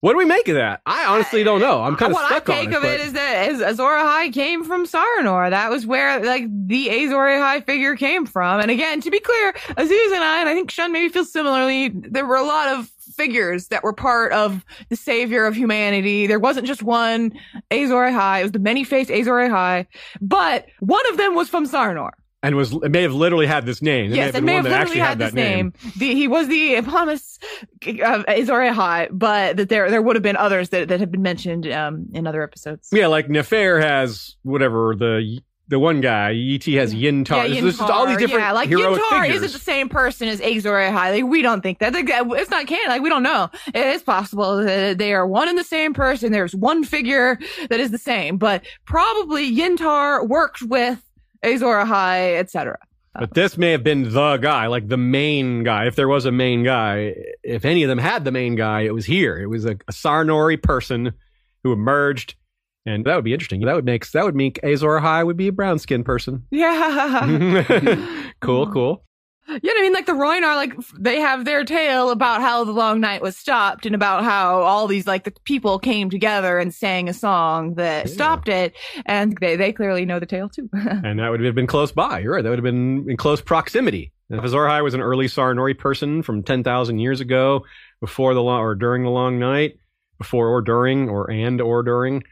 What do we make of that? I honestly don't know. I'm kind of what stuck I on take it. of it but- is that is Azor Ahai came from Sarnor. That was where like the Azor Ahai figure came from. And again, to be clear, Aziz and I, and I think Shun maybe feels similarly, there were a lot of figures that were part of the savior of humanity. There wasn't just one Azor Ahai. It was the many-faced Azor Ahai. But one of them was from Sarnor. and was it may have literally had this name. It yes, may it may have have been one that literally actually had this that name. The, he was the eponymous uh, Azor Ahai, but that there there would have been others that, that have been mentioned um, in other episodes. Yeah, like Nefer has whatever the the one guy. Et has Yintar. Yeah, There's just all these Yintar. different yeah, like heroic Yintar figures. isn't the same person as Azor Ahai. Like, we don't think that. Like, that- It's not canon. Like we don't know. It is possible that they are one and the same person. There's one figure that is the same, but probably Yintar worked with Azor Ahai, etc. But this may have been the guy, like the main guy. If there was a main guy, if any of them had the main guy, it was here. It was a, a Sarnori person who emerged, and that would be interesting. That would make that would make Azor Ahai would be a brown skinned person. Yeah. cool, cool. You know what I mean? Like the Rhoynar, like they have their tale about how the long night was stopped and about how all these like the people came together and sang a song that Yeah. stopped it. And they, they clearly know the tale too. And that would have been close by. You're right. That would have been in close proximity. If Azor Ahai was an early Sarnori person from 10,000 years ago, before the long or during the long night, before or during or and or during.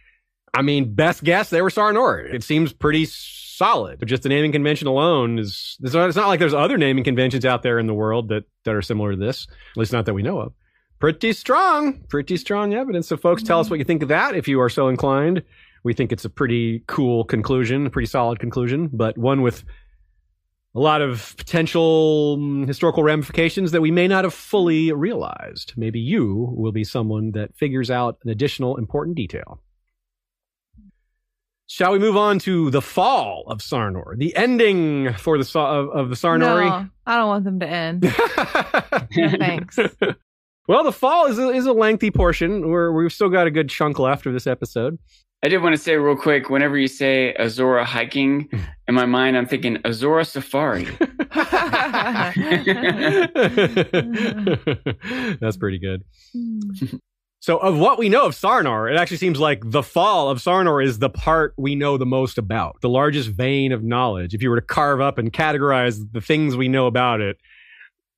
I mean, best guess they were Sarnor. It seems pretty solid. But just the naming convention alone is. It's not, like there's other naming conventions out there in the world that that are similar to this. At least not that we know of. Pretty strong, pretty strong evidence. So, folks, tell us what you think of that if you are so inclined. We think it's a pretty cool conclusion, a pretty solid conclusion, but one with a lot of potential mm, historical ramifications that we may not have fully realized. Maybe you will be someone that figures out an additional important detail. Shall we move on to the fall of Sarnor, the ending for the of, of the Sarnori? No, I don't want them to end. thanks. Well, the fall is a, is a lengthy portion. We're, we've still got a good chunk left of this episode. I did want to say real quick whenever you say Azora hiking, in my mind, I'm thinking Azora safari. That's pretty good. Hmm. So, of what we know of Sarnor, it actually seems like the fall of Sarnor is the part we know the most about, the largest vein of knowledge. If you were to carve up and categorize the things we know about it,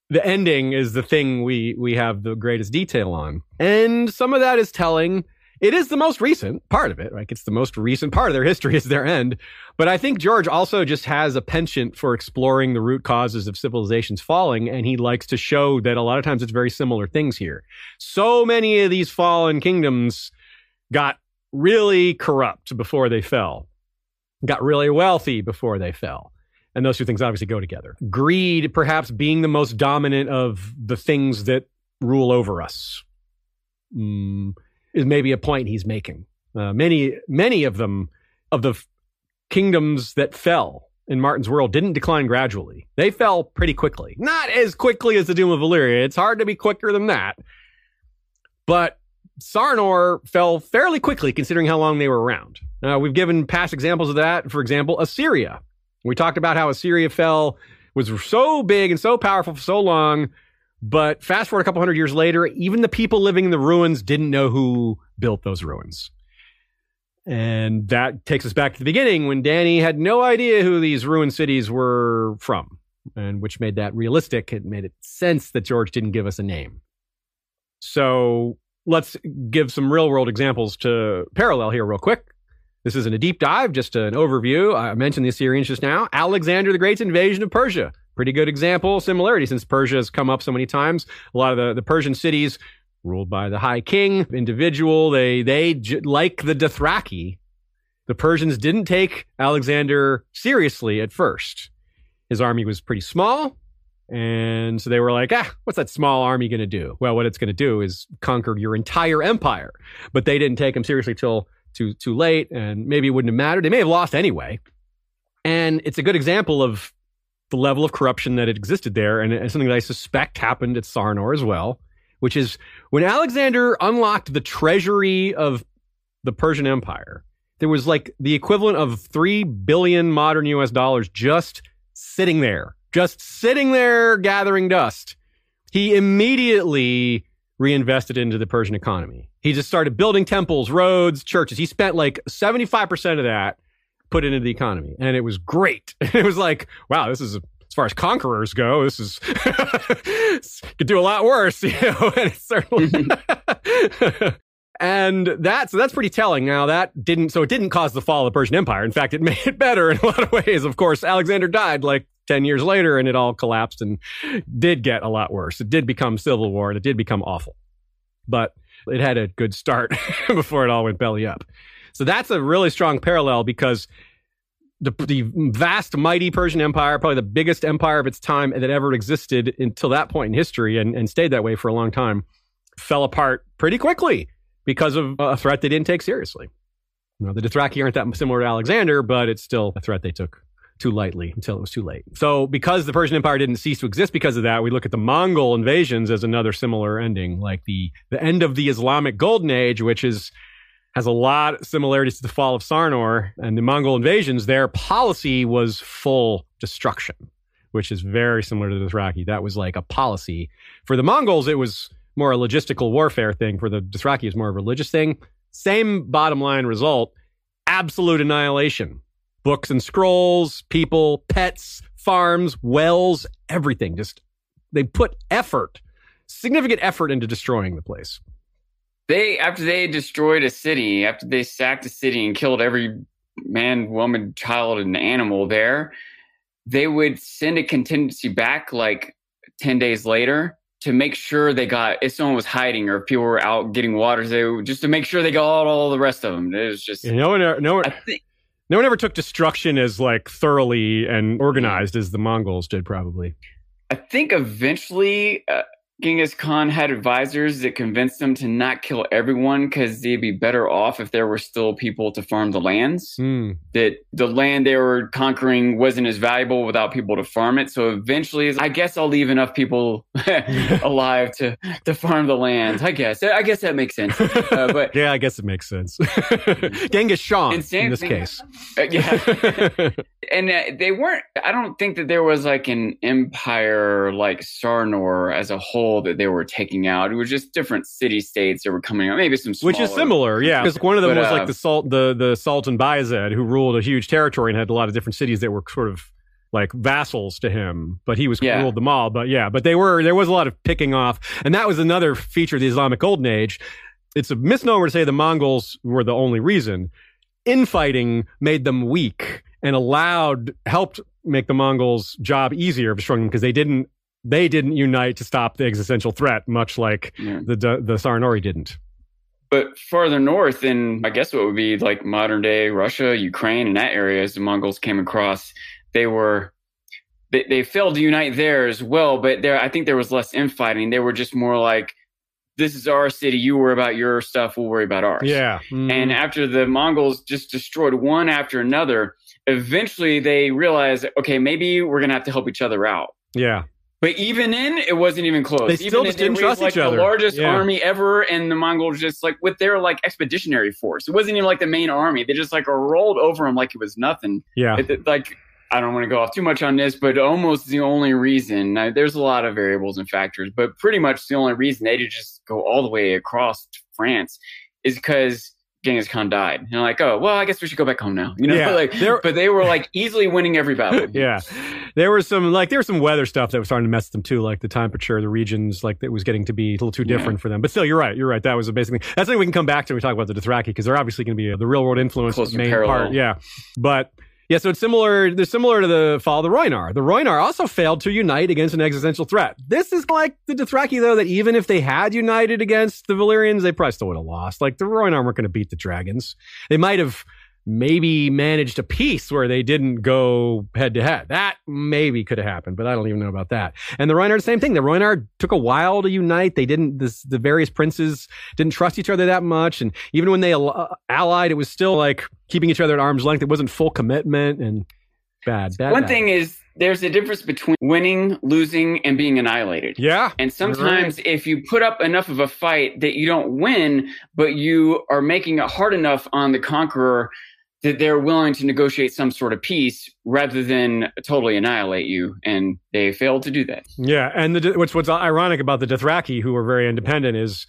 the ending is the thing we we have the greatest detail on. And some of that is telling. It is the most recent part of it, right? It's the most recent part of their history is their end. But I think George also just has a penchant for exploring the root causes of civilizations falling, and he likes to show that a lot of times it's very similar things here. So many of these fallen kingdoms got really corrupt before they fell, got really wealthy before they fell. And those two things obviously go together. Greed, perhaps being the most dominant of the things that rule over us, mm, is maybe a point he's making. Uh, many, many of them, of the f- kingdoms that fell in Martin's world, didn't decline gradually. They fell pretty quickly. Not as quickly as the Doom of Valyria. It's hard to be quicker than that. But Sarnor fell fairly quickly considering how long they were around. Uh, we've given past examples of that. For example, Assyria we talked about how Assyria fell, was so big and so powerful for so long. But fast forward a couple hundred years later, even the people living in the ruins didn't know who built those ruins. And that takes us back to the beginning when Dany had no idea who these ruined cities were from, and which made that realistic. It made it sense that George didn't give us a name. So let's give some real world examples to parallel here, real quick. This isn't a deep dive, just an overview. I mentioned the Assyrians just now. Alexander the Great's invasion of Persia. Pretty good example, similarity, since Persia has come up so many times. A lot of the, the Persian cities ruled by the high king, individual. They, they, like the Dothraki, the Persians didn't take Alexander seriously at first. His army was pretty small. And so they were like, ah, what's that small army going to do? Well, what it's going to do is conquer your entire empire. But they didn't take him seriously till too too late, and maybe it wouldn't have mattered. They may have lost anyway. And it's a good example of the level of corruption that existed there, and, and something that I suspect happened at Sarnor as well, which is when Alexander unlocked the treasury of the Persian Empire, there was like the equivalent of three billion modern US dollars just sitting there, just sitting there gathering dust. He immediately reinvested into the Persian economy. He just started building temples, roads, churches. He spent like 75% of that put into the economy. And it was great. it was like, wow, this is as far as conquerors go, this is could do a lot worse, you know. And certainly, mm-hmm. and that so that's pretty telling. Now that didn't so it didn't cause the fall of the Persian Empire. In fact, it made it better in a lot of ways. Of course, Alexander died like 10 years later and it all collapsed and did get a lot worse. It did become civil war and it did become awful. But it had a good start before it all went belly up. So that's a really strong parallel because the, the vast, mighty Persian Empire, probably the biggest empire of its time that ever existed until that point in history and, and stayed that way for a long time, fell apart pretty quickly because of a threat they didn't take seriously. The Dothraki aren't that similar to Alexander, but it's still a threat they took too lightly until it was too late. So, because the Persian Empire didn't cease to exist because of that, we look at the Mongol invasions as another similar ending, like the the end of the Islamic Golden Age, which is has a lot of similarities to the fall of Sarnor and the Mongol invasions. Their policy was full destruction, which is very similar to the Dothraki. That was like a policy for the Mongols. It was more a logistical warfare thing. For the Dothraki, it's more a religious thing. Same bottom line result: absolute annihilation books and scrolls, people, pets, farms, wells, everything. Just they put effort, significant effort into destroying the place. They after they destroyed a city, after they sacked a city and killed every man, woman, child, and animal there, they would send a contingency back like 10 days later to make sure they got if someone was hiding or if people were out getting water, they would, just to make sure they got all, all the rest of them. It was just know, no one, I think no one ever took destruction as like thoroughly and organized as the Mongols did, probably. I think eventually, uh, Genghis Khan had advisors that convinced him to not kill everyone because they'd be better off if there were still people to farm the lands. Hmm. That the land they were conquering wasn't as valuable without people to farm it. So eventually, I guess I'll leave enough people alive to, to farm the land. I guess. I guess that makes sense. Uh, but yeah, I guess it makes sense. Genghis Khan in this thing- case. uh, yeah. and uh, they weren't i don't think that there was like an empire like sarnor as a whole that they were taking out it was just different city states that were coming out maybe some Which is similar, yeah. Because one of them But, was uh, like the salt, the the Sultan Bayezid, who ruled a huge territory and had a lot of different cities that were sort of like vassals to him. But he was Yeah. ruled them all. But yeah, but they were there was a lot of picking off, and that was another feature of the Islamic Golden Age. It's a misnomer to say the Mongols were the only reason. Infighting made them weak and allowed helped make the Mongols' job easier of destroying them because they didn't they didn't unite to stop the existential threat, much like Yeah. the the Sarnori didn't. but farther north in i guess what would be like modern day russia ukraine and that area as the mongols came across they were they, they failed to unite there as well but there i think there was less infighting they were just more like this is our city you worry about your stuff we'll worry about ours Yeah. And Mhm. after the Mongols just destroyed one after another, eventually they realized, okay, maybe we're gonna have to help each other out. yeah. But even in, it wasn't even close. They even still just didn't trust like each other. The largest Yeah. army ever, and the Mongols just like with their like expeditionary force. It wasn't even like the main army. They just like rolled over them like it was nothing. Yeah. It- it- like I don't want to go off too much on this, but almost the only reason now, there's a lot of variables and factors, but pretty much the only reason they did just go all the way across France is because Genghis Khan died. And like, oh well, I guess we should go back home now. You know, Yeah, like there- but they were like easily winning every battle. yeah. There was some like there was some weather stuff that was starting to mess with them too, like the temperature, the regions, like it was getting to be a little too Yeah. different for them. But still, you're right. You're right. That was basically that's something we can come back to when we talk about the Dothraki because they're obviously going to be the real world influence main parallel. part. Yeah, but. Yeah, so it's similar. They're similar to the fall of the Rhoynar. The Rhoynar also failed to unite against an existential threat. This is like the Dothraki, though, that even if they had united against the Valyrians, they probably still would have lost. Like the Rhoynar weren't going to beat the dragons. They might have maybe managed a peace where they didn't go head to head. That maybe could have happened, but I don't even know about that. And the the same thing. The Rhoynar took a while to unite. They didn't, this, the various princes didn't trust each other that much. And even when they al- uh, allied, it was still like keeping each other at arm's length. It wasn't full commitment and bad, bad. One bad. thing is there's a difference between winning, losing, and being annihilated. Yeah. And sometimes if you put up enough of a fight that you don't win, but you are making it hard enough on the conqueror that they're willing to negotiate some sort of peace rather than totally annihilate you. And they failed to do that. Yeah, and the, what's what's ironic about the Dothraki, who were very independent, is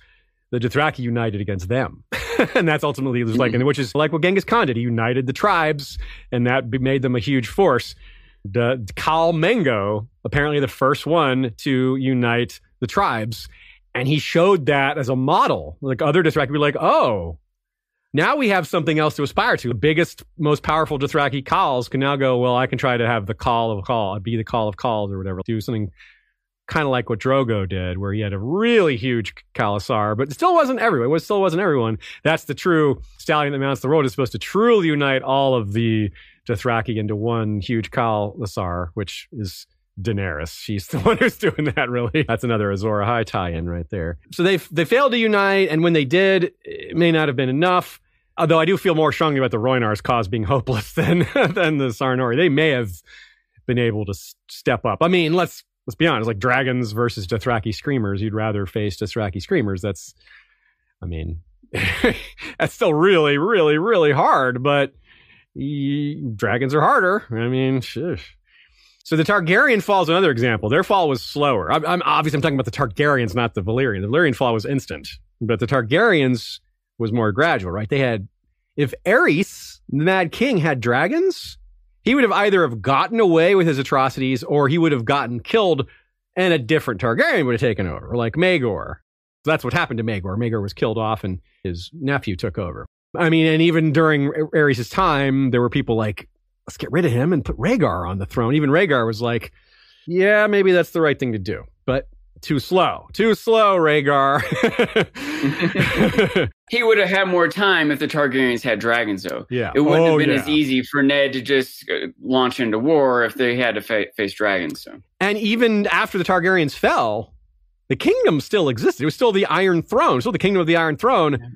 the Dothraki united against them, and that's ultimately was like, and which is like what Genghis Khan did. He united the tribes, and that made them a huge force. The Khal Mengo, apparently the first one to unite the tribes, and he showed that as a model. Like other Dothraki were like, oh. Now we have something else to aspire to. The biggest, most powerful Dothraki khals can now go, well, I can try to have the khal of a khal, be the khal of khals or whatever. Do something kind of like what Drogo did, where he had a really huge Khalasar, but it still wasn't everyone. It still wasn't everyone. That's the true stallion that mounts the road is supposed to truly unite all of the Dothraki into one huge Khalasar, which is Daenerys. She's the one who's doing that, really. That's another Azor Ahai tie-in right there. So they they failed to unite, and when they did, it may not have been enough. Although I do feel more strongly about the Rhoynar's cause being hopeless than than the Sarnori. They may have been able to s- step up. I mean, let's let's be honest. Like dragons versus Dothraki screamers, you'd rather face Dothraki screamers. That's, I mean, that's still really, really, really hard. But y- dragons are harder. I mean, shush. So the Targaryen fall is another example. Their fall was slower. I'm, I'm obviously I'm talking about the Targaryens, not the Valyrian. The Valyrian fall was instant, but the Targaryens was more gradual, right? They had if Aerys, the Mad King, had dragons, he would have either have gotten away with his atrocities or he would have gotten killed and a different Targaryen would have taken over, like Maegor. That's what happened to Maegor. Maegor was killed off and his nephew took over. I mean, and even during Aerys' time, there were people like, let's get rid of him and put Rhaegar on the throne. Even Rhaegar was like, yeah, maybe that's the right thing to do, but too slow. Too slow, Rhaegar. He would have had more time if the Targaryens had dragons, though. yeah. It wouldn't Oh, have been yeah. as easy for Ned to just uh, launch into war if they had to fa- face dragons. So And even after the Targaryens fell, the kingdom still existed. It was still the Iron Throne, still the kingdom of the Iron Throne, yeah.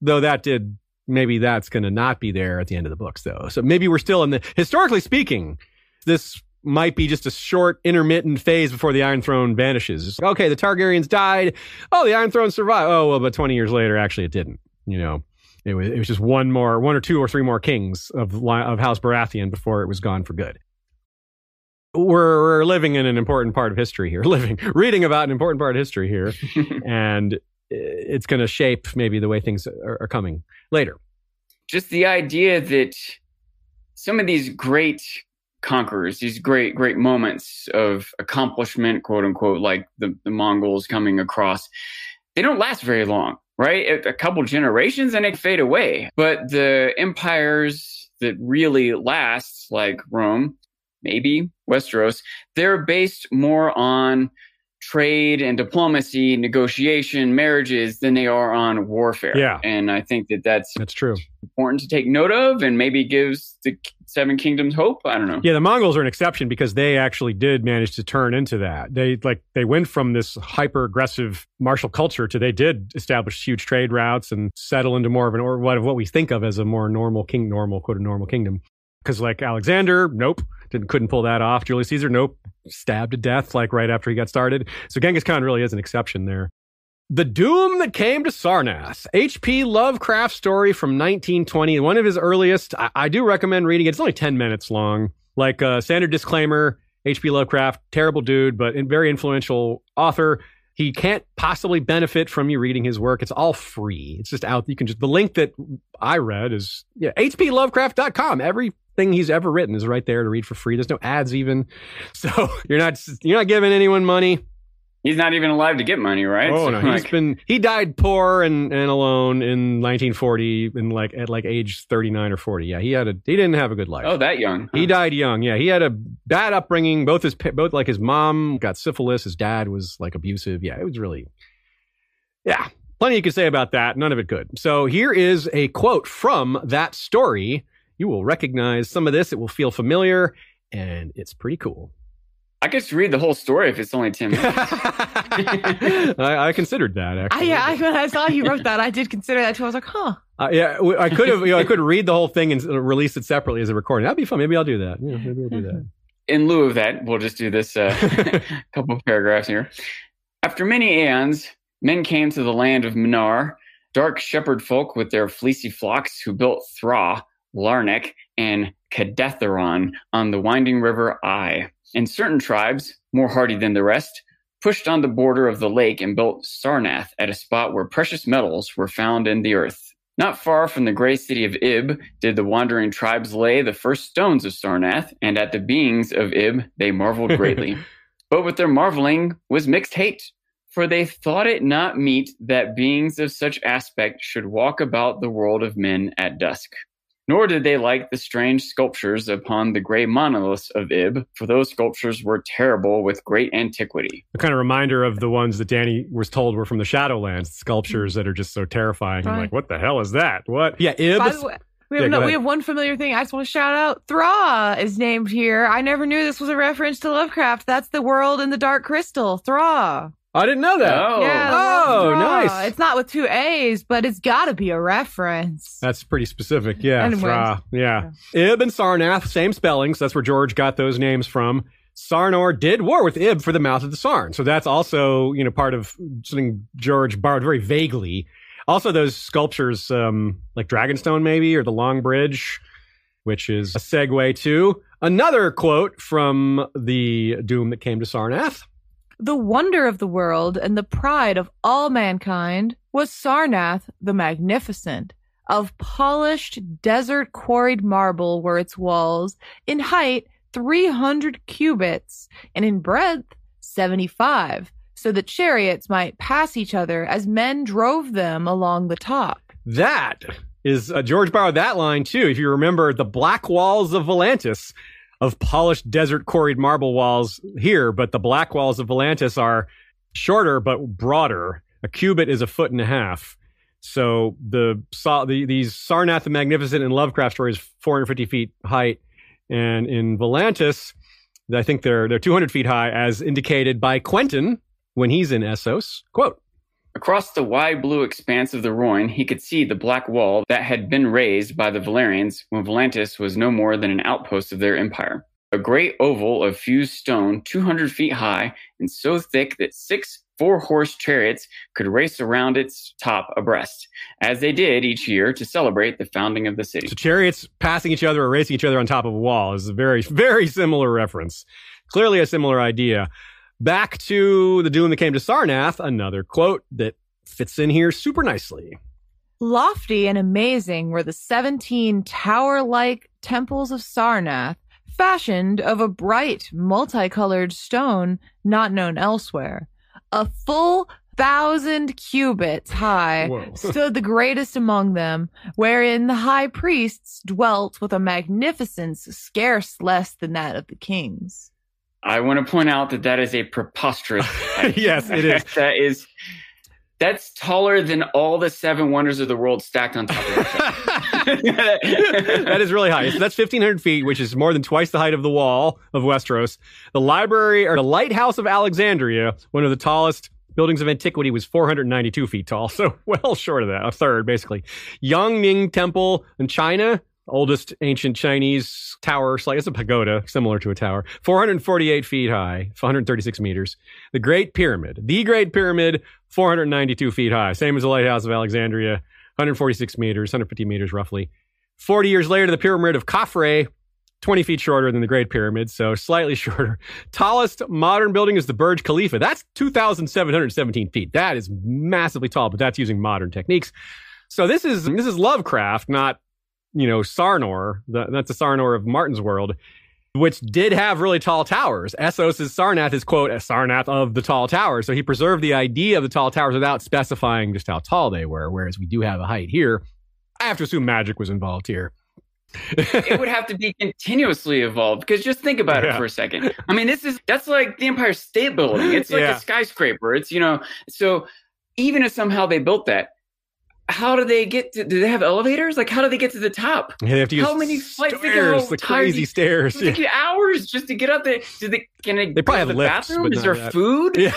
though that did maybe that's going to not be there at the end of the books, though. So maybe we're still in the historically speaking, this might be just a short intermittent phase before the Iron Throne vanishes. It's like, okay, the Targaryens died. Oh, the Iron Throne survived. Oh, well, but 20 years later, actually, it didn't. You know, it was, it was just one more, one or two or three more kings of, of House Baratheon before it was gone for good we're, we're living in an important part of history here, living, reading about an important part of history here. and Uh, it's going to shape maybe the way things are, are coming later. Just the idea that some of these great conquerors, these great, great moments of accomplishment, quote unquote, like the, the Mongols coming across, they don't last very long, right? A couple generations and they fade away. But the empires that really last, like Rome, maybe Westeros, they're based more on trade and diplomacy, negotiation, marriages than they are on warfare. Yeah. And I think that that's that's true. Important to take note of and maybe gives the Seven Kingdoms hope. I don't know. Yeah, the Mongols are an exception because they actually did manage to turn into that. They like they went from this hyper aggressive martial culture to they did establish huge trade routes and settle into more of an or what what we think of as a more normal king normal quote a normal kingdom. Because like Alexander, nope didn't couldn't pull that off. Julius Caesar, nope, stabbed to death like right after he got started. So Genghis Khan really is an exception there. The Doom That Came to Sarnath, H.P. Lovecraft story from 1920, one of his earliest. I, I do recommend reading it. It's only 10 minutes long. Like a uh, standard disclaimer, H.P. Lovecraft, terrible dude, but very influential author. He can't possibly benefit from you reading his work. It's all free. It's just out. You can just, the link that I read is yeah, hplovecraft.com. Every thing he's ever written is right there to read for free. There's no ads even. So you're not you're not giving anyone money. He's not even alive to get money, right? Oh so no, like, he's been he died poor and, and alone in 1940 in like at like age 39 or 40. Yeah, he had a he didn't have a good life. Oh, that young. Huh. He died young. Yeah, he had a bad upbringing. Both his both like his mom got syphilis. His dad was like abusive. Yeah, it was really yeah. Plenty you could say about that. None of it good. So here is a quote from that story you will recognize some of this. It will feel familiar, and it's pretty cool. I could read the whole story if it's only 10 minutes. I, I, considered that, actually. I, yeah, when I saw you wrote that, I did consider that too. I was like, huh. Uh, yeah, I could have, you know, I could read the whole thing and release it separately as a recording. That'd be fun. Maybe I'll do that. Yeah, maybe I'll do that. In lieu of that, we'll just do this uh, couple of paragraphs here. After many aeons, men came to the land of Mnar, dark shepherd folk with their fleecy flocks who built Thra, Ilarnek, and Kadatheron on the winding river Ai. And certain tribes, more hardy than the rest, pushed on the border of the lake and built Sarnath at a spot where precious metals were found in the earth. Not far from the gray city of Ib did the wandering tribes lay the first stones of Sarnath, and at the beings of Ib they marveled greatly. but with their marveling was mixed hate, for they thought it not meet that beings of such aspect should walk about the world of men at dusk. Nor did they like the strange sculptures upon the gray monoliths of Ib, for those sculptures were terrible with great antiquity. A kind of reminder of the ones that Dany was told were from the Shadowlands, sculptures that are just so terrifying. Right. I'm like, what the hell is that? What? Yeah, Ib. Way, we have, yeah, no, we have one familiar thing. I just want to shout out. Thra is named here. I never knew this was a reference to Lovecraft. That's the world in the Dark Crystal. Thra. I didn't know that. Oh, yeah, oh nice. It's not with two A's, but it's got to be a reference. That's pretty specific. Yeah. Thra. Yeah. yeah. Ib and Sarnath, same spellings. That's where George got those names from. Sarnor did war with Ib for the mouth of the Sarn. So that's also, you know, part of something George borrowed very vaguely. Also, those sculptures, um, like Dragonstone, maybe, or the Long Bridge, which is a segue to another quote from the Doom that came to Sarnath. The wonder of the world and the pride of all mankind was Sarnath the Magnificent. Of polished, desert quarried marble were its walls, in height 300 cubits, and in breadth 75, so that chariots might pass each other as men drove them along the top. That is, uh, George borrowed that line too. If you remember the black walls of Volantis, of polished desert quarried marble walls here, but the black walls of Volantis are shorter but broader. A cubit is a foot and a half. So the, the these Sarnath the Magnificent in Lovecraft stories 450 feet height, and in Volantis, I think they're they're 200 feet high, as indicated by Quentyn when he's in Essos. Quote, Across the wide blue expanse of the Rhoyne, he could see the black wall that had been raised by the Valyrians when Volantis was no more than an outpost of their empire. A great oval of fused stone, 200 feet high, and so thick that six four horse chariots could race around its top abreast, as they did each year to celebrate the founding of the city. So chariots passing each other or racing each other on top of a wall is a very, very similar reference. Clearly a similar idea. Back to the doom that came to Sarnath, another quote that fits in here super nicely. Lofty and amazing were the 17 tower like temples of Sarnath, fashioned of a bright, multicolored stone not known elsewhere. A full thousand cubits high Whoa. stood the greatest among them, wherein the high priests dwelt with a magnificence scarce less than that of the kings. I want to point out that that is a preposterous. Yes, it is. that is. That's taller than all the seven wonders of the world stacked on top of each other. that is really high. So that's 1,500 feet, which is more than twice the height of the wall of Westeros. The library or the lighthouse of Alexandria, one of the tallest buildings of antiquity, was 492 feet tall. So well short of that, a third basically. Yangning Temple in China, oldest ancient Chinese tower, like it's a pagoda, similar to a tower, 448 feet high, 136 meters. The Great Pyramid, the Great Pyramid, 492 feet high, same as the lighthouse of Alexandria, 146 meters, 150 meters roughly. 40 years later, the Pyramid of Khafre, 20 feet shorter than the Great Pyramid, so slightly shorter. Tallest modern building is the Burj Khalifa. That's 2,717 feet. That is massively tall, but that's using modern techniques. So this is this is Lovecraft, not you know Sarnor. The, that's the Sarnor of Martin's world, which did have really tall towers. Essos' Sarnath is quote a Sarnath of the tall towers. So he preserved the idea of the tall towers without specifying just how tall they were. Whereas we do have a height here. I have to assume magic was involved here. it would have to be continuously evolved because just think about Yeah. it for a second. I mean, this is that's like the Empire State Building. It's like Yeah. a skyscraper. It's you know, so even if somehow they built that, how do they get to? Do they have elevators? Like, how do they get to the top? Yeah, they have to use How many flights? Stairs, how the tired crazy you- stairs. It take you hours just to get up there. Do they? Can they? They probably have the lifts, bathroom? Is there that. food? Yeah.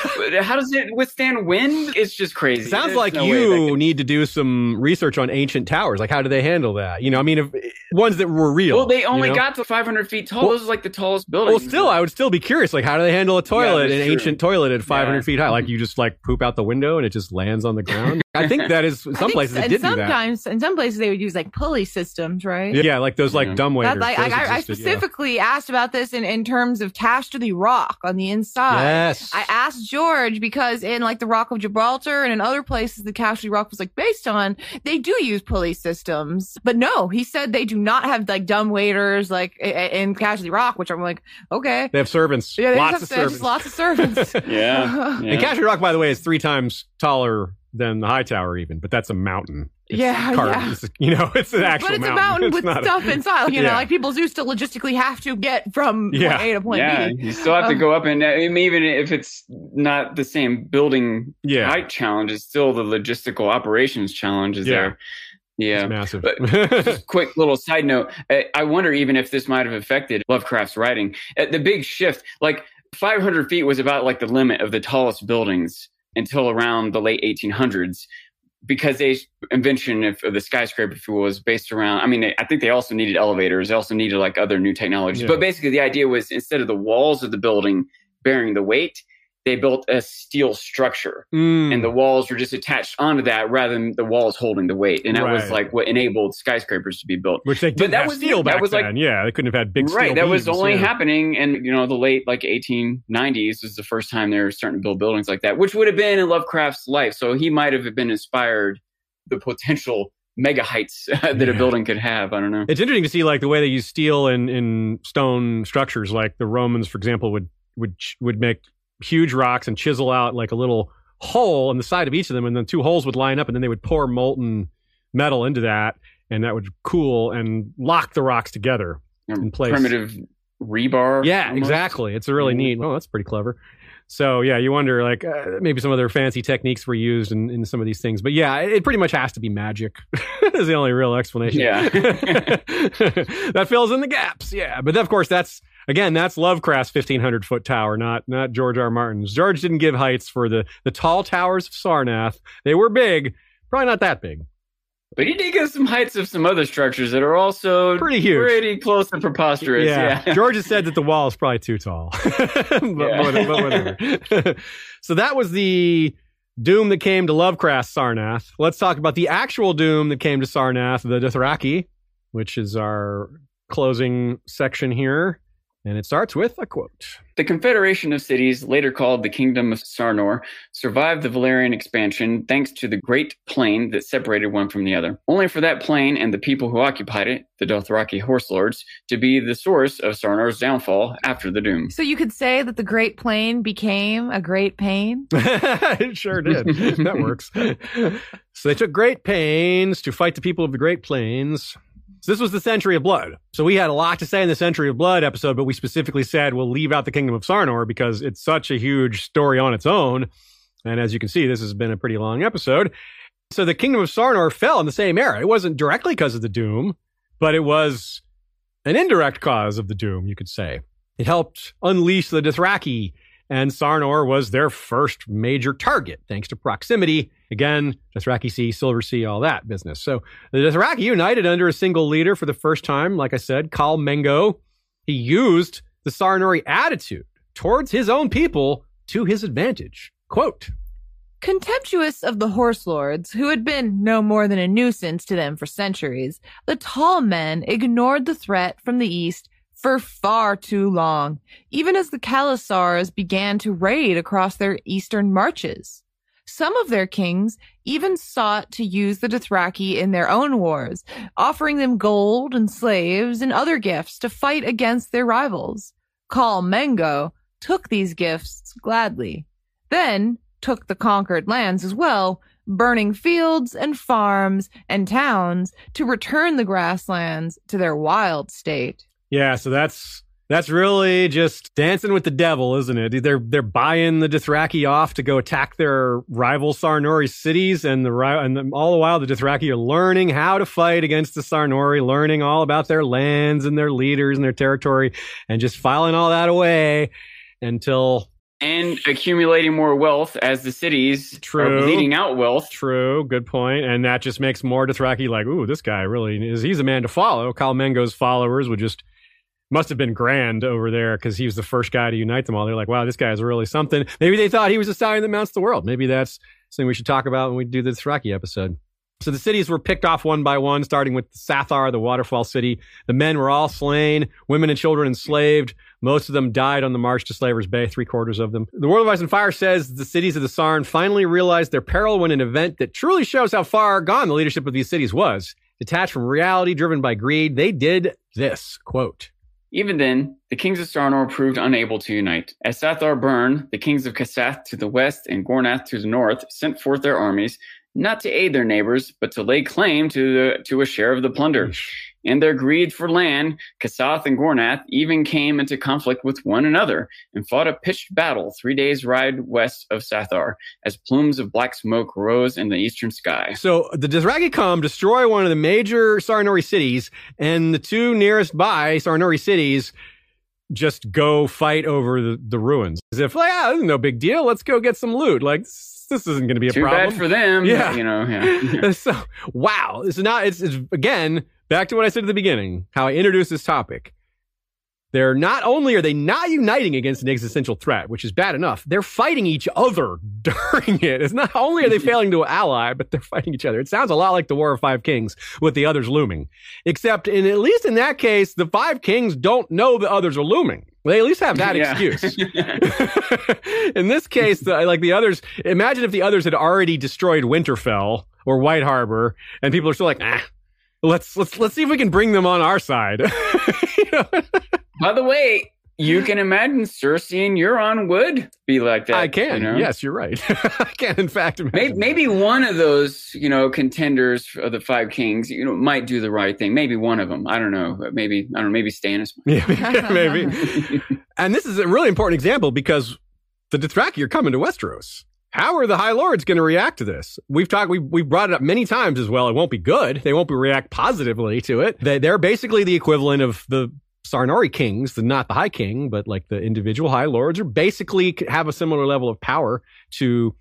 How does it withstand wind? It's just crazy. Sounds There's like no you could- need to do some research on ancient towers. Like, how do they handle that? You know, I mean, if, ones that were real. Well, they only you know? got to 500 feet tall. Well- Those are like the tallest building Well, still, I would still be curious. Like, how do they handle a toilet, that's an true. ancient toilet at 500 Yeah. feet high? Like, you just like poop out the window and it just lands on the ground. I think that is some think places it and did do that. sometimes in some places they would use like pulley systems, right? Yeah, like those like Yeah. dumb waiters. That, like, Those I, I- I existed, yeah. specifically asked about this in, in terms of Casterly Rock on the inside. Yes. I asked George because in like the Rock of Gibraltar and in other places the Casterly Rock was like based on, they do use pulley systems. But no, he said they do not have like dumb waiters like i- i- in Casterly Rock, which I'm like, okay. they have servants. Yeah, they lots just of have, servants. just lots of servants. Yeah. And yeah. Casterly Rock, by the way, is three times taller than the high tower, even. But that's a mountain. It's Yeah, carved- yeah. it's- you know, it's an actual but it's mountain. a mountain It's with not a- stuff inside. You know, Yeah. like people do still logistically have to get from Yeah. point A to point yeah, B. you still have to Um, go up, and uh, even if it's not the same building Yeah. height challenge, it's still the logistical operations challenge is Yeah. there. Yeah. It's massive. But Just quick little side note. I- I wonder even if this might have affected Lovecraft's writing. Uh, The big shift, like 500 feet was about like the limit of the tallest buildings until around the late 1800s. Because the invention of, of the skyscraper fuel was based around, I mean, they, I think they also needed elevators. They also needed like other new technologies. Yeah. But basically, the idea was instead of the walls of the building bearing the weight, they built a steel structure Mm. and the walls were just attached onto that rather than the walls holding the weight. And that was like what enabled skyscrapers to be built. Which they didn't that have was- steel that back was like- then. yeah, they couldn't have had big steel right. That was only yeah. happening in, you know, the late like 1890s was the first time they were starting to build buildings like that, which would have been in Lovecraft's life. So he might have been inspired the potential mega heights that Yeah. a building could have. I don't know. It's interesting to see like the way they use steel in, in stone structures. Like the Romans, for example, would would would make huge rocks and chisel out like a little hole in the side of each of them, and then two holes would line up, and then they would pour molten metal into that, and that would cool and lock the rocks together. in place. Primitive rebar. Yeah, almost. exactly. It's a really neat. Oh, that's pretty clever. So yeah, you wonder like uh, maybe some other fancy techniques were used in, in some of these things, but yeah, it, it pretty much has to be magic. is the only real explanation. Yeah. that fills in the gaps. Yeah, but of course that's Again, that's Lovecraft's 1500 foot tower, not not George R. Martin's. George didn't give heights for the the tall towers of Sarnath. They were big, probably not that big. But he did give some heights of some other structures that are also Pretty huge. pretty close and preposterous. Yeah. Yeah. George has said that the wall is probably too tall. but, but- whatever. so that was the doom that came to Lovecraft's Sarnath. Let's talk about the actual doom that came to Sarnath, the Dothraki, which is our closing section here. And it starts with a quote. The Confederation of Cities, later called the Kingdom of Sarnor, survived the Valyrian expansion thanks to the Great Plain that separated one from the other. Only for that plain and the people who occupied it, the Dothraki Horse Lords, to be the source of Sarnor's downfall after the Doom. So you could say that the Great Plain became a great pain. it sure did. that works. So they took great pains to fight the people of the Great Plains. So this was the Century of Blood. So we had a lot to say in the Century of Blood episode, but we specifically said we'll leave out the Kingdom of Sarnor because it's such a huge story on its own. And as you can see, this has been a pretty long episode. So the Kingdom of Sarnor fell in the same era. It wasn't directly because of the Doom, but it was an indirect cause of the Doom, you could say. It helped unleash the Dothraki and Sarnor was their first major target, thanks to proximity. Again, Dothraki Sea, Silver Sea, all that business. So the Dothraki united under a single leader for the first time. Like I said, Khal Mengo. He used the Sarnori attitude towards his own people to his advantage. Quote, Contemptuous of the horse lords, who had been no more than a nuisance to them for centuries, the tall men ignored the threat from the east for far too long, even as the Khalasars began to raid across their eastern marches. Some of their kings even sought to use the Dothraki in their own wars, offering them gold and slaves and other gifts to fight against their rivals. Khal Mengo took these gifts gladly. Then took the conquered lands as well, burning fields and farms and towns to return the grasslands to their wild state. Yeah, so that's that's really just dancing with the devil, isn't it? They're they're buying the Dothraki off to go attack their rival Sarnori cities, and the and the, all the while the Dothraki are learning how to fight against the Sarnori, learning all about their lands and their leaders and their territory, and just filing all that away until And accumulating more wealth as the cities True. are bleeding out wealth. True, good point. And that just makes more Dothraki like, ooh, this guy really is. He's a man to follow. Khal Kalmengo's followers would just must have been grand over there because he was the first guy to unite them all. They're like, wow, this guy is really something. Maybe they thought he was a stallion that mounts the world. Maybe that's something we should talk about when we do this Rocky episode. So the cities were picked off one by one, starting with Sathar, the waterfall city. The men were all slain, women and children enslaved. Most of them died on the march to Slaver's Bay, three quarters of them. The World of Ice and Fire says the cities of the Sarn finally realized their peril when an event that truly shows how far gone the leadership of these cities was. Detached from reality, driven by greed, they did this quote. Even then, the kings of Sarnor proved unable to unite. As Sathar burned, the kings of Kasath to the west and Gornath to the north sent forth their armies, not to aid their neighbors, but to lay claim to, the, to a share of the plunder. In their greed for land, Kasath and Gornath even came into conflict with one another and fought a pitched battle three days' ride west of Sathar as plumes of black smoke rose in the eastern sky. So the Dothraki come destroy one of the major Sarnori cities, and the two nearest by Sarnori cities just go fight over the, the ruins. As if, like, ah, this is no big deal. Let's go get some loot. Like, this, this isn't going to be a Too problem. bad for them. Yeah. You know, yeah. so, wow. It's not, it's, it's, again, back to what I said at the beginning, how I introduced this topic. They're not only are they not uniting against an existential threat, which is bad enough, they're fighting each other during it. It's not only are they failing to ally, but they're fighting each other. It sounds a lot like the War of Five Kings with the others looming. Except in at least in that case, the five kings don't know the others are looming. They at least have that Yeah. excuse. in this case, the, like the others, imagine if the others had already destroyed Winterfell or White Harbor, and people are still like, ah, let's let's let's see if we can bring them on our side. You know? By the way, you can imagine Cersei and Euron would be like that. I can. you know? Yes, you're right. I can, in fact, imagine. Maybe, maybe one of those, you know, contenders of the five kings, you know, might do the right thing. Maybe one of them. I don't know. Maybe I don't know. Maybe Stannis. Yeah, maybe. and this is a really important example because the Dothraki are coming to Westeros. How are the High Lords going to react to this? We've talked, we've, we've brought it up many times as well. It won't be good. They won't be react positively to it. They, they're basically the equivalent of the Sarnori kings, the not the High King, but like the individual High Lords, are basically have a similar level of power to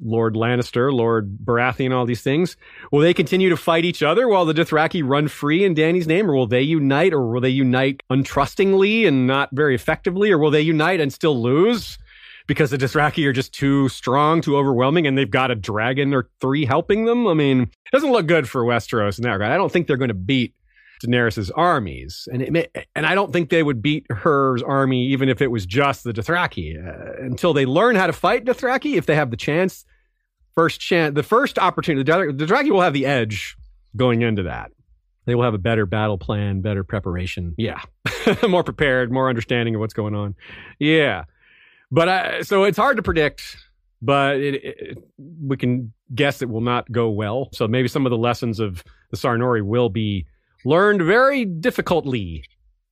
Lord Lannister, Lord Baratheon, all these things. Will they continue to fight each other while the Dothraki run free in Dany's name, or will they unite, or will they unite untrustingly and not very effectively, or will they unite and still lose? Because the Dothraki are just too strong, too overwhelming, and they've got a dragon or three helping them. I mean, it doesn't look good for Westeros in that regard. I don't think they're going to beat Daenerys's armies, and it and I don't think they would beat her army even if it was just the Dothraki uh, until they learn how to fight Dothraki. If they have the chance, first chance, the first opportunity, the Dothraki will have the edge going into that. They will have a better battle plan, better preparation. Yeah, more prepared, more understanding of what's going on. Yeah, but I, so it's hard to predict but it, it, we can guess it will not go well. So maybe some of the lessons of the Sarnori will be learned very difficultly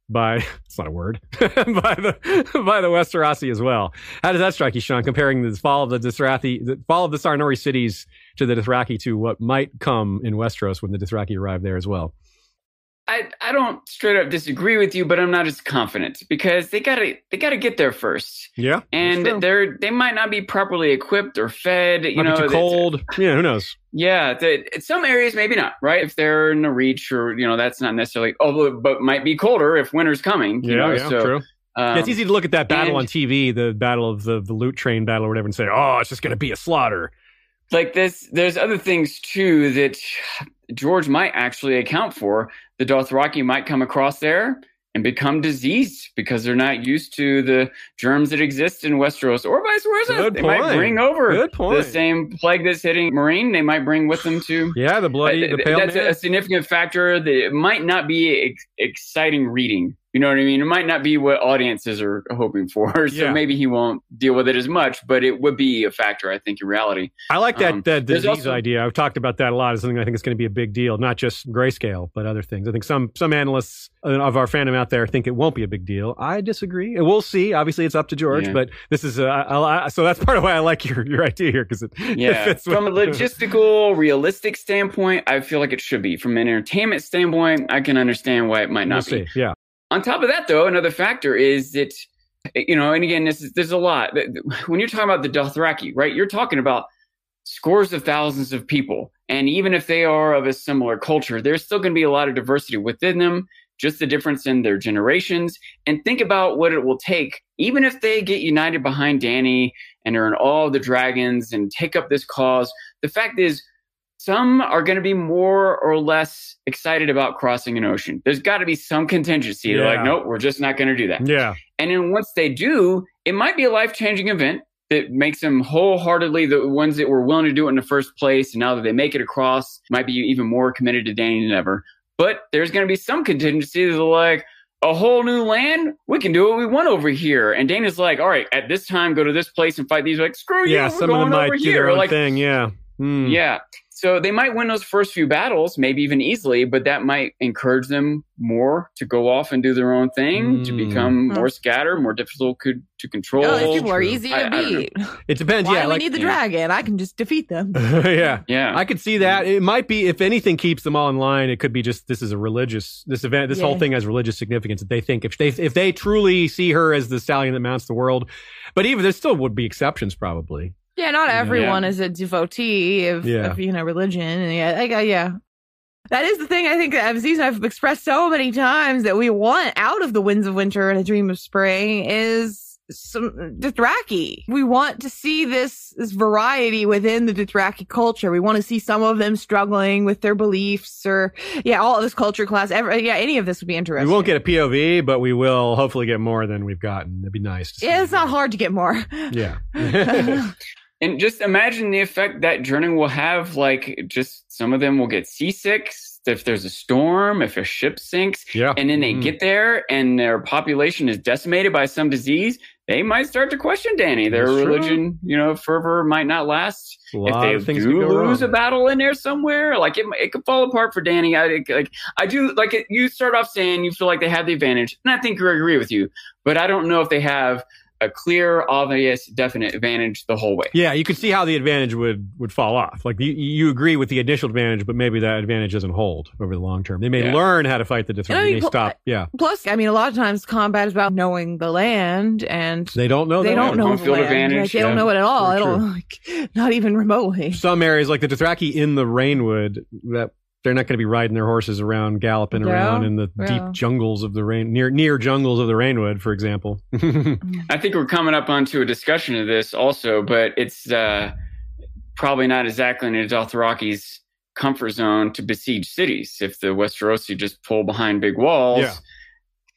by it's not a word by the by the Westerosi as well. How does that strike you, Sean? Comparing the fall of the Dothraki, the fall of the Sarnori cities to the Dothraki to what might come in Westeros when the Dothraki arrive there as well. I, I don't straight up disagree with you, but I'm not as confident because they gotta they gotta get there first. Yeah, and they're they might not be properly equipped or fed. You might know, too cold. Yeah, who knows? Yeah, the, some areas maybe not. Right, if they're in the reach or you know that's not necessarily. Although, but might be colder if winter's coming. yeah, know, yeah, so, true. Um, yeah, it's easy to look at that battle and- on TV, the battle of the the loot train battle or whatever, and say, "Oh, it's just going to be a slaughter." like this there's other things too that george might actually account for the dothraki might come across there and become diseased because they're not used to the germs that exist in westeros or vice versa Good they might bring over point. the same plague that's hitting Meereen they might bring with them to Yeah, the bloody, uh, the pale that's a, man. a significant factor that it might not be ex- exciting reading you know what I mean? It might not be what audiences are hoping for, so Yeah. maybe he won't deal with it as much. But it would be a factor, I think, in reality. I like that Um, that disease also- idea. I've talked about that a lot. As something I think is going to be a big deal, not just grayscale, but other things. I think some some analysts of our fandom out there think it won't be a big deal. I disagree. We'll see. Obviously, it's up to George, Yeah. but this is uh, I, I, so that's part of why I like your your idea here because it, it Yeah, fits with- from a logistical, realistic standpoint, I feel like it should be. From an entertainment standpoint, I can understand why it might We'll not be. see. Yeah, On top of that, though, another factor is that you know, and again, this is there's a lot. When you're talking about the Dothraki, right? You're talking about scores of thousands of people, and even if they are of a similar culture, there's still going to be a lot of diversity within them. Just the difference in their generations, and think about what it will take, even if they get united behind Dany and earn all the dragons and take up this cause. The fact is, some are going to be more or less excited about crossing an ocean. There's got to be some contingency. They're like, nope, we're just not going to do that. yeah, And then once they do, it might be a life changing event that makes them wholeheartedly the ones that were willing to do it in the first place. And now that they make it across, might be even more committed to Dany than ever. But there's going to be some contingency that's like, a whole new land, we can do what we want over here. And Dany's like, all right, at this time, go to this place and fight these. Like, screw yeah. you, we're Some of them might do here. their own like, thing. Yeah, Hmm. yeah. So they might win those first few battles, maybe even easily, but that might encourage them more to go off and do their own thing, to Mm. become Hmm. more scattered, more difficult co- to control. Oh, these people are easy to I don't know. beat. It depends. Why yeah, do we need the yeah. dragon? I can just defeat them. yeah. Yeah. I could see that. It might be if anything keeps them all in line. It could be just this is a religious this event. This whole thing has religious significance. That they think if they if they truly see her as the stallion that mounts the world, but even there still would be exceptions probably. Yeah, not Yeah. everyone is a devotee of, Yeah. of you know religion, and yeah, yeah. That is the thing I think that and I've expressed so many times that we want out of the winds of winter and a dream of spring is some Dothraki. We want to see this this variety within the Dothraki culture. We want to see some of them struggling with their beliefs, or yeah, all of this culture class. Every, yeah, any of this would be interesting. We won't get a POV, but we will hopefully get more than we've gotten. It'd be nice. to see. Yeah, it's not hard to get more. Yeah. And just imagine the effect that journey will have. Like, just some of them will get seasick if there's a storm, if a ship sinks, yeah. and then they Mm. get there and their population is decimated by some disease. They might start to question Dany. Their That's true. religion, you know, fervor might not last. If they things do lose wrong. a battle in there somewhere, like it, it could fall apart for Dany. I like, I do like it, you start off saying you feel like they have the advantage, and I think I agree with you, but I don't know if they have a clear, obvious, definite advantage the whole way. Yeah, you could see how the advantage would would fall off. Like you, you agree with the initial advantage, but maybe that advantage doesn't hold over the long term. They may Yeah. learn how to fight the Dothraki. I mean, they pl- stop. Yeah, Plus, I mean, a lot of times combat is about knowing the land, and they don't know. they that don't land. know Home the field land. advantage, Like, they yeah. don't know it at all. Very They don't like not even remotely. Some areas like the Dothraki in the Rainwood that. They're not going to be riding their horses around, galloping Yeah, around in the yeah. deep jungles of the rain, near near jungles of the Rainwood, for example. I think we're coming up onto a discussion of this also, but it's uh, probably not exactly in the Dothraki's comfort zone to besiege cities. If the Westerosi just pull behind big walls, Yeah.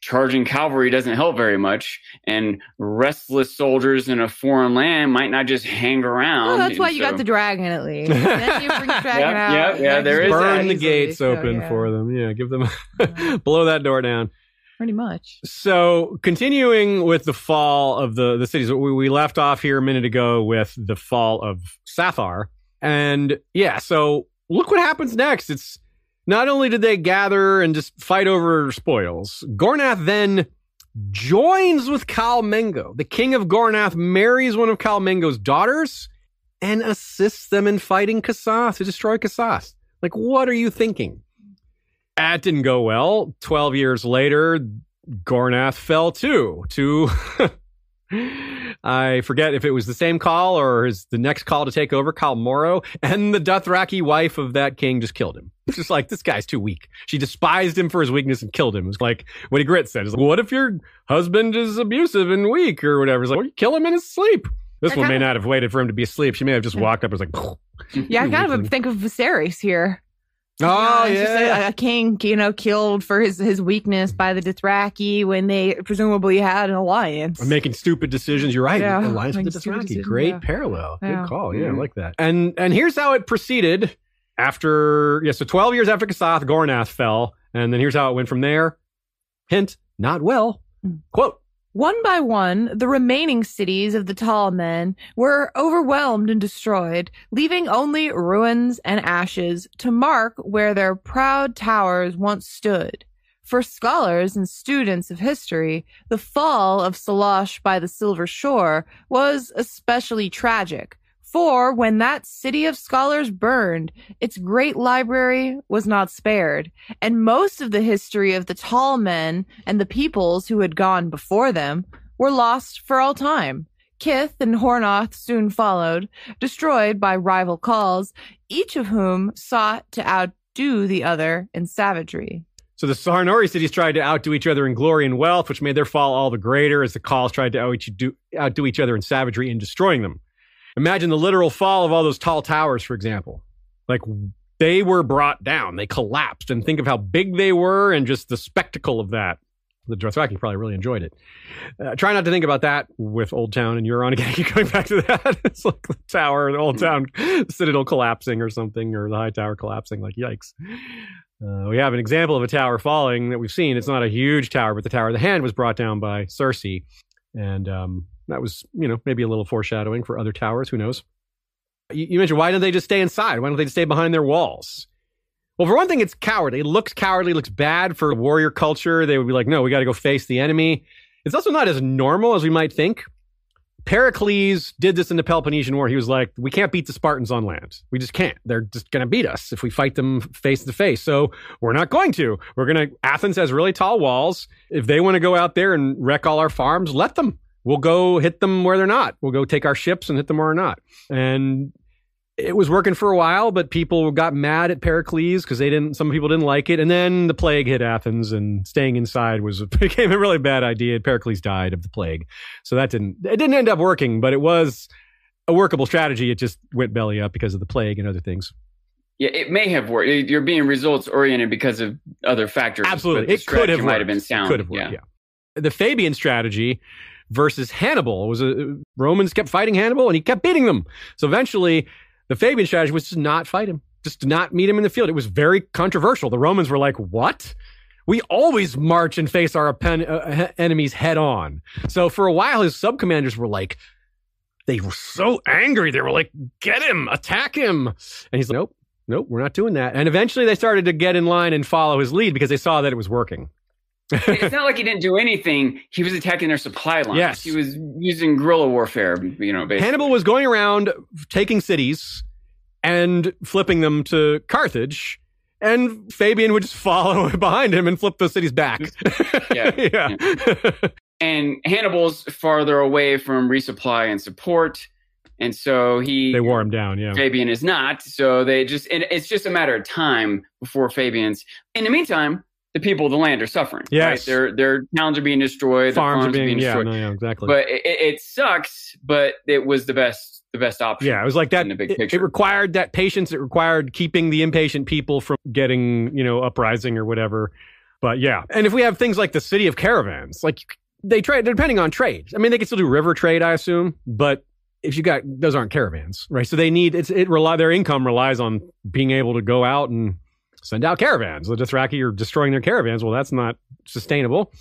Charging cavalry doesn't help very much, and restless soldiers in a foreign land might not just hang around. Well, that's why And you so- got the dragon at least. then you bring the dragon Yeah, out. yeah, yeah, and there just is Burn that. the easily, gates so, open yeah, for them. Yeah, give them blow that door down. Pretty much. So continuing with the fall of the the cities, we, we left off here a minute ago with the fall of Sathar, and yeah, so look what happens next. It's not only did they gather and just fight over spoils, Gornath then joins with Khal Mengo. The king of Gornath marries one of Khal Mengo's daughters and assists them in fighting Kasath to destroy Kasath. Like, what are you thinking? That didn't go well. Twelve years later, Gornath fell too. To I forget if it was the same khal or is the next khal to take over Khal Moro, and the Dothraki wife of that king just killed him. It's just like this guy's too weak. She despised him for his weakness and killed him. It's like what he grit said. It's like, what if your husband is abusive and weak or whatever? It's like, well, you kill him in his sleep. This I one may kinda- not have waited for him to be asleep. She may have just walked up and was like, Yeah, I kind of think of Viserys here. Oh You know, just yeah. a, a king, you know, killed for his his weakness by the Dothraki when they presumably had an alliance. making stupid decisions. You're right. Yeah, Alliance with the decisions, Great yeah. parallel. Yeah. Good call. Yeah, I Mhm. like that. And and here's how it proceeded. After yeah, so 12 years after Kasath, Gornath fell, and then here's how it went from there. Hint: not well. Mm. Quote: One by one, the remaining cities of the tall men were overwhelmed and destroyed, leaving only ruins and ashes to mark where their proud towers once stood. For scholars and students of history, the fall of Sallosh by the Silver Shore was especially tragic. For when that city of scholars burned, its great library was not spared and most of the history of the tall men and the peoples who had gone before them were lost for all time. Kyth and Hornoth soon followed, destroyed by rival khals, each of whom sought to outdo the other in savagery. So the Sarnori cities tried to outdo each other in glory and wealth, which made their fall all the greater as the khals tried to outdo, each other in savagery in destroying them. Imagine the literal fall of all those tall towers, for example. Like they were brought down, they collapsed, and think of how big they were and just the spectacle of that. The Dothraki probably really enjoyed it. Uh, try not to think about that with Old Town and Euron again. Keep going back to that. it's like the tower, the Old Town Citadel collapsing or something, or the High Tower collapsing. Like yikes. Uh, we have an example of a tower falling that we've seen. It's not a huge tower, but the Tower of the Hand was brought down by Cersei, and um, that was, you know, maybe a little foreshadowing for other towers. Who knows? You, you mentioned why don't they just stay inside? Why don't they just stay behind their walls? Well, for one thing, it's cowardly. It looks cowardly. Looks bad for warrior culture. They would be like, no, we got to go face the enemy. It's also not as normal as we might think. Pericles did this in the Peloponnesian War. He was like, we can't beat the Spartans on land. We just can't. They're just going to beat us if we fight them face to face. So we're not going to. We're going to, Athens has really tall walls. If they want to go out there and wreck all our farms, let them. We'll go hit them where they're not. We'll go take our ships and hit them where they're not. And it was working for a while, but people got mad at Pericles because they didn't. Some people didn't like it, and then the plague hit Athens, and staying inside was became a really bad idea. Pericles died of the plague, so that didn't it didn't end up working, but it was a workable strategy. It just went belly up because of the plague and other things. Yeah, it may have worked. You're being results oriented because of other factors. Absolutely, it could have might worked. have been sound. Could have worked. yeah. Yeah. The Fabian strategy versus Hannibal was a Romans kept fighting Hannibal, and he kept beating them. So eventually, the Fabian strategy was to not fight him, just to not meet him in the field. It was very controversial. The Romans were like, "What? We always march and face our uh, enemies head on." So for a while, his sub commanders were like, they were so angry. They were like, "Get him! Attack him!" And he's like, "Nope, nope, we're not doing that." And eventually, they started to get in line and follow his lead because they saw that it was working. It's not like he didn't do anything. He was attacking their supply lines. Yes. He was using guerrilla warfare, you know, basically. Hannibal was going around taking cities and flipping them to Carthage. And Fabian would just follow behind him and flip those cities back. Yeah. yeah. and Hannibal's farther away from resupply and support. And so he they wore him down. Yeah. Fabian is not. So they just and it's just a matter of time before Fabian's. In the meantime, the people of the land are suffering. Yes. Right? Their their towns are being destroyed, Farms, farms are being, yeah, destroyed. no, yeah, exactly. But it, it it sucks, but it was the best the best option. yeah, it was like that. in the big it- picture. It, required that patience. It required keeping the impatient people from getting, you know, uprising or whatever. But yeah, and if we have things like the city of caravans, like they trade, depending on trade. I mean, they can still do river trade, I assume, but if you got those aren't caravans, right? So they need it's it rely their income relies on being able to go out and send out caravans. The Dothraki are destroying their caravans. Well, that's not sustainable.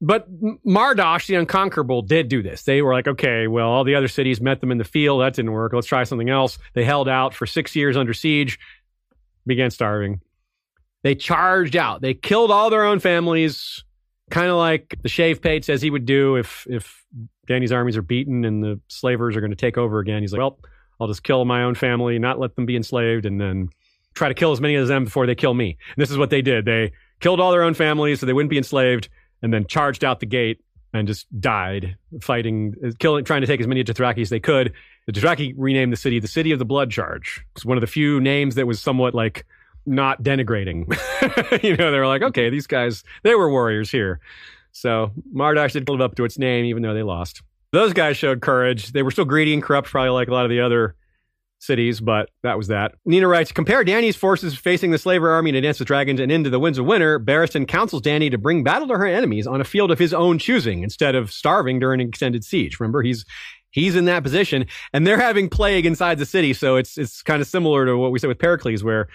But Morosh, the Unconquerable, did do this. They were like, okay, well, all the other cities met them in the field. That didn't work. Let's try something else. They held out for six years under siege, began starving. They charged out. They killed all their own families, kind of like the Shave Pate says he would do if if Dany's armies are beaten and the slavers are going to take over again. He's like, well, I'll just kill my own family, not let them be enslaved, and then try to kill as many of them before they kill me. And this is what they did. They killed all their own families so they wouldn't be enslaved, and then charged out the gate and just died fighting, killing, trying to take as many Dothraki as they could. The Dothraki renamed the city the City of the Blood Charge. It's one of the few names that was somewhat like not denigrating. you know, they were like, okay, these guys, they were warriors here. So Morosh did live up to its name, even though they lost. Those guys showed courage. They were still greedy and corrupt, probably like a lot of the other cities, but that was that. Nina writes, compare Dany's forces facing the slaver army A Dance with Dragons and into the Winds of Winter. Barristan counsels Dany to bring battle to her enemies on a field of his own choosing instead of starving during an extended siege. Remember, he's he's in that position, and they're having plague inside the city, so it's it's kind of similar to what we said with Pericles, where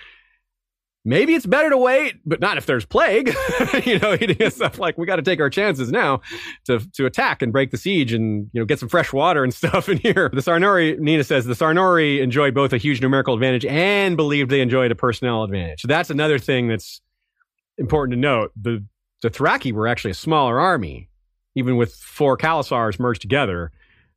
maybe it's better to wait, but not if there's plague. you know, stuff like we got to take our chances now to to attack and break the siege and you know get some fresh water and stuff in here. The Sarnori, Nina says, the Sarnori enjoyed both a huge numerical advantage and believed they enjoyed a personnel advantage. So that's another thing that's important to note. The the Thraki were actually a smaller army, even with four Khalasars merged together.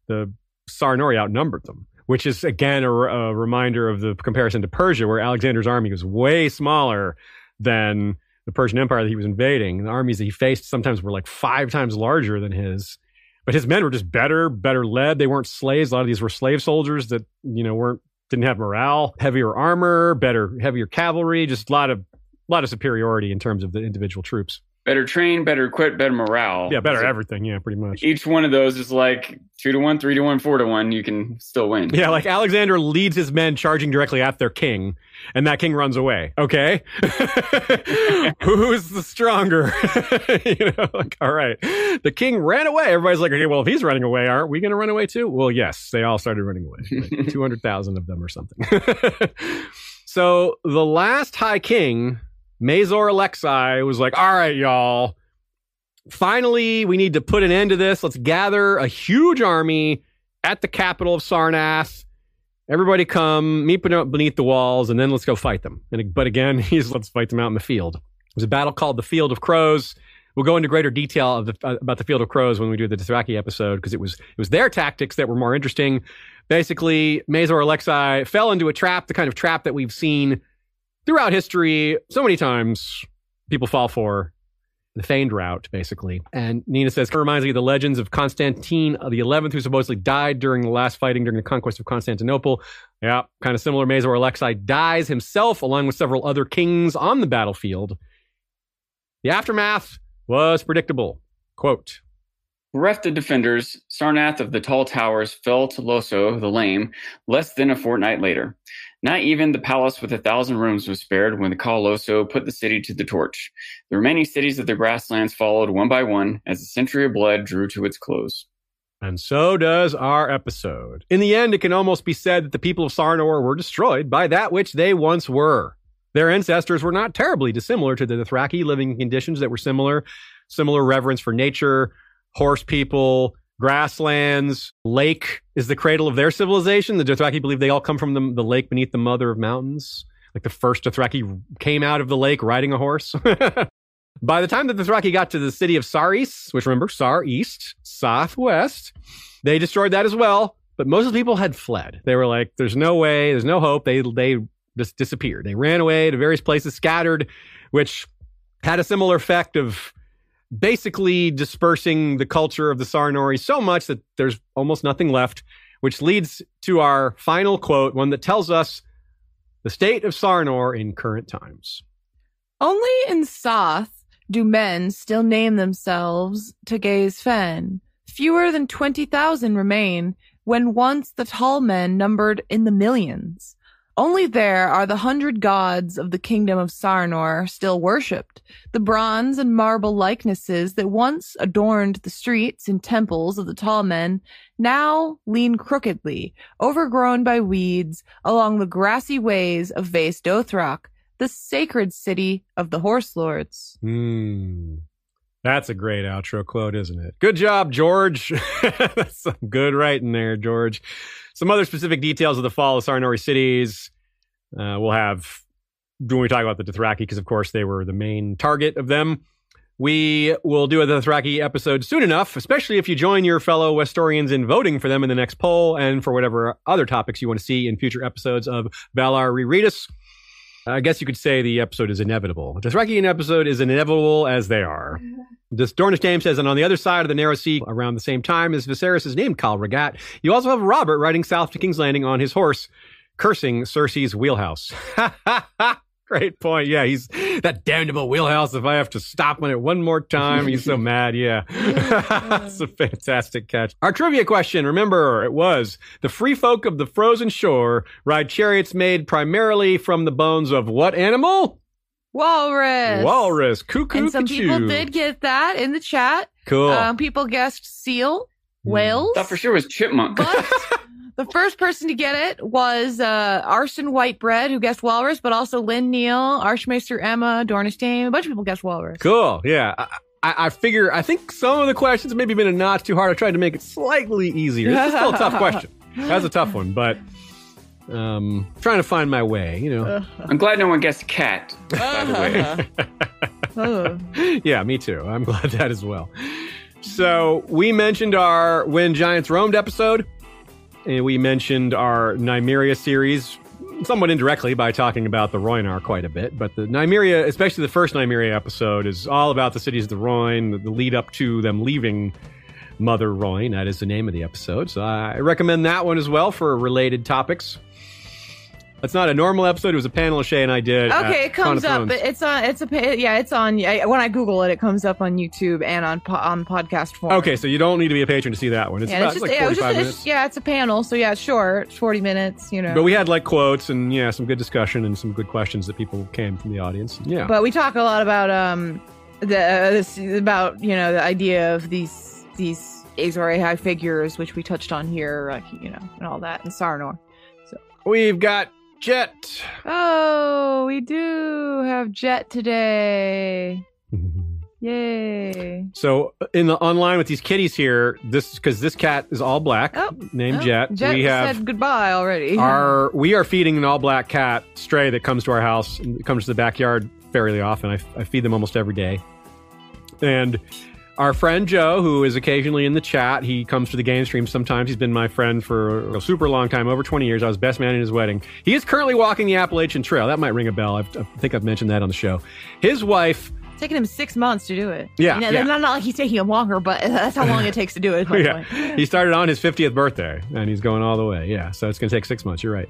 The Sarnori outnumbered them which is again a, a, reminder of the comparison to Persia, where Alexander's army was way smaller than the Persian Empire that he was invading. The armies that he faced sometimes were like five times larger than his. But his men were just better, better led. They weren't slaves. A lot of these were slave soldiers that you know weren't didn't have morale, heavier armor, better, heavier cavalry. Just a lot of a lot of superiority in terms of the individual troops. Better trained, better equipped, better morale. Yeah, better So everything. Yeah, pretty much. Each one of those is like two to one, three to one, four to one. You can still win. Yeah, like Alexander leads his men charging directly at their king, and that king runs away. Okay, who's the stronger? you know, like all right, the king ran away. Everybody's like, okay, well, if he's running away, aren't we going to run away too? Well, yes, they all started running away. Like Two hundred thousand of them or something. so the last high king, Mazor Alexi, was like, all right, y'all. Finally, we need to put an end to this. Let's gather a huge army at the capital of Sarnath. Everybody come, meet beneath the walls, and then let's go fight them. And, but again, he's let's fight them out in the field. It was a battle called the Field of Crows. We'll go into greater detail the, uh, about the Field of Crows when we do the Dothraki episode because it was it was their tactics that were more interesting. Basically, Mazor Alexi fell into a trap, the kind of trap that we've seen throughout history so many times. People fall for the feigned route, basically. And Nina says, it reminds me of the legends of Constantine the 11th, who supposedly died during the last fighting during the conquest of Constantinople. Yeah, kind of similar. Mazor Alexi dies himself along with several other kings on the battlefield. The aftermath was predictable. Quote, Bereft of defenders, Sarnath of the Tall Towers fell to Loso the Lame less than a fortnight later. Not even the palace with a thousand rooms was spared when the Khal put the city to the torch. The remaining cities of the grasslands followed one by one as the century of blood drew to its close. And so does our episode. In the end, it can almost be said that the people of Sarnor were destroyed by that which they once were. Their ancestors were not terribly dissimilar to the Dothraki, living in conditions that were similar, similar reverence for nature, horse people, grasslands. Lake is the cradle of their civilization. The Dothraki believe they all come from the, the lake beneath the mother of mountains. Like the first Dothraki came out of the lake riding a horse. By the time that the Dothraki got to the city of Saris, which remember, Sar East, Southwest, they destroyed that as well. But most of the people had fled. They were like, there's no way, there's no hope. They, they just disappeared. They ran away to various places, scattered, which had a similar effect of basically dispersing the culture of the Sarnori so much that there's almost nothing left, which leads to our final quote, one that tells us the state of Sarnor in current times. Only in Saath do men still name themselves Tagaez Fen. Fewer than 20,000 remain, when once the tall men numbered in the millions. Only there are the hundred gods of the kingdom of Sarnor still worshipped, the bronze and marble likenesses that once adorned the streets and temples of the tall men now lean crookedly, overgrown by weeds, along the grassy ways of Vaes Dothrak, the sacred city of the horse lords. Hmm. That's a great outro quote, isn't it? Good job, George. That's some good writing there, George. Some other specific details of the fall of Sarnori cities. Uh, we'll have when we talk about the Dothraki, because of course they were the main target of them. We will do a Dothraki episode soon enough, especially if you join your fellow Westorians in voting for them in the next poll and for whatever other topics you want to see in future episodes of Valar Rereadus. I guess you could say the episode is inevitable. Dothraki episode is inevitable as they are. This Dornish Dame says, and on the other side of the narrow sea, around the same time as Viserys is named Khal Rhaggat, you also have Robert riding south to King's Landing on his horse, cursing Cersei's wheelhouse. Great point. Yeah, he's that damnable wheelhouse. If I have to stop on it one more time, he's so mad. Yeah. That's a fantastic catch. Our trivia question, remember, it was the free folk of the frozen shore ride chariots made primarily from the bones of what animal? Walrus. Walrus. Cuckoo. And some cuckoo. people did get that in the chat. Cool. Um, people guessed seal, Hmm. whales. That for sure was chipmunk. But the first person to get it was uh, Arson Whitebread, who guessed walrus, but also Lynn Neal, Archmaester Emma, Dornish Dame. A bunch of people guessed walrus. Cool. Yeah. I, I, I figure, I think some of the questions maybe been a notch too hard. I tried to make it slightly easier. It's still a tough question. That's a tough one, but um, trying to find my way, you know. I'm glad no one guessed cat. By the way, Oh. yeah, me too. I'm glad that as well. So we mentioned our When Giants Roamed episode, and we mentioned our Nymeria series somewhat indirectly by talking about the Rhoynar quite a bit. But the Nymeria, especially the first Nymeria episode, is all about the cities of the Rhoyne, the, the lead up to them leaving Mother Rhoyne. That is the name of the episode. So I recommend that one as well for related topics. It's not a normal episode. It was a panel Shay and I did. Okay, it comes up. It's on. It's a. Yeah, it's on. When I Google it, it comes up on YouTube and on po- on podcast form. Okay, so you don't need to be a patron to see that one. It's Yeah, about it's just, like yeah, it 45 just, minutes. it's, yeah, it's a panel, so yeah, it's short, forty minutes, you know. But we had like quotes and yeah, some good discussion and some good questions that people came from the audience. Yeah. But we talk a lot about um the uh, this about you know the idea of these these Azor Ahai figures, which we touched on here, like you know, and all that, and Sarnor. So we've got Jet. Oh, we do have Jet today. Yay! so uh, in the online with these kitties here, this because this cat is all black, Oh, named Oh, Jet. Jet we have said goodbye already. our we are feeding an all black cat stray that comes to our house and comes to the backyard fairly often. I, I feed them almost every day. And our friend Joe, who is occasionally in the chat, he comes to the game stream sometimes. He's been my friend for a super long time, over 20 years. I was best man in his wedding. He is currently walking the Appalachian Trail. That might ring a bell. I've, I think I've mentioned that on the show. His wife It's taken him six months to do it. Yeah, You know, yeah. Not, not like he's taking him longer, but that's how long it takes to do it. yeah, he started on his 50th birthday, and he's going all the way. Yeah, so it's going to take six months. You're right.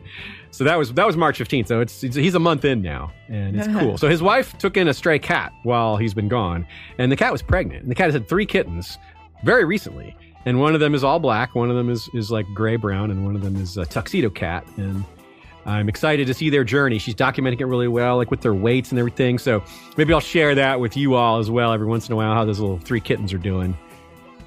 So that was that was March 15th. So it's, it's he's a month in now, and it's cool. So his wife took in a stray cat while he's been gone, and the cat was pregnant. And the cat has had three kittens very recently, and one of them is all black, one of them is is like gray brown, and one of them is a tuxedo cat. And I'm excited to see their journey. She's documenting it really well, like with their weights and everything. So maybe I'll share that with you all as well every once in a while how those little three kittens are doing.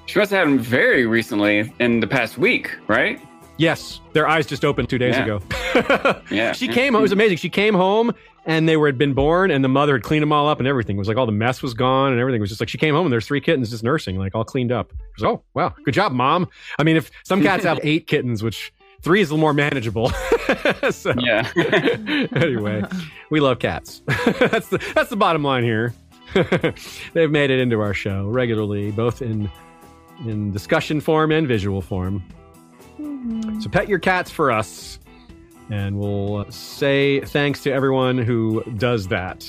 she must have had him very recently in the past week, right? Yes, their eyes just opened two days Yeah. ago. Yeah. she came home. It was amazing. She came home and they were had been born, and the mother had cleaned them all up and everything. It was like all the mess was gone and everything was just like she came home and there's three kittens just nursing, like all cleaned up. It was, oh wow, good job, mom. I mean, if some cats have eight kittens, which three is a little more manageable. so Yeah. anyway, we love cats. that's the that's the bottom line here. they've made it into our show regularly, both in in discussion form and visual form. Mm-hmm. So pet your cats for us, and we'll say thanks to everyone who does that.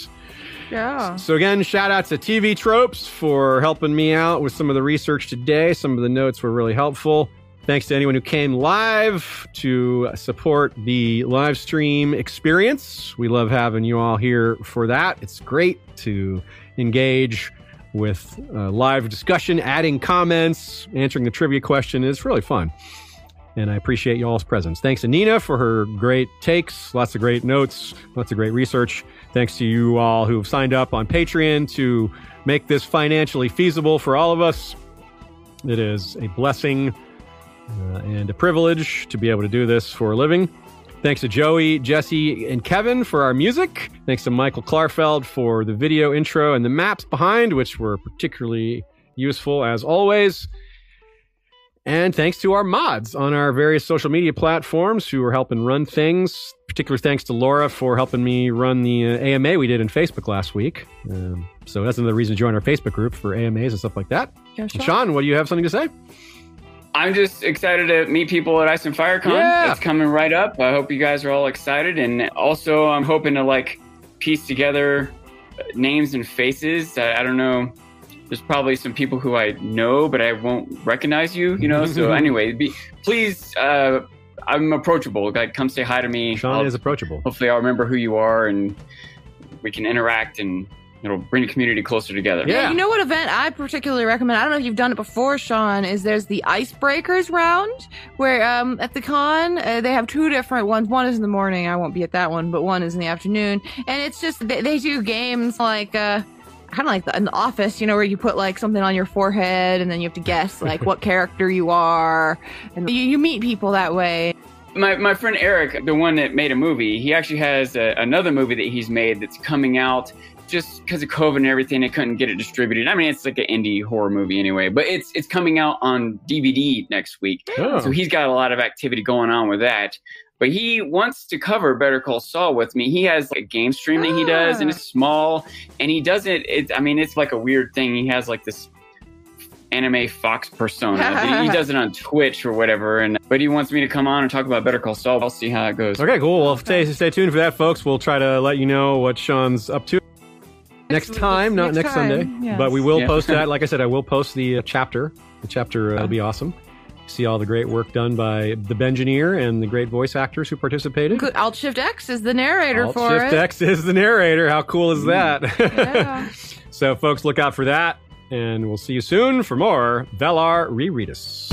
Yeah. So again, shout out to TV Tropes for helping me out with some of the research today. Some of the notes were really helpful. Thanks to anyone who came live to support the live stream experience. We love having you all here for that. It's great to engage with uh, live discussion, adding comments, answering the trivia question is really fun. And I appreciate you all's presence. Thanks to Nina for her great takes, lots of great notes, lots of great research. Thanks to you all who have signed up on Patreon to make this financially feasible for all of us. It is a blessing uh, and a privilege to be able to do this for a living. Thanks to Joey, Jesse, and Kevin for our music. Thanks to Michael Klarfeld for the video intro and the maps behind, which were particularly useful as always. And thanks to our mods on our various social media platforms who are helping run things. Particular thanks to Laura for helping me run the uh, AMA we did in Facebook last week. Um, so that's another reason to join our Facebook group for AMAs and stuff like that. Yeah, And Sean, what do you have something to say? I'm just excited to meet people at Ice and FireCon. Yeah. It's coming right up. I hope you guys are all excited. And also, I'm hoping to like piece together names and faces. I, I don't know. There's probably some people who I know, but I won't recognize you. You know. so anyway, be, please. Uh, I'm approachable. Like, come say hi to me. Sean I'll- is approachable. hopefully, I'll remember who you are, and we can interact, and it'll bring the community closer together. Yeah. You know what event I particularly recommend? I don't know if you've done it before, Sean. Is there's the icebreakers round where um at the con uh, they have two different ones. One is in the morning. I won't be at that one, but one is in the afternoon. And it's just they, they do games like uh kind of like the, in the office, you know, where you put like something on your forehead and then you have to guess like what character you are, and you, you meet people that way. My, my friend Eric, the one that made a movie, he actually has a, another movie that he's made that's coming out just because of COVID and everything. They couldn't get it distributed. I mean, it's like an indie horror movie anyway, but it's it's coming out on DVD next week. Oh. So he's got a lot of activity going on with that. But he wants to cover Better Call Saul with me. He has like a game stream that he does, and Ah. it's small, and he does it. It's I mean, it's like a weird thing. He has like this anime Fox persona. He does it on Twitch or whatever, and but he wants me to come on and talk about Better Call Saul. I'll see how it goes. Okay, cool. Well, stay, stay tuned for that, folks. We'll try to let you know what Sean's up to next week. time, not Next next time, Sunday. yes. But we will Yeah. post that. Like I said, I will post the uh, chapter. The chapter uh, will be awesome. See all the great work done by the Bengineer and the great voice actors who participated. Good. Alt Shift X is the narrator Alt for Shift it. X is the narrator. How cool is that? Yeah. so, folks, look out for that. And we'll see you soon for more Valar Reread Us.